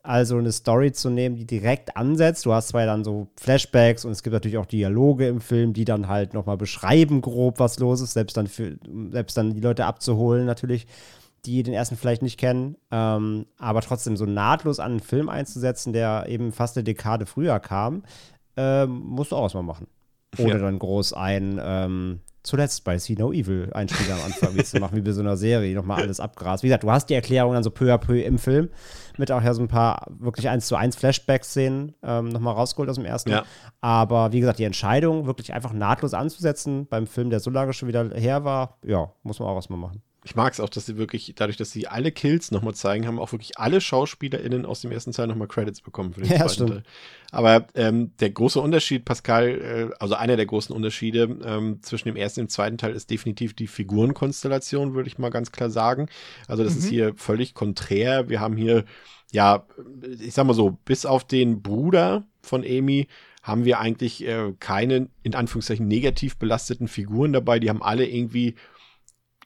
Also eine Story zu nehmen, die direkt ansetzt. Du hast zwar dann so Flashbacks und es gibt natürlich auch Dialoge im Film, die dann halt nochmal beschreiben grob, was los ist, selbst dann für, selbst dann die Leute abzuholen natürlich die den ersten vielleicht nicht kennen, ähm, aber trotzdem so nahtlos an einen Film einzusetzen, der eben fast eine Dekade früher kam, ähm, musst du auch erstmal machen. Ohne ja. dann groß ein, ähm, zuletzt bei See No Evil Einspieler am Anfang wie zu machen, wie bei so einer Serie, nochmal alles abgrast. Wie gesagt, du hast die Erklärung dann so peu à peu im Film, mit auch ja so ein paar wirklich eins zu eins Flashback-Szenen ähm, nochmal rausgeholt aus dem ersten. Ja. Aber wie gesagt, die Entscheidung, wirklich einfach nahtlos anzusetzen beim Film, der so lange schon wieder her war, ja, muss man auch erstmal machen ich mag es auch, dass sie wirklich, dadurch, dass sie alle Kills nochmal zeigen, haben auch wirklich alle SchauspielerInnen aus dem ersten Teil nochmal Credits bekommen für den ja, zweiten stimmt. Teil. Aber ähm, der große Unterschied, Pascal, äh, also einer der großen Unterschiede ähm, zwischen dem ersten und dem zweiten Teil ist definitiv die Figurenkonstellation, würde ich mal ganz klar sagen. Also das mhm. ist hier völlig konträr. Wir haben hier, ja, ich sag mal so, bis auf den Bruder von Amy haben wir eigentlich äh, keine, in Anführungszeichen, negativ belasteten Figuren dabei. Die haben alle irgendwie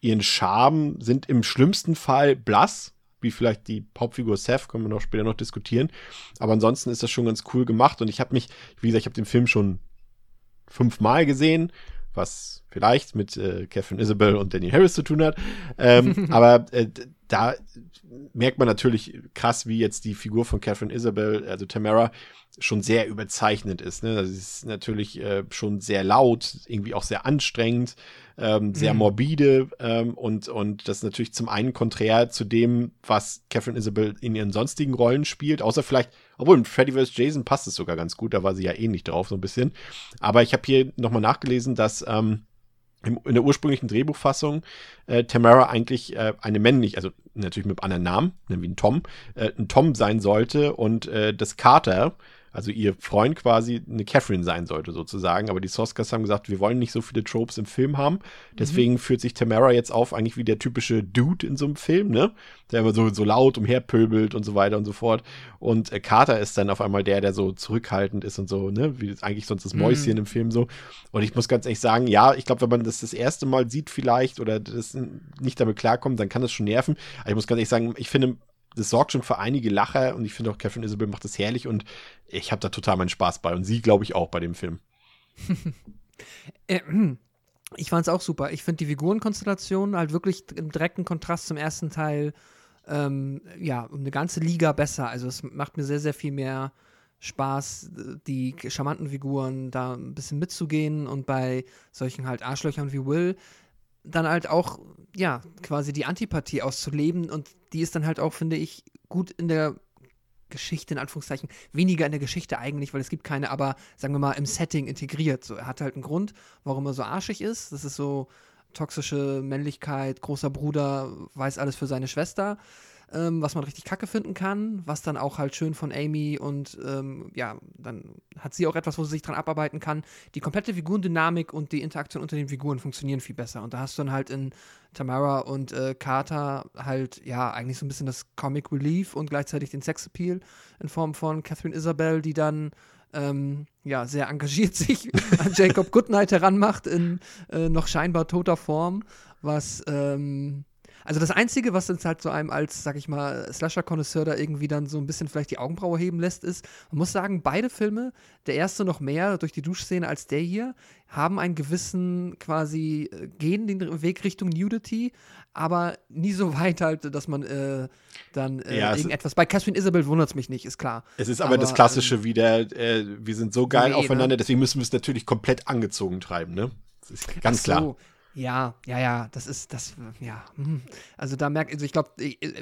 ihren Charme, sind im schlimmsten Fall blass, wie vielleicht die Hauptfigur Seth, können wir noch später noch diskutieren. Aber ansonsten ist das schon ganz cool gemacht und ich habe mich, wie gesagt, ich habe den Film schon fünfmal gesehen, was vielleicht mit äh, Catherine Isabel und Danny Harris zu tun hat. Ähm, aber äh, da merkt man natürlich krass, wie jetzt die Figur von Catherine Isabel, also Tamara, schon sehr überzeichnet ist. Ne? Das ist natürlich äh, schon sehr laut, irgendwie auch sehr anstrengend ähm, sehr mhm. morbide ähm, und, und das ist natürlich zum einen konträr zu dem, was Catherine Isabel in ihren sonstigen Rollen spielt, außer vielleicht, obwohl in Freddy vs. Jason passt es sogar ganz gut, da war sie ja ähnlich drauf, so ein bisschen. Aber ich habe hier nochmal nachgelesen, dass ähm, in der ursprünglichen Drehbuchfassung äh, Tamara eigentlich äh, eine männliche, also natürlich mit einem anderen Namen, wie ein Tom, äh, ein Tom sein sollte und äh, das Carter, also ihr Freund quasi eine Catherine sein sollte sozusagen. Aber die Soskas haben gesagt, wir wollen nicht so viele Tropes im Film haben. Deswegen mhm. führt sich Tamara jetzt auf eigentlich wie der typische Dude in so einem Film, ne? Der immer so, so laut umherpöbelt und so weiter und so fort. Und äh, Carter ist dann auf einmal der, der so zurückhaltend ist und so, ne? Wie eigentlich sonst das Mäuschen mhm. im Film so. Und ich muss ganz ehrlich sagen, ja, ich glaube, wenn man das das erste Mal sieht vielleicht oder das nicht damit klarkommt, dann kann das schon nerven. Aber ich muss ganz ehrlich sagen, ich finde, das sorgt schon für einige Lacher und ich finde auch Catherine Isabel macht das herrlich und ich habe da total meinen Spaß bei und sie, glaube ich, auch bei dem Film. Äh, hm. ich fand es auch super. Ich finde die Figurenkonstellation halt wirklich im direkten Kontrast zum ersten Teil ähm, ja, um eine ganze Liga besser. Also es macht mir sehr, sehr viel mehr Spaß, die charmanten Figuren da ein bisschen mitzugehen und bei solchen halt Arschlöchern wie Will dann halt auch, ja, quasi die Antipathie auszuleben und die ist dann halt auch, finde ich, gut in der Geschichte, in Anführungszeichen, weniger in der Geschichte eigentlich, weil es gibt keine, aber sagen wir mal im Setting integriert. So, er hat halt einen Grund, warum er so arschig ist. Das ist so toxische Männlichkeit, großer Bruder, weiß alles für seine Schwester ähm, was man richtig kacke finden kann, was dann auch halt schön von Amy und ähm, ja, dann hat sie auch etwas, wo sie sich dran abarbeiten kann. Die komplette Figurendynamik und die Interaktion unter den Figuren funktionieren viel besser. Und da hast du dann halt in Tamara und äh, Carter halt, ja, eigentlich so ein bisschen das Comic Relief und gleichzeitig den Sexappeal in Form von Catherine Isabel, die dann ähm, ja, sehr engagiert sich an Jacob Goodnight heranmacht in äh, noch scheinbar toter Form, was ähm, also das Einzige, was uns halt so einem als, sag ich mal, Slasher-Konnoisseur da irgendwie dann so ein bisschen vielleicht die Augenbraue heben lässt, ist, man muss sagen, beide Filme, der erste noch mehr durch die Duschszene als der hier, haben einen gewissen quasi, äh, gehen den Weg Richtung Nudity, aber nie so weit halt, dass man äh, dann äh, ja, irgendetwas. Bei Catherine Isabel wundert es mich nicht, ist klar. Es ist aber, aber das Klassische ähm, wieder, äh, wir sind so geil nee, aufeinander, ne? deswegen müssen wir es natürlich komplett angezogen treiben, ne? Ganz so. klar. Ja, ja, ja, das ist, das, ja. Hm. Also da merkt, also ich glaube,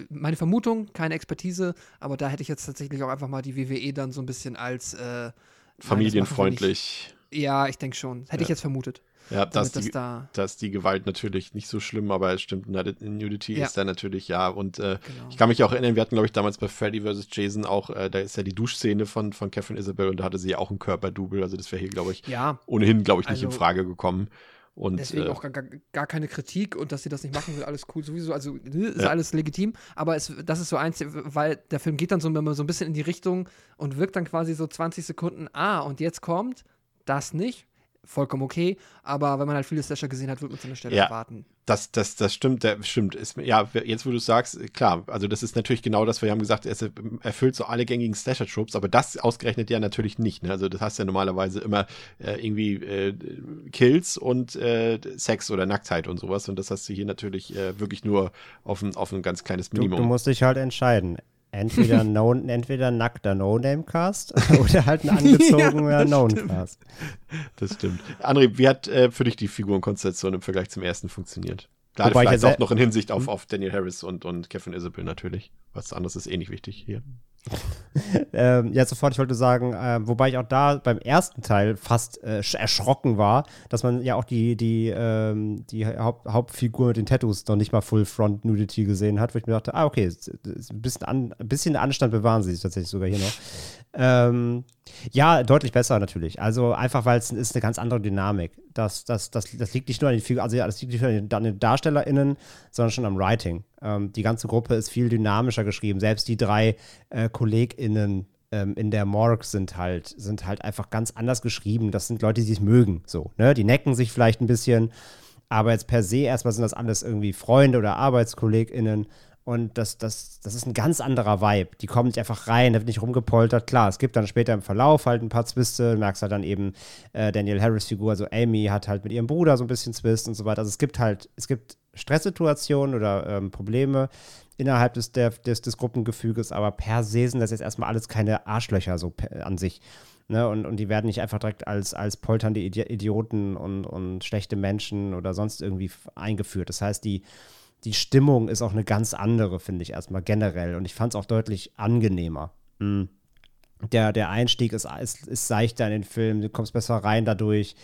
meine Vermutung, keine Expertise, aber da hätte ich jetzt tatsächlich auch einfach mal die WWE dann so ein bisschen als äh, familienfreundlich. Nein, ja, ich denke schon. Hätte ja. ich jetzt vermutet. Ja, da ist, die, da, da ist die Gewalt natürlich nicht so schlimm, aber es stimmt, Nudity ja. ist da natürlich, ja. Und äh, genau. ich kann mich auch erinnern, wir hatten, glaube ich, damals bei Freddy vs. Jason auch, äh, da ist ja die Duschszene von, von Catherine Isabel und da hatte sie ja auch ein Körperdouble. Also das wäre hier, glaube ich, ja. ohnehin, glaube ich, nicht also, in Frage gekommen. Und, Deswegen äh, auch gar, gar, keine Kritik und dass sie das nicht machen will, alles cool sowieso. Also ne, ist ja. alles legitim, aber es, das ist so eins, weil der Film geht dann so, so ein bisschen in die Richtung und wirkt dann quasi so 20 Sekunden, ah, und jetzt kommt das nicht vollkommen okay, aber wenn man halt viele Slasher gesehen hat, wird man zu einer Stelle ja, erwarten. Das, das, das stimmt, der, stimmt. Ist, ja, jetzt wo du sagst, klar, also das ist natürlich genau das, wir haben gesagt, es erfüllt so alle gängigen Slasher-Tropes, aber das ausgerechnet ja natürlich nicht. Ne? Also das hast ja normalerweise immer äh, irgendwie äh, Kills und äh, Sex oder Nacktheit und sowas und das hast du hier natürlich äh, wirklich nur auf ein, auf ein ganz kleines Minimum. Du, du musst dich halt entscheiden Entweder, no, entweder nackter No-Name-Cast oder halt ein angezogener ja, Known-Cast. Das stimmt. André, wie hat äh, für dich die Figurenkonstellation im Vergleich zum ersten funktioniert? Gerade Wobei vielleicht auch noch in Hinsicht auf, hm? auf Daniel Harris und, und Kevin Isabel natürlich. Was anderes ist eh nicht wichtig hier. ähm, ja, sofort, ich wollte sagen, äh, wobei ich auch da beim ersten Teil fast äh, erschrocken war, dass man ja auch die, die, ähm, die Haupt Hauptfigur mit den Tattoos noch nicht mal Full Front Nudity gesehen hat, wo ich mir dachte, ah, okay, ein bisschen, an, ein bisschen Anstand bewahren sie sich tatsächlich sogar hier noch. Ähm, ja, deutlich besser natürlich. Also einfach, weil es ist eine ganz andere Dynamik. Das, das, das, das liegt nicht nur an den Figuren, also das liegt nicht nur an den DarstellerInnen, sondern schon am Writing. Ähm, die ganze Gruppe ist viel dynamischer geschrieben. Selbst die drei äh, KollegInnen ähm, in der Morgue sind halt, sind halt einfach ganz anders geschrieben. Das sind Leute, die sich mögen. So, ne? Die necken sich vielleicht ein bisschen, aber jetzt per se erstmal sind das alles irgendwie Freunde oder ArbeitskollegInnen. Und das, das, das ist ein ganz anderer Vibe. Die kommen nicht einfach rein, da wird nicht rumgepoltert. Klar, es gibt dann später im Verlauf halt ein paar Zwiste. Du merkst halt dann eben äh, Daniel Harris Figur, also Amy hat halt mit ihrem Bruder so ein bisschen Zwist und so weiter. Also es gibt halt, es gibt Stresssituationen oder ähm, Probleme innerhalb des, der, des, des Gruppengefüges, aber per se sind das jetzt erstmal alles keine Arschlöcher so an sich. Ne? Und, und die werden nicht einfach direkt als, als polternde Idioten und, und schlechte Menschen oder sonst irgendwie eingeführt. Das heißt, die die Stimmung ist auch eine ganz andere, finde ich erstmal generell. Und ich fand es auch deutlich angenehmer. Mhm. Der, der Einstieg ist, ist, ist seichter in den Film, du kommst besser rein dadurch.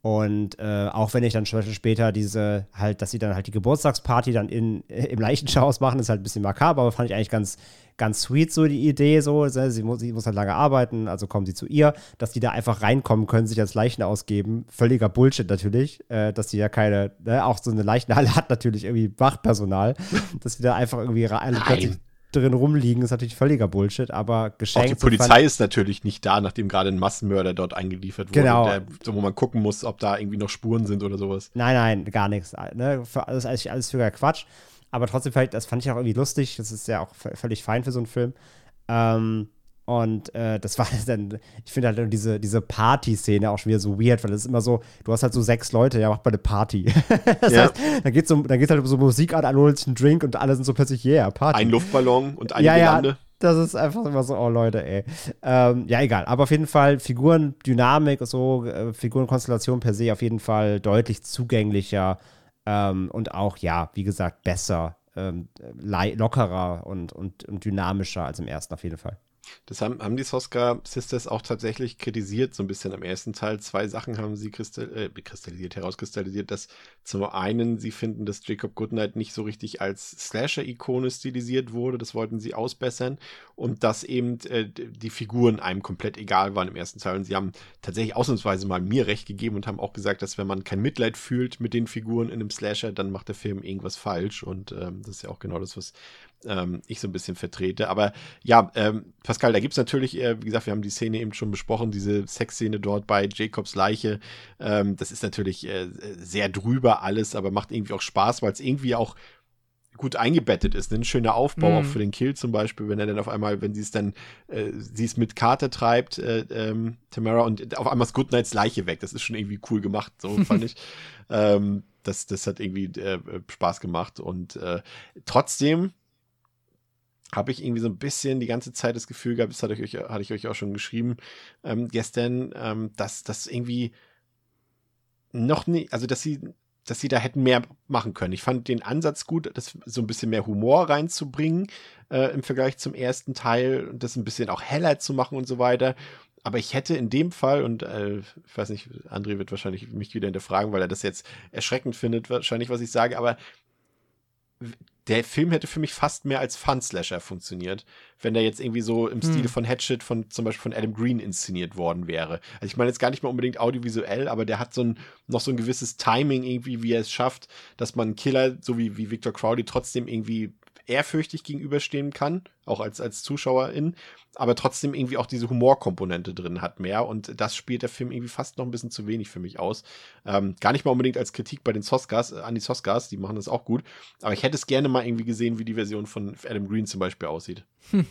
Und äh, auch wenn ich dann später diese, halt, dass sie dann halt die Geburtstagsparty dann in, im Leichenschauhaus machen, ist halt ein bisschen makaber, aber fand ich eigentlich ganz, ganz sweet, so die Idee, so. Ne? Sie muss, sie muss halt lange arbeiten, also kommen sie zu ihr, dass die da einfach reinkommen können, sich als Leichen ausgeben. Völliger Bullshit natürlich, äh, dass sie ja keine, ne? auch so eine Leichenhalle hat natürlich irgendwie Wachpersonal, dass sie da einfach irgendwie alle plötzlich drin rumliegen, ist natürlich völliger Bullshit, aber geschenkt. Auch die Polizei ist natürlich nicht da, nachdem gerade ein Massenmörder dort eingeliefert wurde, genau. der, wo man gucken muss, ob da irgendwie noch Spuren sind oder sowas. Nein, nein, gar nichts. Ne? Für alles, alles für Quatsch. Aber trotzdem, das fand ich auch irgendwie lustig. Das ist ja auch völlig fein für so einen Film. Ähm, und äh, das war dann, ich finde halt diese, diese Party-Szene auch schon wieder so weird, weil es ist immer so, du hast halt so sechs Leute, ja, mach mal eine Party. das ja. heißt, dann geht's, so, dann geht's halt so Musik an, alle holen sich einen Drink und alle sind so plötzlich, yeah, Party. Ein Luftballon und eine ja, Gelande. Ja, das ist einfach immer so, oh Leute, ey. Ähm, ja, egal. Aber auf jeden Fall Figuren, Dynamik, so, äh, Figurenkonstellation per se auf jeden Fall deutlich zugänglicher ähm, und auch, ja, wie gesagt, besser, ähm, lockerer und, und, und dynamischer als im ersten auf jeden Fall. Das haben, haben die Soska Sisters auch tatsächlich kritisiert, so ein bisschen am ersten Teil. Zwei Sachen haben sie kristall, äh, kristallisiert, herauskristallisiert, dass zum einen sie finden, dass Jacob Goodnight nicht so richtig als Slasher-Ikone stilisiert wurde, das wollten sie ausbessern und dass eben äh, die Figuren einem komplett egal waren im ersten Teil. Und sie haben tatsächlich ausnahmsweise mal mir recht gegeben und haben auch gesagt, dass wenn man kein Mitleid fühlt mit den Figuren in einem Slasher, dann macht der Film irgendwas falsch. Und ähm, das ist ja auch genau das, was ähm, ich so ein bisschen vertrete. Aber ja, ähm, Pascal, da gibt es natürlich, äh, wie gesagt, wir haben die Szene eben schon besprochen, diese Sexszene dort bei Jacobs Leiche. Ähm, das ist natürlich äh, sehr drüber alles, aber macht irgendwie auch Spaß, weil es irgendwie auch gut eingebettet ist. Ne? Ein schöner Aufbau mm. auch für den Kill zum Beispiel, wenn er dann auf einmal, wenn sie es dann, äh, sie es mit Carter treibt, äh, ähm, Tamara, und auf einmal ist Goodnights Leiche weg. Das ist schon irgendwie cool gemacht, so fand ich. Ähm, das, das hat irgendwie äh, Spaß gemacht und äh, trotzdem habe ich irgendwie so ein bisschen die ganze Zeit das Gefühl gehabt, das hatte ich euch, hatte ich euch auch schon geschrieben ähm, gestern, ähm, dass das irgendwie noch nicht, also dass sie, dass sie da hätten mehr machen können. Ich fand den Ansatz gut, das so ein bisschen mehr Humor reinzubringen äh, im Vergleich zum ersten Teil und das ein bisschen auch heller zu machen und so weiter. Aber ich hätte in dem Fall, und äh, ich weiß nicht, André wird wahrscheinlich mich wieder hinterfragen, weil er das jetzt erschreckend findet, wahrscheinlich, was ich sage, aber der Film hätte für mich fast mehr als Fun-Slasher funktioniert, wenn der jetzt irgendwie so im hm. Stile von Hatchet von zum Beispiel von Adam Green inszeniert worden wäre. Also ich meine jetzt gar nicht mal unbedingt audiovisuell, aber der hat so ein, noch so ein gewisses Timing irgendwie, wie er es schafft, dass man Killer, so wie, wie Victor Crowley, trotzdem irgendwie ehrfürchtig gegenüberstehen kann, auch als, als Zuschauerin, aber trotzdem irgendwie auch diese Humorkomponente drin hat mehr und das spielt der Film irgendwie fast noch ein bisschen zu wenig für mich aus. Ähm, gar nicht mal unbedingt als Kritik bei den Soskas, äh, an die Soskas, die machen das auch gut, aber ich hätte es gerne mal irgendwie gesehen, wie die Version von Adam Green zum Beispiel aussieht. Hm.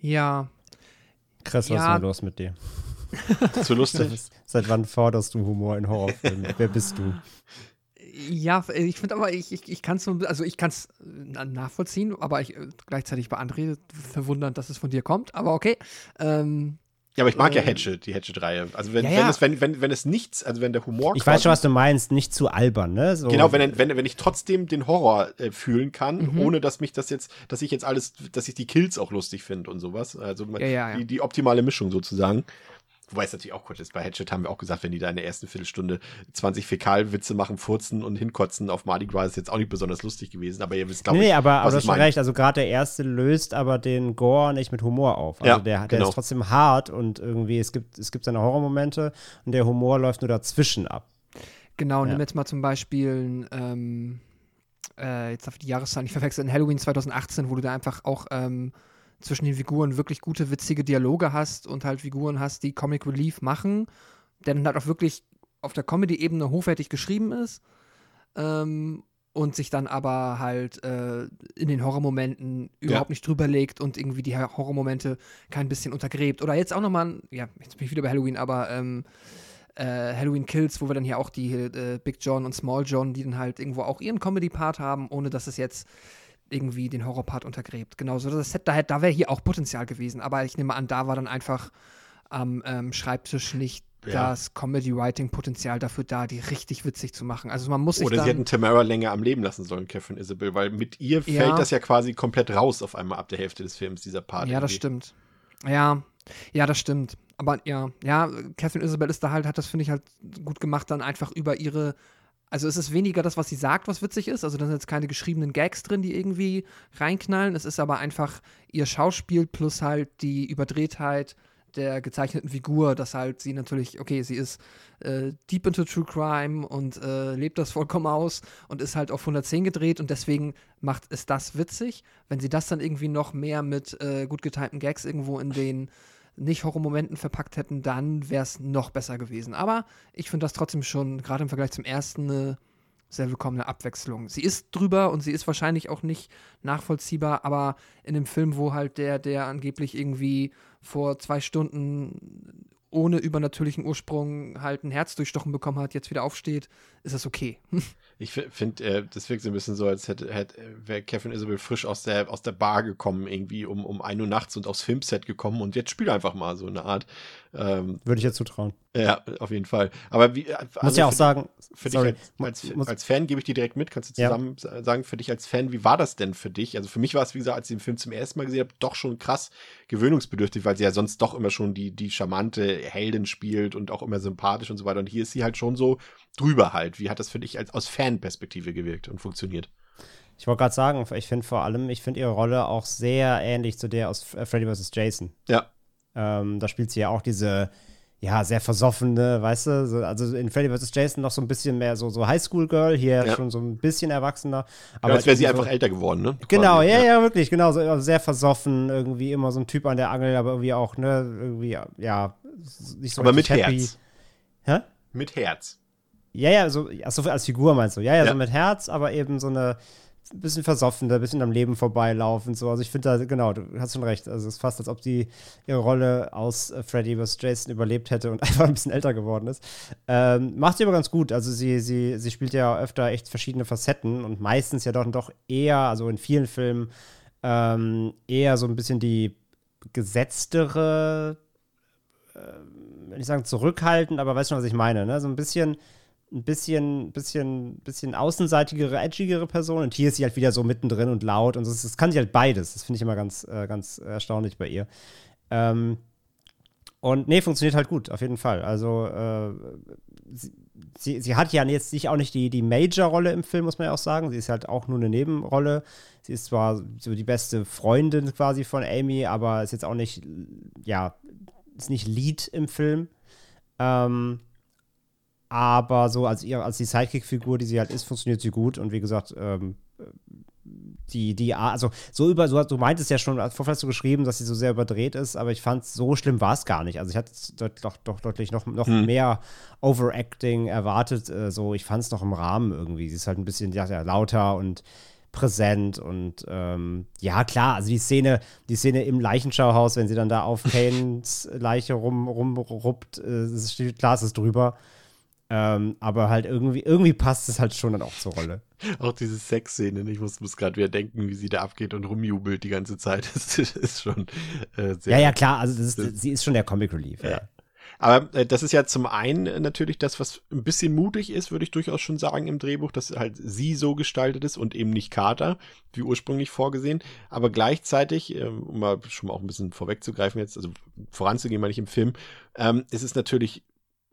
Ja. Chris, was ja. ist denn los mit dir? Zu lustig? Seit wann forderst du Humor in Horrorfilmen? Wer bist du? Ja, ich finde aber, ich, ich, ich kann es so, also ich kann es nachvollziehen, aber ich äh, gleichzeitig bei André verwundern, dass es von dir kommt, aber okay. Ähm, ja, aber ich mag äh, ja Hatchet, die Hatchet-Reihe. Also wenn, ja, ja. wenn, es, wenn, wenn, wenn es nichts, also wenn der Humor. Ich weiß schon, was du meinst, nicht zu albern, ne? So. Genau, wenn, wenn, wenn ich trotzdem den Horror äh, fühlen kann, mhm. ohne dass mich das jetzt, dass ich jetzt alles, dass ich die Kills auch lustig finde und sowas. Also ja, die, die optimale Mischung sozusagen. Wobei es natürlich auch kurz ist. Bei Hatchet haben wir auch gesagt, wenn die da in der ersten Viertelstunde 20 Fäkalwitze machen, furzen und hinkotzen auf Mardi Gras, ist jetzt auch nicht besonders lustig gewesen. Aber ihr wisst, glaube nee, ich. Nee, aber, aber du hast schon recht. Also gerade der erste löst aber den Gore nicht mit Humor auf. Also ja, der, der genau. ist trotzdem hart und irgendwie, es gibt, es gibt seine Horrormomente und der Humor läuft nur dazwischen ab. Genau, ja. nimm jetzt mal zum Beispiel, ähm, äh, jetzt auf die Jahreszahl nicht verwechseln, Halloween 2018, wo du da einfach auch ähm, zwischen den Figuren wirklich gute, witzige Dialoge hast und halt Figuren hast, die Comic Relief machen, der dann halt auch wirklich auf der Comedy-Ebene hochwertig geschrieben ist ähm, und sich dann aber halt äh, in den Horrormomenten überhaupt ja. nicht drüber legt und irgendwie die Horrormomente kein bisschen untergräbt. Oder jetzt auch nochmal, ja, jetzt bin ich wieder bei Halloween, aber ähm, äh, Halloween Kills, wo wir dann hier auch die äh, Big John und Small John, die dann halt irgendwo auch ihren Comedy-Part haben, ohne dass es jetzt irgendwie den Horrorpart untergräbt. Genauso, das hätte, da, da wäre hier auch Potenzial gewesen, aber ich nehme an, da war dann einfach am ähm, Schreibtisch nicht ja. das Comedy-Writing-Potenzial dafür da, die richtig witzig zu machen. Also man muss sich Oder sie hätten Tamara länger am Leben lassen sollen, Catherine Isabel, weil mit ihr fällt ja. das ja quasi komplett raus auf einmal ab der Hälfte des Films, dieser Part. Ja, das stimmt. Ja, ja, das stimmt. aber ja, ja, Catherine Isabel ist da halt, hat das, finde ich, halt gut gemacht, dann einfach über ihre also es ist weniger das, was sie sagt, was witzig ist. Also da sind jetzt keine geschriebenen Gags drin, die irgendwie reinknallen. Es ist aber einfach ihr Schauspiel plus halt die Überdrehtheit der gezeichneten Figur, dass halt sie natürlich, okay, sie ist äh, deep into True Crime und äh, lebt das vollkommen aus und ist halt auf 110 gedreht und deswegen macht es das witzig. Wenn sie das dann irgendwie noch mehr mit äh, gut getimten Gags irgendwo in den nicht Horrormomenten verpackt hätten, dann wäre es noch besser gewesen. Aber ich finde das trotzdem schon, gerade im Vergleich zum ersten, eine sehr willkommene Abwechslung. Sie ist drüber und sie ist wahrscheinlich auch nicht nachvollziehbar, aber in dem Film, wo halt der, der angeblich irgendwie vor zwei Stunden ohne übernatürlichen Ursprung halt ein Herz durchstochen bekommen hat, jetzt wieder aufsteht, ist das okay. ich finde, äh, das wirkt so ein bisschen so, als hätte, hätte wäre Kevin Isabel frisch aus der, aus der Bar gekommen, irgendwie um, um 1 Uhr nachts und aufs Filmset gekommen und jetzt spiel einfach mal so eine Art. Ähm, Würde ich jetzt zutrauen. Ja, auf jeden Fall. Aber wie. Also muss ja auch für, sagen. Für sorry, dich als, als, als, Fan gebe ich dir direkt mit. Kannst du zusammen ja. sagen, für dich als Fan, wie war das denn für dich? Also für mich war es, wie gesagt, als ich den Film zum ersten Mal gesehen habe, doch schon krass gewöhnungsbedürftig, weil sie ja sonst doch immer schon die, die charmante Heldin spielt und auch immer sympathisch und so weiter. Und hier ist sie halt schon so drüber halt. Wie hat das für dich als, aus Fanperspektive gewirkt und funktioniert? Ich wollte gerade sagen, ich finde vor allem, ich finde ihre Rolle auch sehr ähnlich zu der aus Freddy vs. Jason. Ja. Ähm, da spielt sie ja auch diese, ja, sehr versoffene, weißt du, so, also in Freddy vs. Jason noch so ein bisschen mehr so, so Highschool-Girl, hier ja. schon so ein bisschen erwachsener. Aber ja, als wäre sie so, einfach älter geworden, ne? Genau, ja, ja, ja, wirklich, genau, so, also sehr versoffen, irgendwie immer so ein Typ an der Angel, aber irgendwie auch, ne, irgendwie, ja, nicht so Aber mit happy. Herz. Hä? Mit Herz. Ja, ja, so, achso, als Figur meinst du, ja, ja, ja, so mit Herz, aber eben so eine, ein bisschen versoffen, ein bisschen am Leben vorbeilaufen. So. Also ich finde da, genau, du hast schon recht. Also es ist fast, als ob sie ihre Rolle aus äh, Freddy vs. Jason überlebt hätte und einfach ein bisschen älter geworden ist. Ähm, macht sie aber ganz gut. Also sie, sie, sie spielt ja öfter echt verschiedene Facetten und meistens ja doch, doch eher, also in vielen Filmen, ähm, eher so ein bisschen die gesetztere, äh, wenn ich sagen, zurückhaltend, aber weißt du, was ich meine, ne? So ein bisschen ein bisschen, bisschen, bisschen außenseitigere, edgigere Person und hier ist sie halt wieder so mittendrin und laut und das, das kann sie halt beides. Das finde ich immer ganz, äh, ganz erstaunlich bei ihr. Ähm, und nee, funktioniert halt gut, auf jeden Fall. Also, äh, sie, sie, sie, hat ja jetzt nicht auch nicht die, die Major-Rolle im Film, muss man ja auch sagen. Sie ist halt auch nur eine Nebenrolle. Sie ist zwar so die beste Freundin quasi von Amy, aber ist jetzt auch nicht, ja, ist nicht Lead im Film. Ähm, aber so als, ihr, als die Sidekick-Figur, die sie halt ist, funktioniert sie gut. Und wie gesagt, ähm, die, die, also so über, so, du meintest ja schon, vorher hast du geschrieben, dass sie so sehr überdreht ist, aber ich fand, so schlimm war es gar nicht. Also ich hatte doch, doch deutlich noch, noch hm. mehr Overacting erwartet. Äh, so, ich fand es noch im Rahmen irgendwie. Sie ist halt ein bisschen ja, ja, lauter und präsent und ähm, ja, klar, also die Szene, die Szene im Leichenschauhaus, wenn sie dann da auf Kanes Leiche rum, rumruppt, äh, es steht, klar, es ist drüber. Ähm, aber halt irgendwie, irgendwie passt es halt schon dann auch zur Rolle. Auch diese Sexszene, ich muss, muss gerade wieder denken, wie sie da abgeht und rumjubelt die ganze Zeit. Das ist schon äh, sehr. Ja, ja, klar, also ist, sie ist schon der Comic Relief. Ja. ja. Aber äh, das ist ja zum einen äh, natürlich das, was ein bisschen mutig ist, würde ich durchaus schon sagen im Drehbuch, dass halt sie so gestaltet ist und eben nicht Carter, wie ursprünglich vorgesehen. Aber gleichzeitig, äh, um mal schon mal auch ein bisschen vorwegzugreifen jetzt, also voranzugehen, meine ich im Film, ähm, ist es natürlich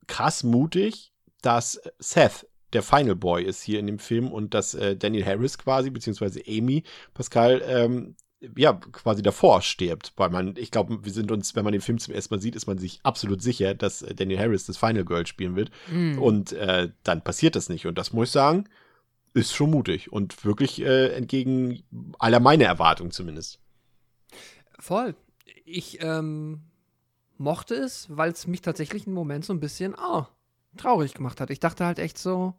krass mutig, dass Seth der Final Boy ist hier in dem Film und dass äh, Daniel Harris quasi, beziehungsweise Amy Pascal, ähm, ja, quasi davor stirbt. Weil man, ich glaube, wir sind uns, wenn man den Film zum ersten Mal sieht, ist man sich absolut sicher, dass äh, Daniel Harris das Final Girl spielen wird. Mhm. Und äh, dann passiert das nicht. Und das muss ich sagen, ist schon mutig und wirklich äh, entgegen aller meiner Erwartungen zumindest. Voll. Ich ähm, mochte es, weil es mich tatsächlich einen Moment so ein bisschen, oh, traurig gemacht hat. Ich dachte halt echt so,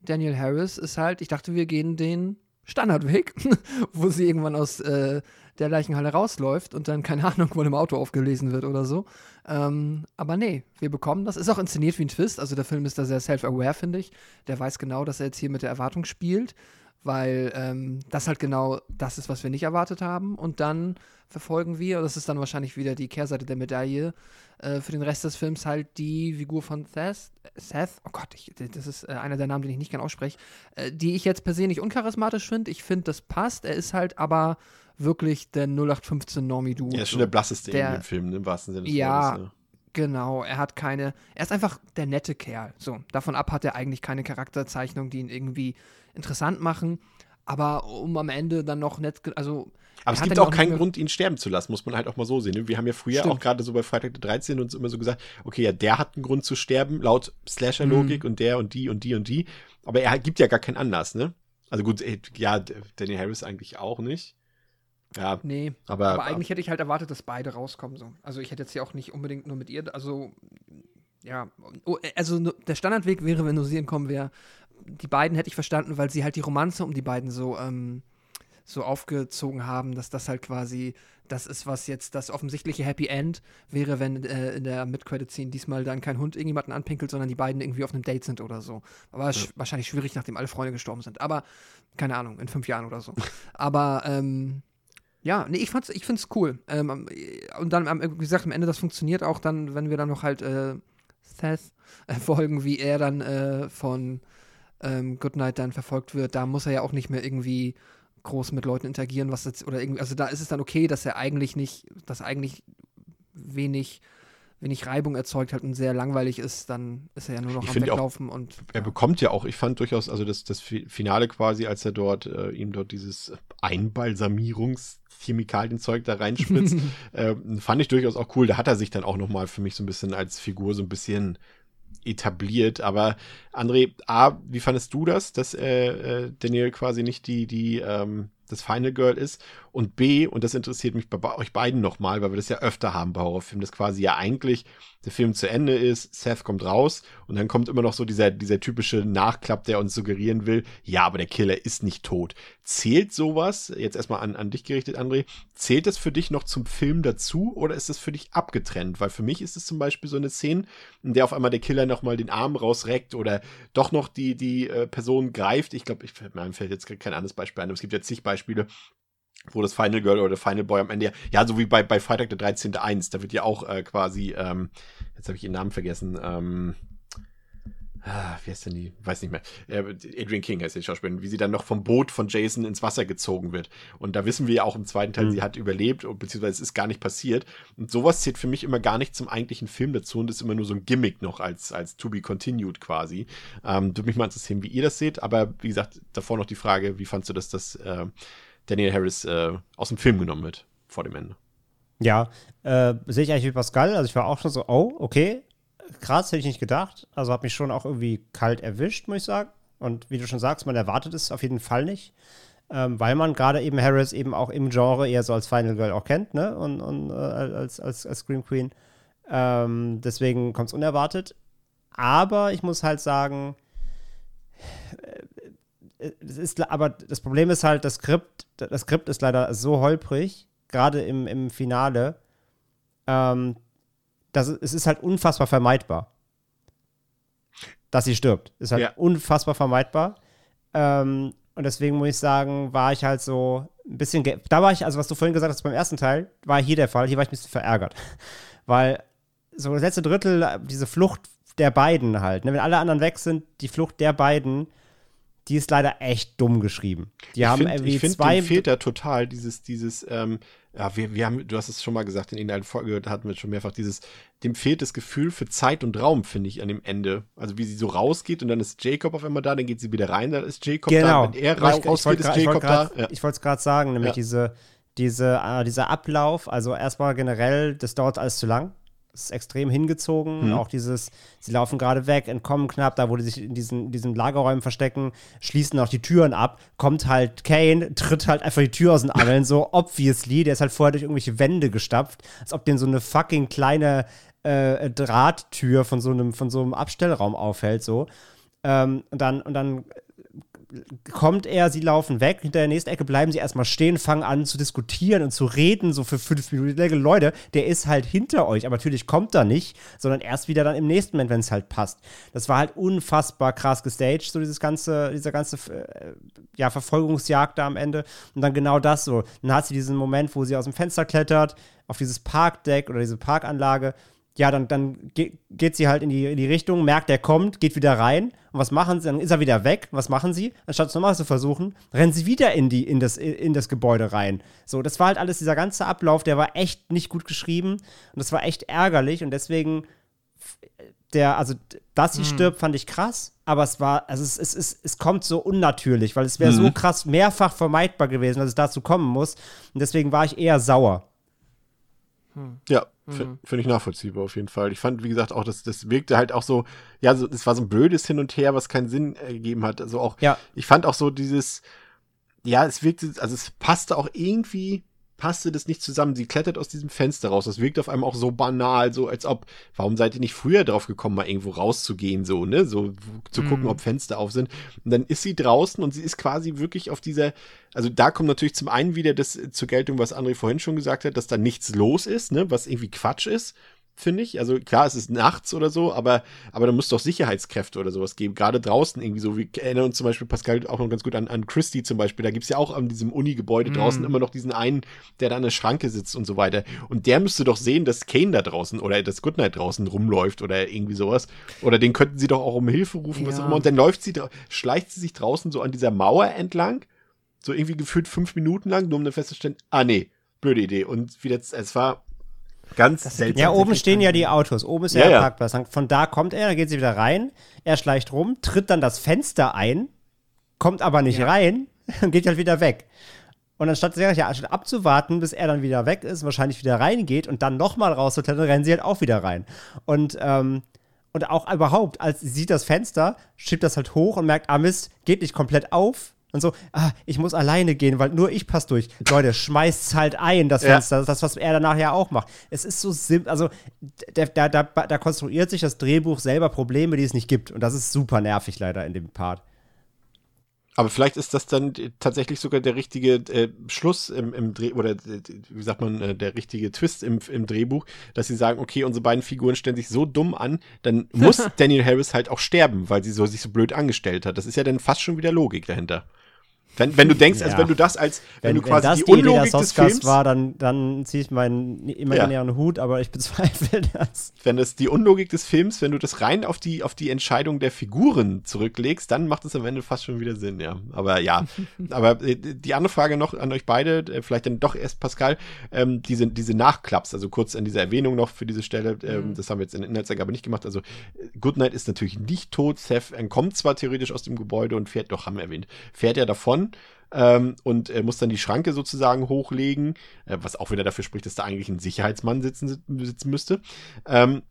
Daniel Harris ist halt, ich dachte, wir gehen den Standardweg, wo sie irgendwann aus äh, der Leichenhalle rausläuft und dann, keine Ahnung, wohl im Auto aufgelesen wird oder so. Ähm, aber nee, wir bekommen das. Ist auch inszeniert wie ein Twist. Also der Film ist da sehr self-aware, finde ich. Der weiß genau, dass er jetzt hier mit der Erwartung spielt weil ähm, das halt genau das ist, was wir nicht erwartet haben. Und dann verfolgen wir, das ist dann wahrscheinlich wieder die Kehrseite der Medaille, äh, für den Rest des Films halt die Figur von Seth, Seth oh Gott, ich, das ist äh, einer der Namen, den ich nicht gerne ausspreche, äh, die ich jetzt per se nicht uncharismatisch finde. Ich finde, das passt. Er ist halt aber wirklich der 0815 Normie-Dude. Er ist schon der blasseste der, in dem Film, ne, im wahrsten Sinne des ja, Wortes. Ja. Genau, er hat keine, er ist einfach der nette Kerl. So, davon ab hat er eigentlich keine Charakterzeichnungen, die ihn irgendwie interessant machen. Aber um am Ende dann noch nett, also. Aber es gibt auch keinen Grund, ihn sterben zu lassen, muss man halt auch mal so sehen. Ne? Wir haben ja früher Stimmt. auch gerade so bei Freitag der 13 uns immer so gesagt, okay, ja, der hat einen Grund zu sterben, laut Slasher-Logik mhm. und der und die und die und die. Aber er gibt ja gar keinen Anlass, ne? Also gut, ja, Danny Harris eigentlich auch nicht. Ja. Nee. Aber, aber eigentlich hätte ich halt erwartet, dass beide rauskommen. So. Also ich hätte jetzt ja auch nicht unbedingt nur mit ihr. Also, ja. Oh, also der Standardweg wäre, wenn nur sie entkommen wäre. Die beiden hätte ich verstanden, weil sie halt die Romanze um die beiden so, ähm, so aufgezogen haben, dass das halt quasi das ist, was jetzt das offensichtliche Happy End wäre, wenn äh, in der Mid-Credit-Scene diesmal dann kein Hund irgendjemanden anpinkelt, sondern die beiden irgendwie auf einem Date sind oder so. Aber ja. wahrscheinlich schwierig, nachdem alle Freunde gestorben sind. Aber keine Ahnung, in fünf Jahren oder so. Aber ähm, ja, nee, ich fand's, ich find's cool. Ähm, und dann, wie gesagt, am Ende, das funktioniert auch dann, wenn wir dann noch halt äh, Seth äh, folgen, wie er dann äh, von ähm, Goodnight dann verfolgt wird. Da muss er ja auch nicht mehr irgendwie groß mit Leuten interagieren, was jetzt, oder irgendwie, also da ist es dann okay, dass er eigentlich nicht, dass eigentlich wenig wenig Reibung erzeugt hat und sehr langweilig ist, dann ist er ja nur noch ich am Weglaufen auch, und. Er bekommt ja auch, ich fand durchaus, also das, das Finale quasi, als er dort äh, ihm dort dieses Einbalsamierungschemikalien-Zeug da reinspritzt, äh, fand ich durchaus auch cool. Da hat er sich dann auch nochmal für mich so ein bisschen als Figur so ein bisschen etabliert. Aber André, A, wie fandest du das, dass äh, äh, Daniel quasi nicht die, die ähm, das Final Girl ist und B, und das interessiert mich bei, euch beiden nochmal, weil wir das ja öfter haben bei Horrorfilmen, dass quasi ja eigentlich der Film zu Ende ist, Seth kommt raus und dann kommt immer noch so dieser, dieser typische Nachklapp, der uns suggerieren will, ja, aber der Killer ist nicht tot. Zählt sowas, jetzt erstmal an, an dich gerichtet, André, zählt das für dich noch zum Film dazu oder ist das für dich abgetrennt? Weil für mich ist es zum Beispiel so eine Szene, in der auf einmal der Killer nochmal den Arm rausreckt oder doch noch die, die äh, Person greift. Ich glaube, ich, mir fällt jetzt kein anderes Beispiel ein, aber es gibt jetzt zig Beispiele, wo das Final Girl oder Final Boy am Ende, ja, so wie bei, bei Freitag der 13.1, da wird ja auch äh, quasi, ähm, jetzt habe ich ihren Namen vergessen, ähm, ah, wie heißt denn die? Weiß nicht mehr. Äh, Adrian King heißt die Schauspielerin, wie sie dann noch vom Boot von Jason ins Wasser gezogen wird. Und da wissen wir ja auch im zweiten Teil, mhm. sie hat überlebt, beziehungsweise es ist gar nicht passiert. Und sowas zählt für mich immer gar nicht zum eigentlichen Film dazu und ist immer nur so ein Gimmick noch als, als to be continued quasi. Ähm, würde mich mal interessieren, wie ihr das seht, aber wie gesagt, davor noch die Frage, wie fandst du das, dass äh, Daniel Harris äh, aus dem Film genommen wird vor dem Ende. Ja, äh, sehe ich eigentlich wie Pascal. Also ich war auch schon so, oh, okay, krass, hätte ich nicht gedacht. Also hat mich schon auch irgendwie kalt erwischt, muss ich sagen. Und wie du schon sagst, man erwartet es auf jeden Fall nicht. Ähm, weil man gerade eben Harris eben auch im Genre eher so als Final Girl auch kennt, ne? Und, und äh, als, als, als Scream Queen. Ähm, deswegen kommt es unerwartet. Aber ich muss halt sagen, es ist, aber das Problem ist halt, das Skript, das Skript ist leider so holprig, gerade im, im Finale, ähm, dass es ist halt unfassbar vermeidbar, dass sie stirbt. Ist halt ja. unfassbar vermeidbar. Ähm, und deswegen muss ich sagen, war ich halt so ein bisschen. Da war ich, also was du vorhin gesagt hast beim ersten Teil, war hier der Fall. Hier war ich ein bisschen verärgert. Weil so das letzte Drittel, diese Flucht der beiden halt, ne, wenn alle anderen weg sind, die Flucht der beiden die ist leider echt dumm geschrieben. Die ich haben find, irgendwie ich find, zwei. Dem fehlt da total dieses, dieses, ähm, ja, wir, wir haben, du hast es schon mal gesagt, in irgendeiner Folge hatten wir schon mehrfach dieses, dem fehlt das Gefühl für Zeit und Raum, finde ich, an dem Ende. Also wie sie so rausgeht und dann ist Jacob auf einmal da, dann geht sie wieder rein, dann ist Jacob genau. da. Wenn er ra rausgeht, ist Jacob grad, da. Ja. Ich wollte es gerade sagen, nämlich ja. diese, diese, äh, dieser Ablauf, also erstmal generell, das dauert alles zu lang ist extrem hingezogen. Mhm. Auch dieses, sie laufen gerade weg, entkommen knapp, da wo die sich in diesen, in diesen Lagerräumen verstecken, schließen auch die Türen ab, kommt halt Kane, tritt halt einfach die Tür aus den Angeln, so obviously, der ist halt vorher durch irgendwelche Wände gestapft, als ob den so eine fucking kleine äh, Drahttür von so einem, von so einem Abstellraum aufhält, so. Ähm, und dann, und dann kommt er, sie laufen weg, hinter der nächsten Ecke bleiben sie erstmal stehen, fangen an zu diskutieren und zu reden, so für fünf Minuten. Leute, der ist halt hinter euch, aber natürlich kommt er nicht, sondern erst wieder dann im nächsten Moment, wenn es halt passt. Das war halt unfassbar krass gestaged, so dieses ganze, dieser ganze, äh, ja, Verfolgungsjagd da am Ende. Und dann genau das so. Dann hat sie diesen Moment, wo sie aus dem Fenster klettert, auf dieses Parkdeck oder diese Parkanlage ja, dann, dann geht sie halt in die, in die Richtung, merkt, er kommt, geht wieder rein Und was machen sie? Dann ist er wieder weg. Was machen sie? Anstatt es nochmal zu versuchen, rennen sie wieder in, die, in, das, in das Gebäude rein. So, das war halt alles, dieser ganze Ablauf, der war echt nicht gut geschrieben. Und das war echt ärgerlich. Und deswegen, der, also, dass sie mhm. stirbt, fand ich krass. Aber es war, also es, es, es, es kommt so unnatürlich, weil es wäre mhm. so krass mehrfach vermeidbar gewesen, dass es dazu kommen muss. Und deswegen war ich eher sauer. Hm. Ja. Finde ich nachvollziehbar auf jeden Fall. Ich fand, wie gesagt, auch, dass das wirkte halt auch so, ja, so, es war so ein blödes Hin und Her, was keinen Sinn ergeben hat. Also auch, ja. ich fand auch so dieses, ja, es wirkte, also es passte auch irgendwie passte das nicht zusammen. Sie klettert aus diesem Fenster raus. Das wirkt auf einmal auch so banal, so als ob, warum seid ihr nicht früher drauf gekommen, mal irgendwo rauszugehen, so, ne? So zu gucken, mm. ob Fenster auf sind. Und dann ist sie draußen und sie ist quasi wirklich auf dieser, also da kommt natürlich zum einen wieder das zur Geltung, was André vorhin schon gesagt hat, dass da nichts los ist, ne? Was irgendwie Quatsch ist finde ich. Also klar, es ist nachts oder so, aber, aber da muss doch Sicherheitskräfte oder sowas geben. Gerade draußen irgendwie so. Wir erinnern uns zum Beispiel, Pascal, auch noch ganz gut an, an Christie zum Beispiel. Da gibt es ja auch an diesem Uni-Gebäude mm. draußen immer noch diesen einen, der da an der Schranke sitzt und so weiter. Und der müsste doch sehen, dass Kane da draußen oder das Goodnight draußen rumläuft oder irgendwie sowas. Oder den könnten sie doch auch um Hilfe rufen, was auch immer. Und dann läuft sie, schleicht sie sich draußen so an dieser Mauer entlang. So irgendwie gefühlt fünf Minuten lang, nur um dann festzustellen, ah nee, blöde Idee. Und wieder, es war Ganz seltsam. Ja, oben stehen ja die Autos. Oben ist ja, der Parkplatz. Von da kommt er, dann geht sie wieder rein. Er schleicht rum, tritt dann das Fenster ein, kommt aber nicht rein und geht halt wieder weg. Und anstatt, ja, anstatt abzuwarten, bis er dann wieder weg ist, wahrscheinlich wieder reingeht und dann nochmal rauszuklettern, rennen sie halt auch wieder rein. Und, ähm, und auch überhaupt, als sie sieht das Fenster, schiebt das halt hoch und merkt, ah Mist, geht nicht komplett auf, und so, ah, ich muss alleine gehen, weil nur ich passe durch. Leute, schmeißt halt ein, das Fenster. Ja. Das, was er danach ja auch macht. Es ist so simpel, also da, da, da, da konstruiert sich das Drehbuch selber Probleme, die es nicht gibt. Und das ist super nervig leider in dem Part. Aber vielleicht ist das dann tatsächlich sogar der richtige äh, Schluss im, im Dreh, oder äh, wie sagt man, äh, der richtige Twist im, im Drehbuch, dass sie sagen, okay, unsere beiden Figuren stellen sich so dumm an, dann muss Daniel Harris halt auch sterben, weil sie so sich so blöd angestellt hat. Das ist ja dann fast schon wieder Logik dahinter. Wenn, wenn du denkst, ja. also wenn du das als, wenn, wenn du quasi wenn das die, Unlogik Idee des Films war, dann, dann ziehe ich meinen imaginären ja. Hut, aber ich bezweifle das. Wenn das die Unlogik des Films, wenn du das rein auf die, auf die Entscheidung der Figuren zurücklegst, dann macht es am Ende fast schon wieder Sinn, ja. Aber ja, aber äh, die andere Frage noch an euch beide, äh, vielleicht dann doch erst Pascal, ähm, diese, diese Nachklaps, also kurz an dieser Erwähnung noch für diese Stelle, ähm, mhm. das haben wir jetzt in der Inhaltsangabe nicht gemacht, also Goodnight ist natürlich nicht tot, Seth entkommt zwar theoretisch aus dem Gebäude und fährt, doch haben wir erwähnt, fährt er davon, ähm, und er muss dann die Schranke sozusagen hochlegen, äh, was auch wieder dafür spricht, dass da eigentlich ein Sicherheitsmann sitzen, sitzen müsste. Ähm,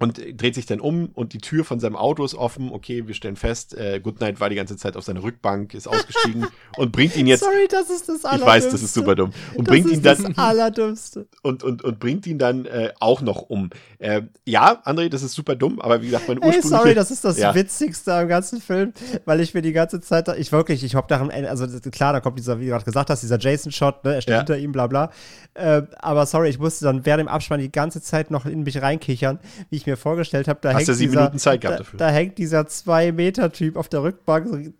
und dreht sich dann um und die Tür von seinem Auto ist offen. Okay, wir stellen fest, äh, Goodnight war die ganze Zeit auf seiner Rückbank, ist ausgestiegen und bringt ihn jetzt. Sorry, das ist das Allerdümmste. Ich weiß, das ist super dumm. Und das bringt ihn dann. Das Allerdümmste. Und, und, und bringt ihn dann äh, auch noch um. Äh, ja, André, das ist super dumm, aber wie gesagt, mein ursprünglicher. sorry, das ist das ja. Witzigste am ganzen Film, weil ich mir die ganze Zeit, ich wirklich, ich hab daran, also klar, da kommt dieser, wie du gerade gesagt hast, dieser Jason-Shot, ne, er steht ja. hinter ihm, bla bla. Äh, aber sorry, ich musste dann während dem Abspann die ganze Zeit noch in mich reinkichern, wie ich mir vorgestellt habe, da Hast hängt sieben dieser, Minuten Zeit gehabt dafür. Da, da hängt dieser 2-Meter-Typ auf der Rückbank,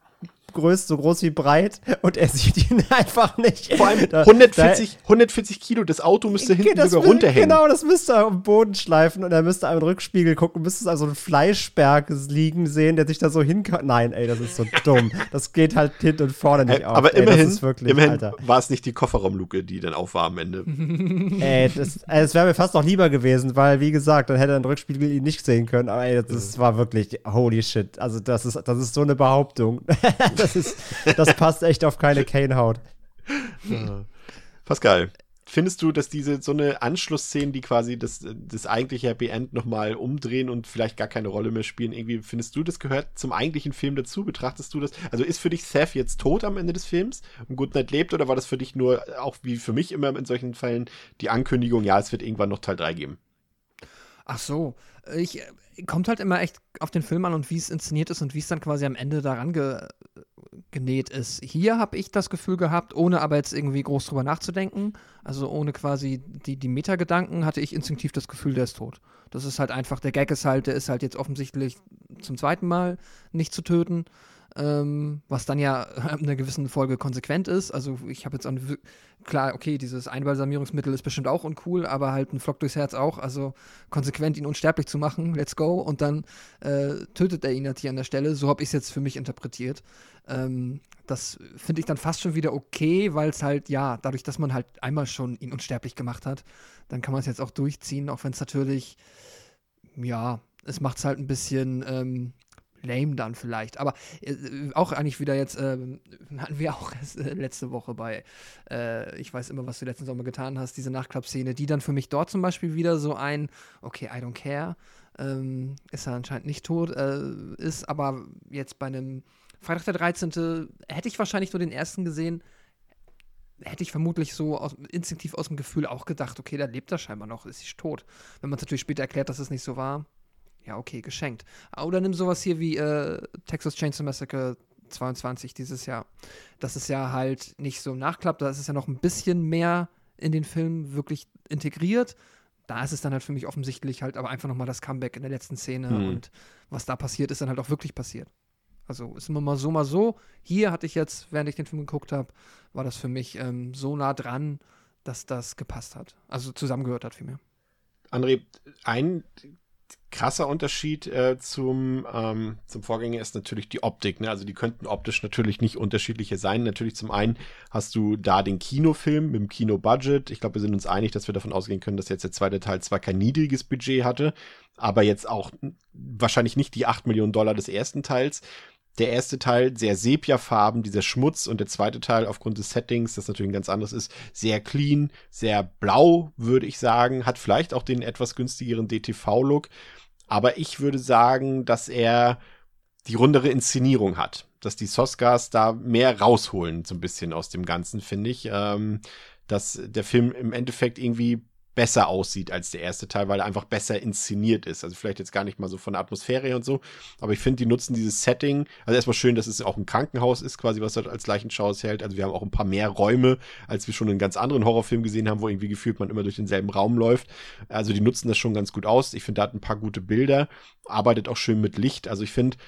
so größt, so groß wie breit und er sieht ihn einfach nicht. Vor allem da, 140, da, 140 Kilo, das Auto müsste hinten das sogar runterhängen. Genau, das müsste er am Boden schleifen und er müsste am Rückspiegel gucken, müsste also ein Fleischberg liegen sehen, der sich da so hin. Nein, ey, das ist so dumm. Das geht halt hinten und vorne nicht auf. Aber ey, immerhin, wirklich, immerhin war es nicht die Kofferraumluke, die dann auf war am Ende. ey, das, das wäre mir fast noch lieber gewesen, weil, wie gesagt, dann hätte er ein Rückspiegel ihn nicht sehen können. Aber ey, das, das war wirklich holy shit. Also, das ist, das ist so eine Behauptung. Das ist das passt echt auf keine Kane-Haut. Pascal, findest du, dass diese so eine Anschlussszene, die quasi das, das eigentliche Happy End nochmal umdrehen und vielleicht gar keine Rolle mehr spielen, irgendwie findest du, das gehört zum eigentlichen Film dazu? Betrachtest du das? Also ist für dich Seth jetzt tot am Ende des Films und Goodnight lebt oder war das für dich nur, auch wie für mich immer in solchen Fällen, die Ankündigung, ja, es wird irgendwann noch Teil 3 geben? Ach so, ich kommt halt immer echt auf den Film an und wie es inszeniert ist und wie es dann quasi am Ende daran ge genäht ist. Hier habe ich das Gefühl gehabt, ohne aber jetzt irgendwie groß drüber nachzudenken, also ohne quasi die, die Metagedanken, hatte ich instinktiv das Gefühl, der ist tot. Das ist halt einfach, der Gag ist halt, der ist halt jetzt offensichtlich zum zweiten Mal nicht zu töten. Ähm, was dann ja in einer gewissen Folge konsequent ist. Also ich habe jetzt auch, klar, okay, dieses Einbalsamierungsmittel ist bestimmt auch uncool, aber halt ein Flock durchs Herz auch. Also konsequent ihn unsterblich zu machen, let's go. Und dann äh, tötet er ihn natürlich an der Stelle. So habe ich es jetzt für mich interpretiert. Ähm, das finde ich dann fast schon wieder okay, weil es halt, ja, dadurch, dass man halt einmal schon ihn unsterblich gemacht hat, dann kann man es jetzt auch durchziehen, auch wenn es natürlich, ja, es macht es halt ein bisschen ähm, lame dann vielleicht. Aber äh, auch eigentlich wieder jetzt, äh, hatten wir auch äh, letzte Woche bei, äh, ich weiß immer, was du letzten Sommer getan hast, diese Nachklappszene, die dann für mich dort zum Beispiel wieder so ein, okay, I don't care, ähm, ist er anscheinend nicht tot, äh, ist, aber jetzt bei einem Freitag der 13. hätte ich wahrscheinlich nur den ersten gesehen, hätte ich vermutlich so aus, instinktiv aus dem Gefühl auch gedacht, okay, da lebt er scheinbar noch, ist sich tot. Wenn man es natürlich später erklärt, dass es nicht so war, ja, okay, geschenkt. Oder nimm sowas hier wie äh, Texas Chainsaw Massacre 22 dieses Jahr. Das ist ja halt nicht so ein Nachklapp, da ist es ja noch ein bisschen mehr in den Film wirklich integriert. Da ist es dann halt für mich offensichtlich halt aber einfach nochmal das Comeback in der letzten Szene mhm. und was da passiert, ist dann halt auch wirklich passiert. Also ist immer mal so, mal so. Hier hatte ich jetzt, während ich den Film geguckt habe, war das für mich ähm, so nah dran, dass das gepasst hat. Also zusammengehört hat vielmehr. André, ein krasser Unterschied äh, zum, ähm, zum Vorgänger ist natürlich die Optik. Ne? Also die könnten optisch natürlich nicht unterschiedlicher sein. Natürlich zum einen hast du da den Kinofilm mit dem Kinobudget. Ich glaube, wir sind uns einig, dass wir davon ausgehen können, dass jetzt der zweite Teil zwar kein niedriges Budget hatte, aber jetzt auch wahrscheinlich nicht die 8 Millionen Dollar des ersten Teils. Der erste Teil sehr Sepia-Farben, dieser Schmutz und der zweite Teil aufgrund des Settings, das natürlich ein ganz anderes ist, sehr clean, sehr blau, würde ich sagen, hat vielleicht auch den etwas günstigeren DTV-Look. Aber ich würde sagen, dass er die rundere Inszenierung hat. Dass die Soskas da mehr rausholen, so ein bisschen aus dem Ganzen, finde ich. Ähm, dass der Film im Endeffekt irgendwie besser aussieht als der erste Teil, weil er einfach besser inszeniert ist. Also vielleicht jetzt gar nicht mal so von der Atmosphäre und so, aber ich finde, die nutzen dieses Setting. Also erstmal schön, dass es auch ein Krankenhaus ist, quasi, was dort als Leichenschau hält. Also wir haben auch ein paar mehr Räume, als wir schon in ganz anderen Horrorfilmen gesehen haben, wo irgendwie gefühlt man immer durch denselben Raum läuft. Also die nutzen das schon ganz gut aus. Ich finde, da hat ein paar gute Bilder, arbeitet auch schön mit Licht. Also ich finde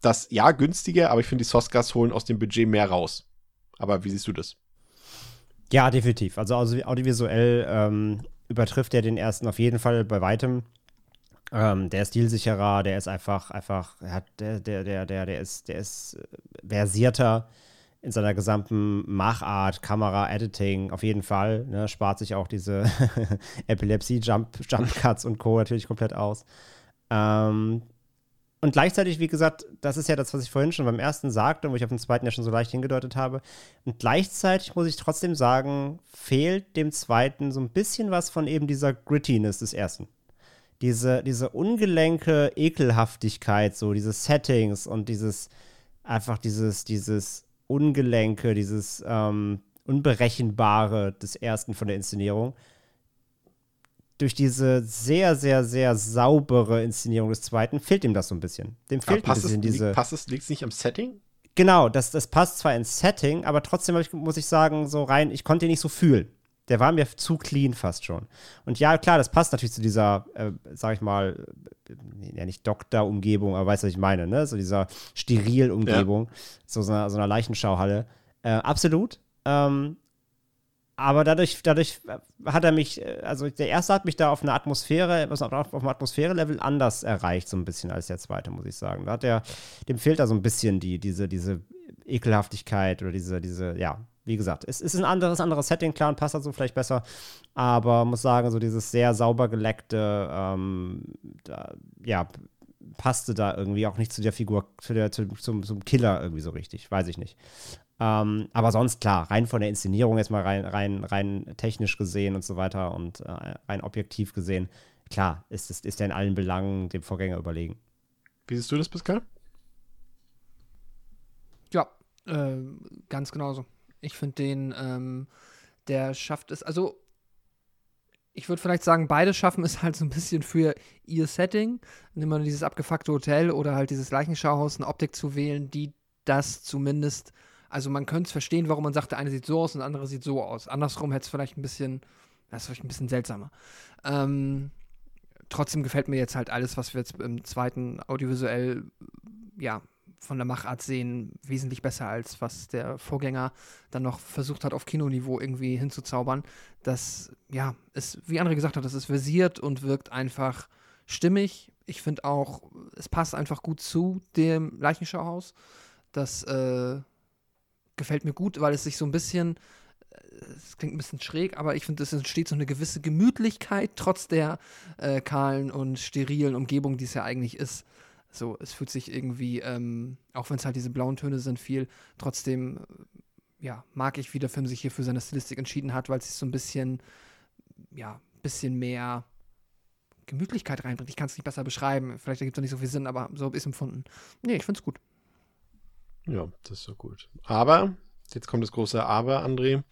das ja günstiger, aber ich finde, die Soskas holen aus dem Budget mehr raus. Aber wie siehst du das? Ja, definitiv. Also audiovisuell ähm, übertrifft er den ersten auf jeden Fall bei weitem. Ähm, der ist stilsicherer, der ist einfach, einfach, hat, der, der, der, der, der ist, der ist äh, versierter in seiner gesamten Machart, Kamera, Editing, auf jeden Fall. Ne, spart sich auch diese Epilepsie-Jump, Jump Cuts und Co. natürlich komplett aus. Ähm, und gleichzeitig, wie gesagt, das ist ja das, was ich vorhin schon beim ersten sagte und wo ich auf den zweiten ja schon so leicht hingedeutet habe. Und gleichzeitig muss ich trotzdem sagen, fehlt dem zweiten so ein bisschen was von eben dieser Grittiness des ersten. Diese, diese ungelenke Ekelhaftigkeit, so diese Settings und dieses, einfach dieses, dieses Ungelenke, dieses ähm, Unberechenbare des ersten von der Inszenierung durch diese sehr, sehr, sehr saubere Inszenierung des zweiten fehlt ihm das so ein bisschen. Dem fehlt ein bisschen es, diese. Passt es, liegt es nicht am Setting? Genau, das, das passt zwar ins Setting, aber trotzdem ich, muss ich sagen, so rein, ich konnte ihn nicht so fühlen. Der war mir zu clean fast schon. Und ja, klar, das passt natürlich zu dieser, äh, sag ich mal, äh, ja nicht Doktor-Umgebung, aber weißt du, was ich meine, ne? So dieser Steril-Umgebung, ja. so, so einer, so einer Leichenschauhalle. Äh, absolut. Ähm, aber dadurch, dadurch hat er mich, also der erste hat mich da auf eine Atmosphäre, auf, auf einem Atmosphäre-Level anders erreicht, so ein bisschen als der zweite, muss ich sagen. Da hat er, dem fehlt da so ein bisschen die, diese, diese Ekelhaftigkeit oder diese, diese, ja, wie gesagt, es ist ein anderes, anderes Setting, klar, und passt dazu vielleicht besser. Aber muss sagen, so dieses sehr sauber geleckte, ähm, da, ja, passte da irgendwie auch nicht zu der Figur, zu der, zu, zum, zum Killer irgendwie so richtig, weiß ich nicht. Ähm, aber sonst klar, rein von der Inszenierung jetzt mal rein, rein, rein technisch gesehen und so weiter und äh, rein objektiv gesehen, klar, ist, ist, ist er in allen Belangen dem Vorgänger überlegen. Wie siehst du das, Pascal? Ja, äh, ganz genauso. Ich finde den, ähm, der schafft es, also ich würde vielleicht sagen, beide schaffen es halt so ein bisschen für ihr Setting, nimm mal dieses abgefuckte Hotel oder halt dieses Leichenschauhaus, eine Optik zu wählen, die das zumindest also man könnte es verstehen, warum man sagt, der eine sieht so aus und der andere sieht so aus. Andersrum hätte es vielleicht ein bisschen, das ist vielleicht ein bisschen seltsamer. Ähm, trotzdem gefällt mir jetzt halt alles, was wir jetzt im zweiten audiovisuell, ja, von der Machart sehen wesentlich besser als was der Vorgänger dann noch versucht hat, auf Kinoniveau irgendwie hinzuzaubern. Das, ja, ist, wie André gesagt hat, das ist versiert und wirkt einfach stimmig. Ich finde auch, es passt einfach gut zu dem Leichenschauhaus. Das äh, gefällt mir gut, weil es sich so ein bisschen es klingt ein bisschen schräg, aber ich finde, es entsteht so eine gewisse Gemütlichkeit, trotz der äh, kahlen und sterilen Umgebung, die es ja eigentlich ist. So, es fühlt sich irgendwie, ähm, auch wenn es halt diese blauen Töne sind, viel, trotzdem, äh, ja, mag ich, wie der Film sich hier für seine Stilistik entschieden hat, weil es sich so ein bisschen, ja, bisschen mehr Gemütlichkeit reinbringt. Ich kann es nicht besser beschreiben. Vielleicht ergibt es nicht so viel Sinn, aber so habe ich es empfunden. Nee, ich finde es gut. Ja, das ist so gut. Aber, jetzt kommt das große Aber, André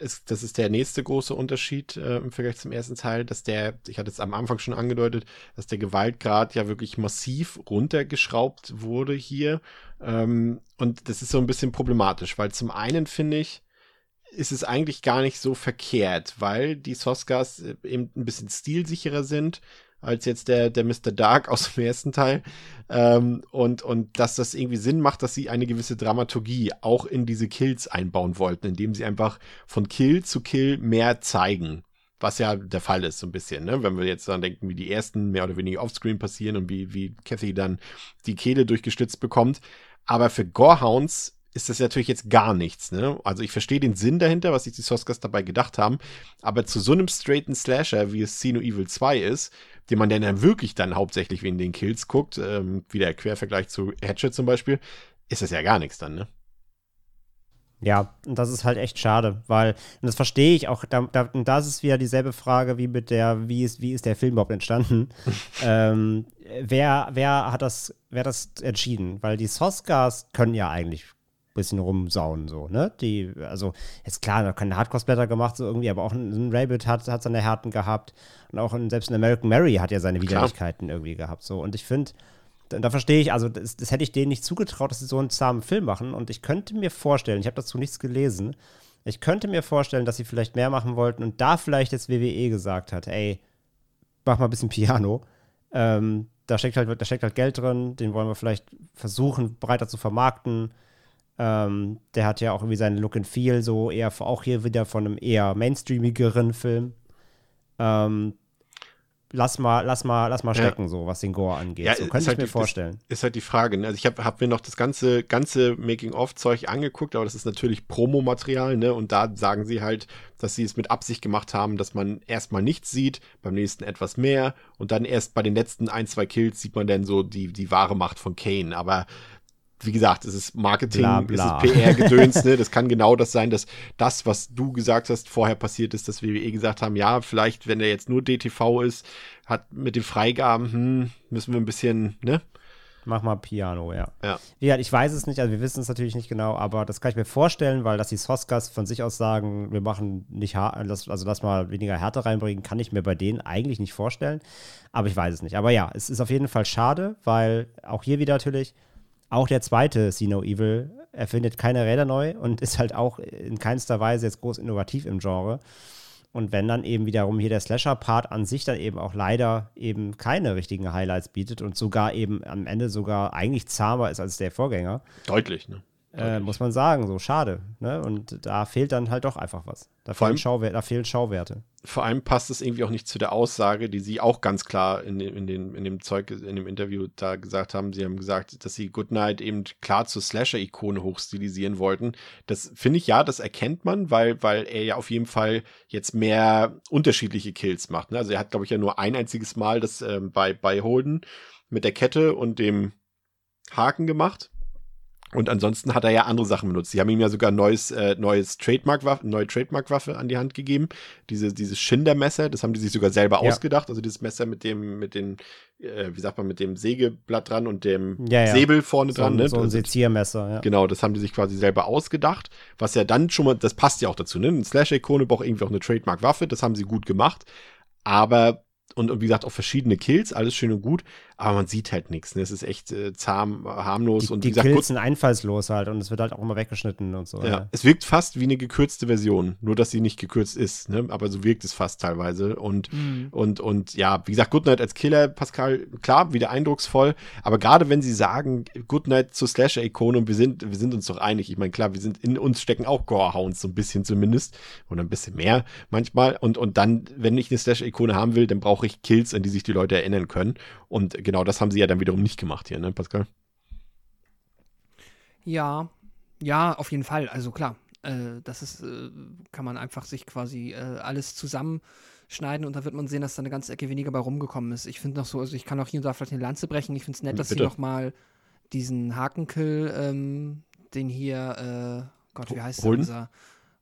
ist, das ist der nächste große Unterschied äh, im Vergleich zum ersten Teil, dass der, ich hatte es am Anfang schon angedeutet, dass der Gewaltgrad ja wirklich massiv runtergeschraubt wurde hier. Ähm, und das ist so ein bisschen problematisch, weil zum einen finde ich, ist es eigentlich gar nicht so verkehrt, weil die Soskas äh, eben ein bisschen stilsicherer sind als jetzt der, der Mr. Dark aus dem ersten Teil. Ähm, und, und dass das irgendwie Sinn macht, dass sie eine gewisse Dramaturgie auch in diese Kills einbauen wollten, indem sie einfach von Kill zu Kill mehr zeigen. Was ja der Fall ist, so ein bisschen, ne? Wenn wir jetzt dann denken, wie die ersten mehr oder weniger offscreen passieren und wie, wie Kathy dann die Kehle durchgestützt bekommt. Aber für Gorehounds ist das natürlich jetzt gar nichts. Ne? Also ich verstehe den Sinn dahinter, was sich die Soskas dabei gedacht haben, aber zu so einem straighten Slasher, wie es Sino Evil 2 ist, den man dann wirklich dann hauptsächlich wegen den Kills guckt, ähm, wie der Quervergleich zu Hatchet zum Beispiel, ist das ja gar nichts dann, ne? Ja, und das ist halt echt schade, weil, und das verstehe ich auch, da, da, und das ist wieder dieselbe Frage wie mit der, wie ist, wie ist der Film überhaupt entstanden? ähm, wer, wer hat das, wer das entschieden? Weil die Soskas können ja eigentlich bisschen rumsauen, so, ne? Die, also, jetzt klar, da keine Hardcore-Splatter gemacht, so irgendwie, aber auch ein, ein Rabbit hat, hat seine Härten gehabt und auch ein, selbst ein American Mary hat ja seine Widerlichkeiten irgendwie gehabt, so. Und ich finde, da, da, verstehe ich, also das, das, hätte ich denen nicht zugetraut, dass sie so einen zahmen Film machen und ich könnte mir vorstellen, ich habe dazu nichts gelesen, ich könnte mir vorstellen, dass sie vielleicht mehr machen wollten und da vielleicht jetzt WWE gesagt hat, ey, mach mal ein bisschen Piano. Ähm, da steckt halt, da steckt halt Geld drin, den wollen wir vielleicht versuchen, breiter zu vermarkten. Ähm, der hat ja auch irgendwie seinen Look and Feel, so eher auch hier wieder von einem eher mainstreamigeren Film. Ähm, lass mal, lass mal, lass mal stecken, ja. so was den Gore angeht. Ja, so könnte ich halt mir die, vorstellen. Ist halt die Frage. Ne? Also ich habe hab mir noch das ganze, ganze Making-of-Zeug angeguckt, aber das ist natürlich Promomaterial, ne? Und da sagen sie halt, dass sie es mit Absicht gemacht haben, dass man erstmal nichts sieht, beim nächsten etwas mehr und dann erst bei den letzten ein, zwei Kills sieht man dann so die, die wahre Macht von Kane. Aber wie gesagt, es ist Marketing, bla, bla. es ist PR-Gedöns, ne? Das kann genau das sein, dass das, was du gesagt hast, vorher passiert ist, dass WWE gesagt haben, ja, vielleicht, wenn der jetzt nur DTV ist, hat mit den Freigaben, hm, müssen wir ein bisschen, ne? Mach mal Piano, ja. Ja. ja ich weiß es nicht, also wir wissen es natürlich nicht genau, aber das kann ich mir vorstellen, weil dass die Soskas von sich aus sagen, wir machen nicht hart, also lass mal weniger Härte reinbringen, kann ich mir bei denen eigentlich nicht vorstellen. Aber ich weiß es nicht. Aber ja, es ist auf jeden Fall schade, weil auch hier wieder natürlich, auch der zweite See No Evil erfindet keine Räder neu und ist halt auch in keinster Weise jetzt groß innovativ im Genre. Und wenn dann eben wiederum hier der Slasher-Part an sich dann eben auch leider eben keine richtigen Highlights bietet und sogar eben am Ende sogar eigentlich zahmer ist als der Vorgänger. Deutlich, ne? Äh, muss man sagen, so schade. Ne? Und da fehlt dann halt doch einfach was. Da, fehlen, allem, Schauwer da fehlen Schauwerte. Vor allem passt es irgendwie auch nicht zu der Aussage, die sie auch ganz klar in, in, den, in dem Zeug, in dem Interview da gesagt haben. Sie haben gesagt, dass sie Goodnight eben klar zur Slasher-Ikone hochstilisieren wollten. Das finde ich ja, das erkennt man, weil, weil er ja auf jeden Fall jetzt mehr unterschiedliche Kills macht. Ne? Also er hat, glaube ich, ja nur ein einziges Mal das ähm, bei, bei Holden mit der Kette und dem Haken gemacht und ansonsten hat er ja andere Sachen benutzt. Sie haben ihm ja sogar neues, äh, neues Trademark-Waffe, neue Trademark-Waffe an die Hand gegeben. Diese, dieses Schindermesser, das haben die sich sogar selber ja. ausgedacht. Also dieses Messer mit dem, mit den, äh, wie sagt man, mit dem Sägeblatt dran und dem ja, ja. Säbel vorne so dran. Ne? So ein Seziermesser, ja. Genau, das haben die sich quasi selber ausgedacht. Was ja dann schon mal, das passt ja auch dazu, ne? Ein Slash-Ikone braucht irgendwie auch eine Trademark-Waffe, das haben sie gut gemacht. Aber und, und wie gesagt auch verschiedene Kills, alles schön und gut, aber man sieht halt nichts. Ne? Es ist echt äh, zahm, harmlos Die, und die wie gesagt, Kills sind einfallslos halt und es wird halt auch immer weggeschnitten und so. ja, es wirkt fast wie eine gekürzte Version, nur dass sie nicht gekürzt ist, ne? aber so wirkt es fast teilweise und Mhm. und und ja, wie gesagt, Goodnight als Killer, Pascal, klar, wieder eindrucksvoll, aber gerade wenn sie sagen, Goodnight zur Slasher-Ikone und wir sind wir sind uns doch einig, ich meine, klar, wir sind in uns stecken auch Gorehounds so ein bisschen zumindest oder ein bisschen mehr manchmal und und dann, wenn ich eine Slasher-Ikone haben will, dann brauche ich Kills, an die sich die Leute erinnern können und genau das haben sie ja dann wiederum nicht gemacht hier, ne, Pascal? Ja, ja, auf jeden Fall. Also klar, äh, das ist, äh, kann man einfach sich quasi äh, alles zusammenschneiden und dann wird man sehen, dass da eine ganze Ecke weniger bei rumgekommen ist. Ich finde noch so, also ich kann auch hier und da vielleicht eine Lanze brechen. Ich finde es nett, dass Bitte. sie noch mal diesen Hakenkill, ähm, den hier, äh, Gott, wie heißt der, Holden? unser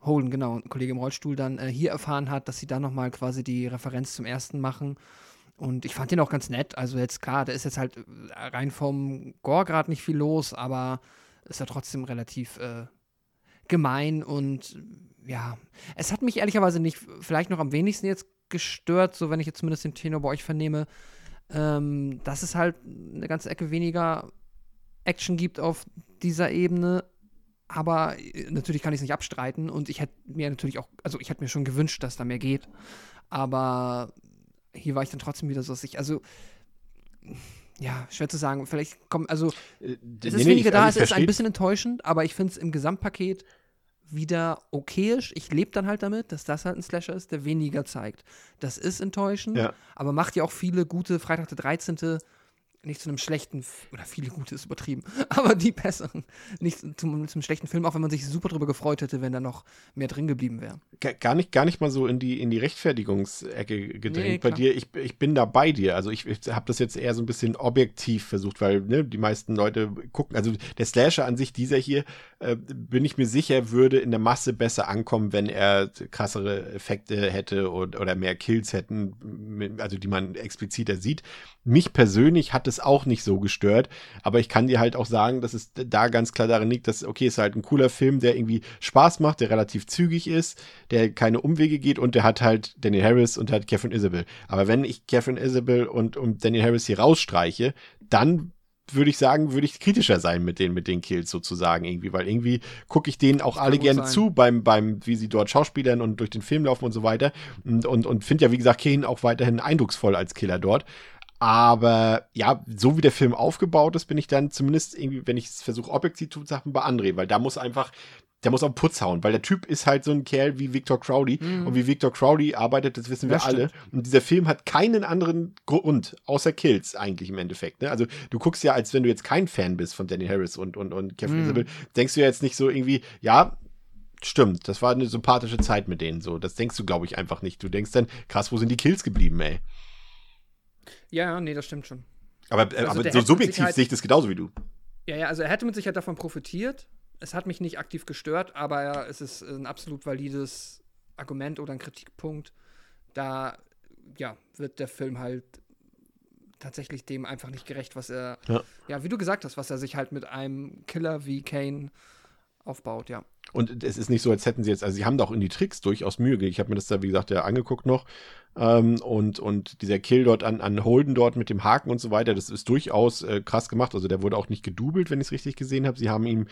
Holden, genau, ein Kollege im Rollstuhl dann äh, hier erfahren hat, dass sie da noch mal quasi die Referenz zum ersten machen. Und ich fand den auch ganz nett. Also jetzt klar, da ist jetzt halt äh, rein vom Gore gerade nicht viel los, aber ist ja trotzdem relativ äh, gemein und ja, es hat mich ehrlicherweise nicht, vielleicht noch am wenigsten jetzt gestört, so wenn ich jetzt zumindest den Tenor bei euch vernehme, ähm, dass es halt eine ganze Ecke weniger Action gibt auf dieser Ebene. Aber äh, natürlich kann ich es nicht abstreiten und ich hätte mir natürlich auch, also ich hätte mir schon gewünscht, dass da mehr geht. Aber hier war ich dann trotzdem wieder so, dass ich, also ja, schwer zu sagen. Vielleicht kommt, also Äh, es ist nee, weniger ich- da, also es ist ein bisschen enttäuschend, aber ich finde es im Gesamtpaket wieder okayisch. Ich lebe dann halt damit, dass das halt ein Slasher ist, der weniger zeigt. Das ist enttäuschend, Ja. aber macht ja auch viele gute Freitag der 13. nicht zu einem schlechten, oder viele gute ist übertrieben, aber die besseren, nicht zum, zum schlechten Film, auch wenn man sich super drüber gefreut hätte, wenn da noch mehr drin geblieben wäre. Ga- gar nicht, gar nicht mal so in die, in die Rechtfertigungsecke gedrängt Nee, bei dir. Ich, ich bin da bei dir. Also ich, ich habe das jetzt eher so ein bisschen objektiv versucht, weil ne, die meisten Leute gucken, also der Slasher an sich, dieser hier, äh, bin ich mir sicher, würde in der Masse besser ankommen, wenn er krassere Effekte hätte und, oder mehr Kills hätten, also die man expliziter sieht. Mich persönlich hat es auch nicht so gestört, aber ich kann dir halt auch sagen, dass es da ganz klar darin liegt, dass, okay, es ist halt ein cooler Film, der irgendwie Spaß macht, der relativ zügig ist, der keine Umwege geht und der hat halt Daniel Harris und hat Catherine Isabel. Aber wenn ich Catherine Isabel und, und Daniel Harris hier rausstreiche, dann würde ich sagen, würde ich kritischer sein mit den, mit den Kills sozusagen irgendwie, weil irgendwie gucke ich denen auch alle gerne sein. zu beim, beim, wie sie dort Schauspielern und durch den Film laufen und so weiter und, und, und finde ja, wie gesagt, Kane auch weiterhin eindrucksvoll als Killer dort. Aber ja, so wie der Film aufgebaut ist, bin ich dann zumindest irgendwie, wenn ich es versuche, objektiv zu sagen, bei André, weil da muss einfach, der muss auf den Putz hauen, weil der Typ ist halt so ein Kerl wie Victor Crowley. Und wie Victor Crowley arbeitet, das wissen wir Mhm. Ja, alle. Und dieser Film hat keinen anderen Grund, außer Kills eigentlich im Endeffekt. Ne? Also du guckst ja, als wenn du jetzt kein Fan bist von Danny Harris und, und, und Kevin Mhm. Isabel, denkst du ja jetzt nicht so irgendwie, ja, stimmt, das war eine sympathische Zeit mit denen so. Das denkst du, glaube ich, einfach nicht. Du denkst dann, krass, wo sind die Kills geblieben, ey? Ja, nee, das stimmt schon. Aber, äh, Also aber so subjektiv sehe ich das genauso wie du. Ja, ja, also er hätte mit Sicherheit davon profitiert. Es hat mich nicht aktiv gestört, aber es ist ein absolut valides Argument oder ein Kritikpunkt. Da, ja, wird der Film halt tatsächlich dem einfach nicht gerecht, was er, Ja. ja, wie du gesagt hast, was er sich halt mit einem Killer wie Kane aufbaut, ja. Und es ist nicht so, als hätten sie jetzt, also sie haben da auch in die Tricks durchaus Mühe gegeben. Ich habe mir das da, wie gesagt, ja angeguckt noch. Ähm, und, und dieser Kill dort an, an Holden dort mit dem Haken und so weiter, das ist durchaus äh, krass gemacht. Also der wurde auch nicht gedoubelt, wenn ich es richtig gesehen habe. Sie haben ihm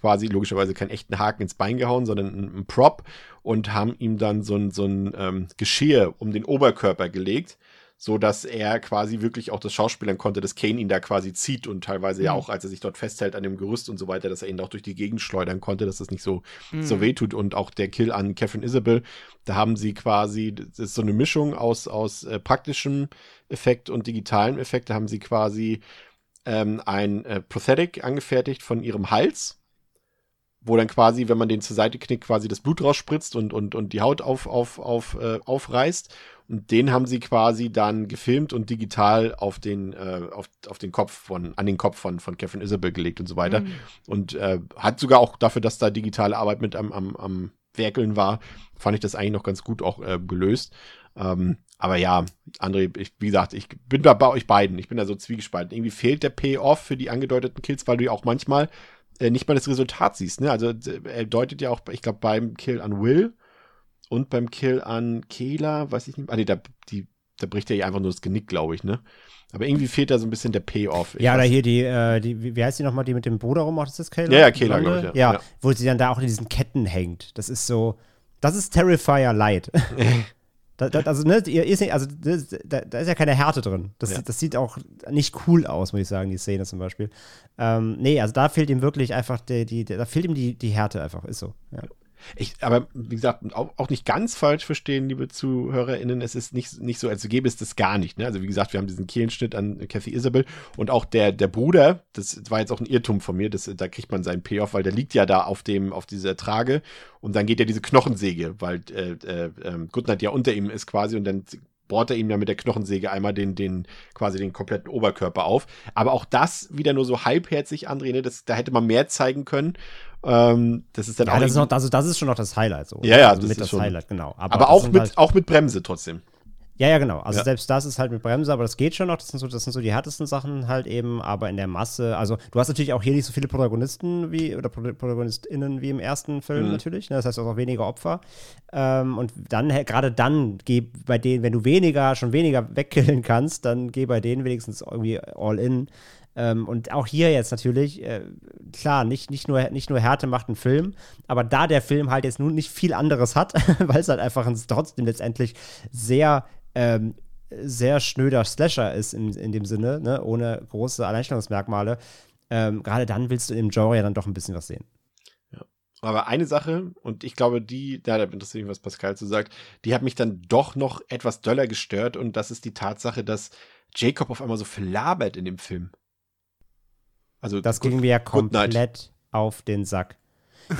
quasi logischerweise keinen echten Haken ins Bein gehauen, sondern einen, einen Prop und haben ihm dann so ein, so ein ähm, Geschirr um den Oberkörper gelegt so dass er quasi wirklich auch das Schauspielern konnte, dass Kane ihn da quasi zieht und teilweise ja Mhm. auch, als er sich dort festhält an dem Gerüst und so weiter, dass er ihn auch durch die Gegend schleudern konnte, dass das nicht so, Mhm. so weh tut und auch der Kill an Catherine Isabel, da haben sie quasi, das ist so eine Mischung aus, aus äh, praktischem Effekt und digitalem Effekt, da haben sie quasi ähm, ein äh, Prosthetic angefertigt von ihrem Hals, wo dann quasi, wenn man den zur Seite knickt, quasi das Blut rausspritzt und, und, und die Haut auf, auf, auf, äh, aufreißt. Und den haben sie quasi dann gefilmt und digital auf den, äh, auf, auf den Kopf von, an den Kopf von, von Catherine Isabel gelegt und so weiter. Mhm. Und äh, hat sogar auch dafür, dass da digitale Arbeit mit am, am, am Werkeln war, fand ich das eigentlich noch ganz gut auch äh, gelöst. Ähm, aber ja, André, ich, wie gesagt, ich bin da bei euch beiden. Ich bin da so zwiegespalten. Irgendwie fehlt der Payoff für die angedeuteten Kills, weil du ja auch manchmal äh, nicht mal das Resultat siehst. Ne? Also er deutet ja auch, ich glaube, beim Kill an Will und beim Kill an Kehler, weiß ich nicht, ah nee, da, die da bricht er ihr einfach nur das Genick, glaube ich, ne? Aber irgendwie fehlt da so ein bisschen der Payoff. Ja, oder hier die, äh, die, wie heißt die nochmal, die mit dem Bruder rummacht, ist das Kayla? Ja, ja, Kayla, glaube ich, ja. ja. Ja, wo sie dann da auch in diesen Ketten hängt. Das ist so, das ist Terrifier Light. da, da, also, ne, ihr, ihr, also da, da, ist ja keine Härte drin. Das, ja. das sieht auch nicht cool aus, muss ich sagen, die Szene zum Beispiel. Ähm, nee, also da fehlt ihm wirklich einfach, die, die, da fehlt ihm die, die Härte einfach, ist so. Ja. Ich, aber wie gesagt, auch, auch, nicht ganz falsch verstehen, liebe ZuhörerInnen. Es ist nicht, nicht so, als gäbe es das gar nicht. Ne? Also, wie gesagt, wir haben diesen Kehlenschnitt an Kathy Isabel und auch der, der Bruder, das war jetzt auch ein Irrtum von mir, das, da kriegt man seinen Payoff, weil der liegt ja da auf dem, auf dieser Trage und dann geht ja diese Knochensäge, weil äh, äh, ähm, Goodnight ja unter ihm ist quasi und dann bohrt er ihm ja mit der Knochensäge einmal den, den, quasi den kompletten Oberkörper auf. Aber auch das wieder nur so halbherzig, André, ne? das, da hätte man mehr zeigen können. Ähm, das ist dann ja, auch. Das ist, noch, also das ist schon noch das Highlight. So. Ja, ja, also das mit ist das schon. Highlight, genau. Aber, aber auch, mit, halt, auch mit Bremse trotzdem. Ja, ja, genau. Also Ja. selbst das ist halt mit Bremse, aber das geht schon noch. Das sind, so, das sind so die härtesten Sachen halt eben, aber in der Masse, also du hast natürlich auch hier nicht so viele Protagonisten wie, oder Pro ProtagonistInnen wie im ersten Film Mhm. natürlich. Ne? Das heißt auch weniger Opfer. Ähm, und dann, gerade dann, geh bei denen, wenn du weniger, schon weniger wegkillen kannst, dann geh bei denen wenigstens irgendwie all in. Ähm, und auch hier jetzt natürlich, äh, klar, nicht, nicht, nur, nicht nur Härte macht einen Film, aber da der Film halt jetzt nun nicht viel anderes hat, weil es halt einfach ein, trotzdem letztendlich sehr, ähm, sehr schnöder Slasher ist in, in dem Sinne, ne? ohne große Alleinstellungsmerkmale, ähm, gerade dann willst du im Genre ja dann doch ein bisschen was sehen. Aber eine Sache, und ich glaube, die, da interessiert mich, was Pascal zu sagt, die hat mich dann doch noch etwas doller gestört und das ist die Tatsache, dass Jacob auf einmal so viel labert in dem Film. Also Das Good- ging mir komplett auf den Sack.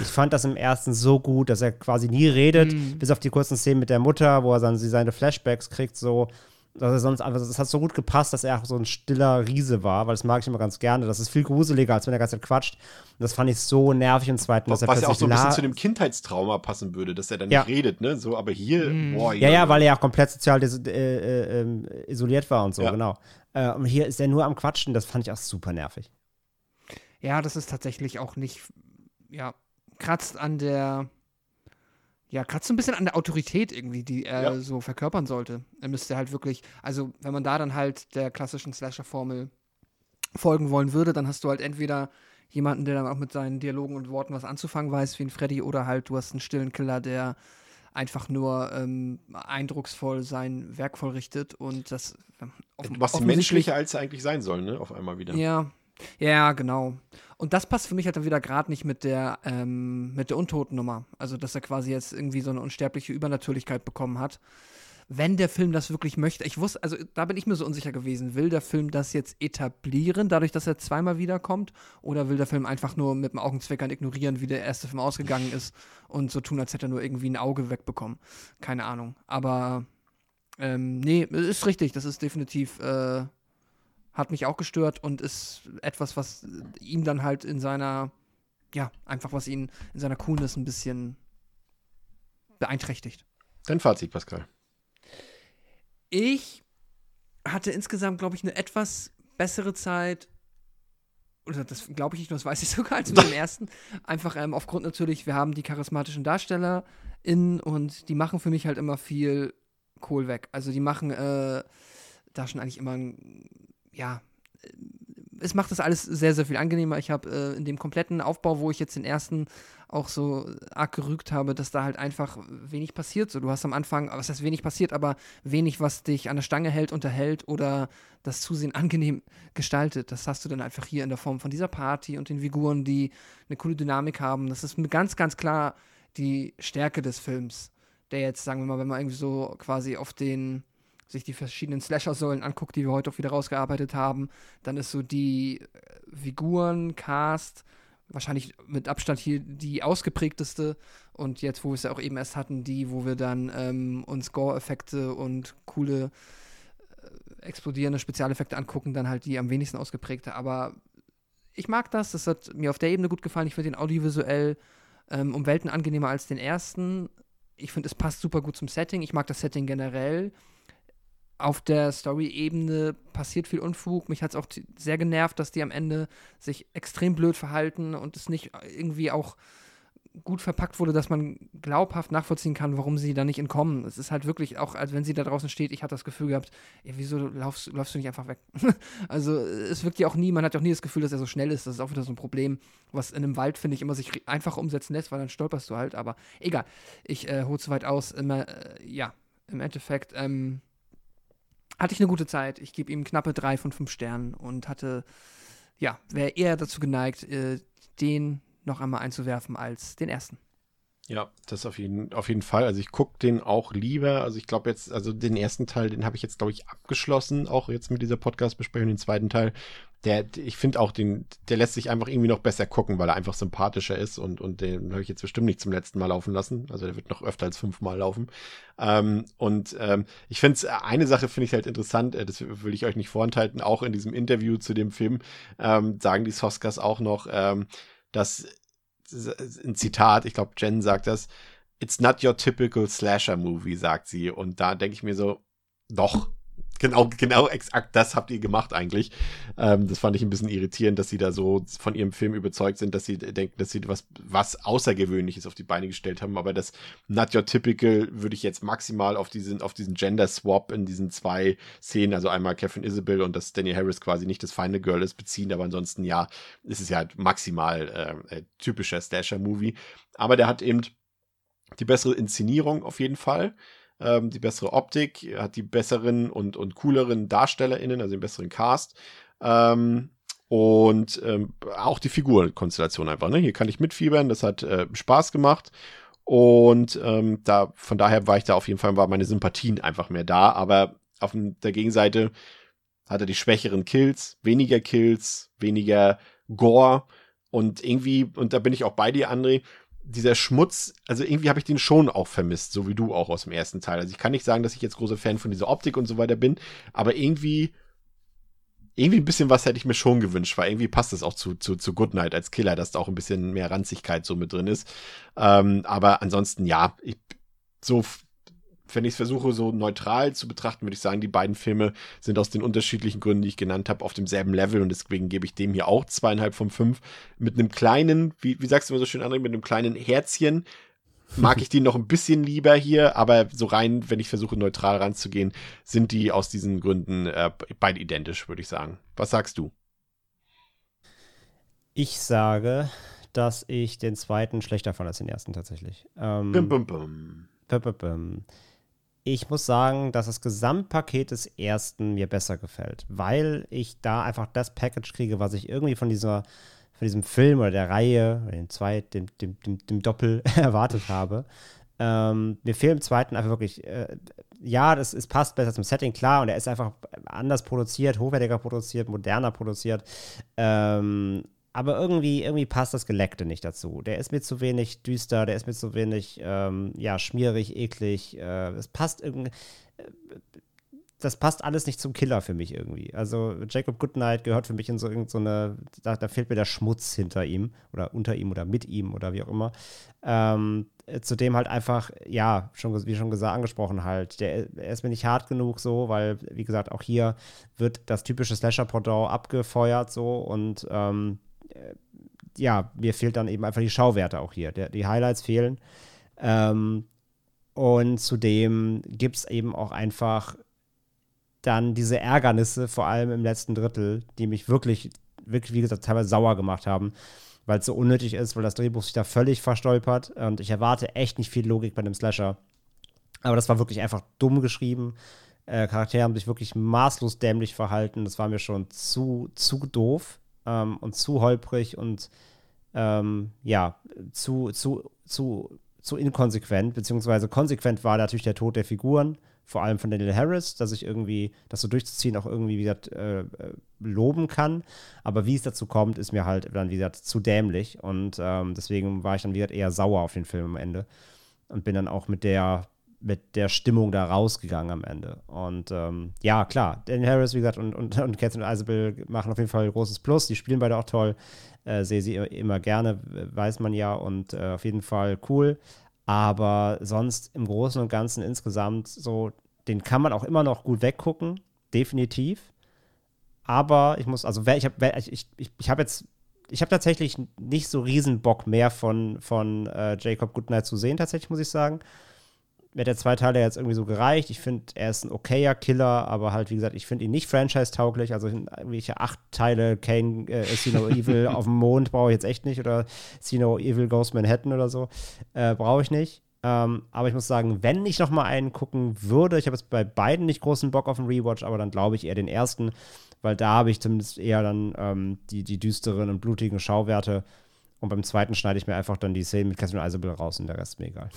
Ich fand das im ersten so gut, dass er quasi nie redet, Mhm. bis auf die kurzen Szenen mit der Mutter, wo er dann sie seine Flashbacks kriegt, so. Dass er sonst einfach, es hat so gut gepasst, dass er auch so ein stiller Riese war, weil das mag ich immer ganz gerne. Das ist viel gruseliger, als wenn er ganz Zeit quatscht. Und das fand ich so nervig im zweiten, dass Was, er was ja auch so ein bisschen zu dem Kindheitstrauma passen würde, dass er dann Ja. nicht redet, ne? So, aber hier, Mhm. boah, Ja, ja, weil er ja auch komplett sozial äh, äh, ähm, isoliert war und so, Ja. genau. Äh, und hier ist er nur am Quatschen, das fand ich auch super nervig. Ja, das ist tatsächlich auch nicht, ja, kratzt an der, ja, kratzt so ein bisschen an der Autorität irgendwie, die er Ja. so verkörpern sollte. Er müsste halt wirklich, also wenn man da dann halt der klassischen Slasher-Formel folgen wollen würde, dann hast du halt entweder jemanden, der dann auch mit seinen Dialogen und Worten was anzufangen weiß, wie ein Freddy, oder halt du hast einen stillen Killer, der einfach nur ähm, eindrucksvoll sein Werk vollrichtet und das ähm, offen- was menschlicher als er eigentlich sein soll, ne? Auf einmal wieder. ja, ja, genau. Und das passt für mich halt dann wieder gerade nicht mit der, ähm, mit der Untoten-Nummer. Also, dass er quasi jetzt irgendwie so eine unsterbliche Übernatürlichkeit bekommen hat. Wenn der Film das wirklich möchte, ich wusste, also da bin ich mir so unsicher gewesen, will der Film das jetzt etablieren, dadurch, dass er zweimal wiederkommt, oder will der Film einfach nur mit dem Augenzwinkern ignorieren, wie der erste Film ausgegangen ist und so tun, als hätte er nur irgendwie ein Auge wegbekommen. Keine Ahnung. Aber ähm, nee, ist richtig, das ist definitiv äh, hat mich auch gestört und ist etwas, was ihn dann halt in seiner, ja, einfach was ihn in seiner Coolness ein bisschen beeinträchtigt. Dein Fazit, Pascal. Ich hatte insgesamt, glaube ich, eine etwas bessere Zeit. Oder das glaube ich nicht nur, das weiß ich sogar, als mit dem ersten. Einfach ähm, aufgrund natürlich, wir haben die charismatischen DarstellerInnen und die machen für mich halt immer viel Kohl weg. Also die machen äh, da schon eigentlich immer, ein- ja, es macht das alles sehr, sehr viel angenehmer. Ich habe äh, in dem kompletten Aufbau, wo ich jetzt den ersten auch so arg gerügt habe, dass da halt einfach wenig passiert. So, du hast am Anfang, was heißt wenig passiert, aber wenig, was dich an der Stange hält, unterhält oder das Zusehen angenehm gestaltet. Das hast du dann einfach hier in der Form von dieser Party und den Figuren, die eine coole Dynamik haben. Das ist ganz, ganz klar die Stärke des Films, der jetzt, sagen wir mal, wenn man irgendwie so quasi auf den sich die verschiedenen Slasher-Säulen anguckt, die wir heute auch wieder rausgearbeitet haben, dann ist so die äh, Figuren, Cast, wahrscheinlich mit Abstand hier die ausgeprägteste und jetzt, wo wir es ja auch eben erst hatten, die, wo wir dann ähm, uns Gore-Effekte und coole äh, explodierende Spezialeffekte angucken, dann halt die am wenigsten ausgeprägte. Aber ich mag das, das hat mir auf der Ebene gut gefallen. Ich finde den audiovisuell ähm, um Welten angenehmer als den ersten. Ich finde, es passt super gut zum Setting. Ich mag das Setting generell. Auf der Story-Ebene passiert viel Unfug. Mich hat es auch sehr genervt, dass die am Ende sich extrem blöd verhalten und es nicht irgendwie auch gut verpackt wurde, dass man glaubhaft nachvollziehen kann, warum sie da nicht entkommen. Es ist halt wirklich auch, als wenn sie da draußen steht, ich hatte das Gefühl gehabt, ey, wieso laufst, läufst du nicht einfach weg? also es wirkt ja auch nie, man hat ja auch nie das Gefühl, dass er so schnell ist. Das ist auch wieder so ein Problem, was in einem Wald, finde ich, immer sich einfach umsetzen lässt, weil dann stolperst du halt. Aber egal, ich äh, hole zu weit aus. Immer, äh, ja, im Endeffekt ähm, hatte ich eine gute Zeit. Ich gebe ihm knappe drei von fünf Sternen und hatte, ja, wäre eher dazu geneigt, äh, den noch einmal einzuwerfen als den ersten. Ja, das auf jeden, auf jeden Fall. Also ich gucke den auch lieber. Also ich glaube jetzt, also den ersten Teil, den habe ich jetzt, glaube ich, abgeschlossen, auch jetzt mit dieser Podcast-Besprechung, den zweiten Teil. Der, ich finde auch den, der lässt sich einfach irgendwie noch besser gucken, weil er einfach sympathischer ist und, und den habe ich jetzt bestimmt nicht zum letzten Mal laufen lassen. Also der wird noch öfter als fünfmal laufen. Ähm, und ähm, ich finde eine Sache finde ich halt interessant, äh, das will ich euch nicht vorenthalten, auch in diesem Interview zu dem Film ähm, sagen die Soskas auch noch, ähm, dass ein Zitat, ich glaube, Jen sagt das, It's not your typical Slasher Movie, sagt sie. Und da denke ich mir so, doch, genau, genau exakt das habt ihr gemacht eigentlich. Ähm, das fand ich ein bisschen irritierend, dass sie da so von ihrem Film überzeugt sind, dass sie denken, dass sie was, was Außergewöhnliches auf die Beine gestellt haben. Aber das Not Your Typical würde ich jetzt maximal auf diesen, auf diesen Gender Swap in diesen zwei Szenen, also einmal Catherine Isabel und dass Danny Harris quasi nicht das Final Girl ist, beziehen. Aber ansonsten, ja, ist es ja halt maximal äh, äh, typischer Slasher-Movie. Aber der hat eben die bessere Inszenierung auf jeden Fall ähm, die bessere Optik, hat die besseren und, und cooleren DarstellerInnen, also den besseren Cast. Ähm, und ähm, auch die Figurkonstellation einfach. Ne? Hier kann ich mitfiebern, das hat äh, Spaß gemacht. Und ähm, da, von daher war ich da auf jeden Fall, war meine Sympathien einfach mehr da. Aber auf der Gegenseite hat er die schwächeren Kills, weniger Kills, weniger Gore. Und irgendwie, und da bin ich auch bei dir, André, dieser Schmutz, also irgendwie habe ich den schon auch vermisst, so wie du auch aus dem ersten Teil. Also ich kann nicht sagen, dass ich jetzt großer Fan von dieser Optik und so weiter bin, aber irgendwie, irgendwie ein bisschen was hätte ich mir schon gewünscht, weil irgendwie passt es auch zu, zu, zu Goodnight als Killer, dass da auch ein bisschen mehr Ranzigkeit so mit drin ist. Ähm, aber ansonsten, ja, ich, so wenn ich es versuche, so neutral zu betrachten, würde ich sagen, die beiden Filme sind aus den unterschiedlichen Gründen, die ich genannt habe, auf demselben Level und deswegen gebe ich dem hier auch zweieinhalb von fünf. Mit einem kleinen, wie, wie sagst du immer so schön, André, mit einem kleinen Herzchen mag ich die noch ein bisschen lieber hier, aber so rein, wenn ich versuche, neutral ranzugehen, sind die aus diesen Gründen äh, beide identisch, würde ich sagen. Was sagst du? Ich sage, dass ich den zweiten schlechter fand als den ersten tatsächlich. Ähm, bum, bum, bum. Bum, bum, bum ich muss sagen, dass das Gesamtpaket des ersten mir besser gefällt, weil ich da einfach das Package kriege, was ich irgendwie von dieser von diesem Film oder der Reihe, oder dem, Zweit, dem, dem, dem, dem Doppel erwartet habe. Ähm, mir fehlt im zweiten einfach wirklich, äh, ja, das, es passt besser zum Setting, klar, und er ist einfach anders produziert, hochwertiger produziert, moderner produziert. Ähm, aber irgendwie, irgendwie passt das Geleckte nicht dazu. Der ist mir zu wenig düster, der ist mir zu wenig, ähm, ja, schmierig, eklig. Äh, es passt irgendwie. Äh, das passt alles nicht zum Killer für mich irgendwie. Also Jacob Goodnight gehört für mich in so irgendeine, so da, da, fehlt mir der Schmutz hinter ihm oder unter ihm oder mit ihm oder wie auch immer. Ähm, zudem halt einfach, ja, schon, wie schon gesagt, angesprochen halt, der, er ist mir nicht hart genug so, weil, wie gesagt, auch hier wird das typische Slasher-Pendant abgefeuert so und ähm, äh, ja, mir fehlt dann eben einfach die Schauwerte auch hier. Der, die Highlights fehlen. Ähm, und zudem gibt es eben auch einfach dann diese Ärgernisse, vor allem im letzten Drittel, die mich wirklich, wirklich, wie gesagt, teilweise sauer gemacht haben, weil es so unnötig ist, weil das Drehbuch sich da völlig verstolpert und ich erwarte echt nicht viel Logik bei einem Slasher. Aber das war wirklich einfach dumm geschrieben. Äh, Charaktere haben sich wirklich maßlos dämlich verhalten. Das war mir schon zu, zu doof ähm, und zu holprig und ähm, ja, zu, zu, zu, zu inkonsequent, beziehungsweise konsequent war natürlich der Tod der Figuren, vor allem von Daniel Harris, dass ich irgendwie, das so durchzuziehen, auch irgendwie wieder äh, äh, loben kann. Aber wie es dazu kommt, ist mir halt dann wieder zu dämlich. Und ähm, deswegen war ich dann wieder eher sauer auf den Film am Ende. Und bin dann auch mit der mit der Stimmung da rausgegangen am Ende. Und ähm, ja, klar, Daniel Harris, wie gesagt, und, und, und Catherine Isabel machen auf jeden Fall ein großes Plus. Die spielen beide auch toll. Äh, sehe sie immer gerne, weiß man ja. Und äh, auf jeden Fall cool. Aber sonst im Großen und Ganzen insgesamt so, den kann man auch immer noch gut weggucken. Definitiv. Aber ich muss, also ich habe ich, ich, ich habe jetzt ich habe tatsächlich nicht so riesen Bock mehr von, von äh, Jacob Goodnight zu sehen, tatsächlich, muss ich sagen. Mir hat der zwei Teile jetzt irgendwie so gereicht. Ich finde, er ist ein okayer Killer, aber halt, wie gesagt, ich finde ihn nicht franchise-tauglich. Also irgendwelche acht Teile Kane, äh, See No Evil auf dem Mond brauche ich jetzt echt nicht. Oder See No Evil Ghost Manhattan oder so. Äh, brauche ich nicht. Ähm, aber ich muss sagen, wenn ich noch mal einen gucken würde, ich habe jetzt bei beiden nicht großen Bock auf einen Rewatch, aber dann glaube ich eher den ersten, weil da habe ich zumindest eher dann ähm, die, die düsteren und blutigen Schauwerte. Und beim zweiten schneide ich mir einfach dann die Szene mit Catherine Isabel raus und der Rest ist mir egal.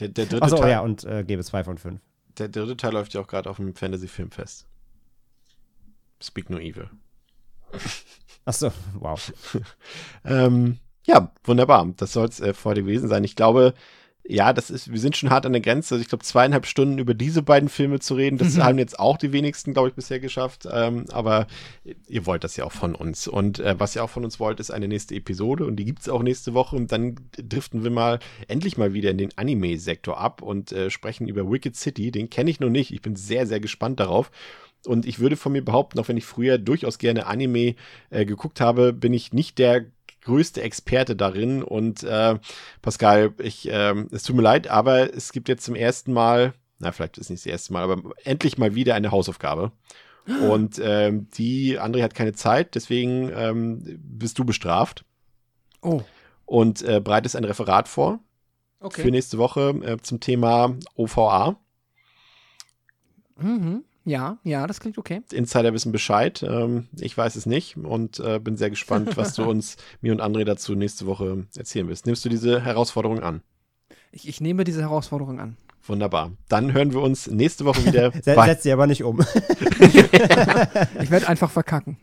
Der, der dritte Achso, Teil, ja, und äh, gebe zwei von fünf. Der dritte Teil läuft ja auch gerade auf dem Fantasy-Filmfest. Speak No Evil. Achso, wow. ähm, ja, wunderbar. Das soll es äh, vor dir gewesen sein. Ich glaube, ja, das ist, wir sind schon hart an der Grenze. Also ich glaube, zweieinhalb Stunden über diese beiden Filme zu reden, das haben jetzt auch die wenigsten, glaube ich, bisher geschafft. Ähm, aber ihr wollt das ja auch von uns. Und äh, was ihr auch von uns wollt, ist eine nächste Episode und die gibt es auch nächste Woche. Und dann driften wir mal endlich mal wieder in den Anime-Sektor ab und äh, sprechen über Wicked City. Den kenne ich noch nicht. Ich bin sehr, sehr gespannt darauf. Und ich würde von mir behaupten, auch wenn ich früher durchaus gerne Anime äh, geguckt habe, bin ich nicht der größte Experte darin. Und äh, Pascal, ich, äh, es tut mir leid, aber es gibt jetzt zum ersten Mal, na, vielleicht ist es nicht das erste Mal, aber endlich mal wieder eine Hausaufgabe. Und ähm, die, André hat keine Zeit, deswegen ähm, bist du bestraft. Oh, Und äh, bereitest ein Referat vor okay. für nächste Woche äh, zum Thema OVA. Mhm. Ja, ja, das klingt okay. Insider wissen Bescheid. Ähm, ich weiß es nicht und äh, bin sehr gespannt, was du uns, mir und André dazu nächste Woche erzählen wirst. Nimmst du diese Herausforderung an? Ich, ich nehme diese Herausforderung an. Wunderbar. Dann hören wir uns nächste Woche wieder. Se setz sie aber nicht um. Ich werde einfach verkacken.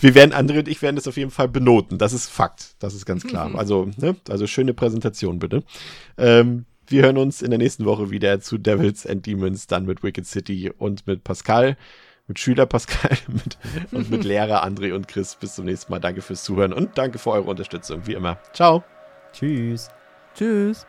wir werden, André und ich werden das auf jeden Fall benoten. Das ist Fakt. Das ist ganz klar. Also, ne? also schöne Präsentation bitte. Ähm, wir hören uns in der nächsten Woche wieder zu Devils and Demons, dann mit Wicked City und mit Pascal, mit Schüler Pascal mit, und mit Lehrer André und Chris. Bis zum nächsten Mal. Danke fürs Zuhören und danke für eure Unterstützung, wie immer. Ciao. Tschüss. Tschüss.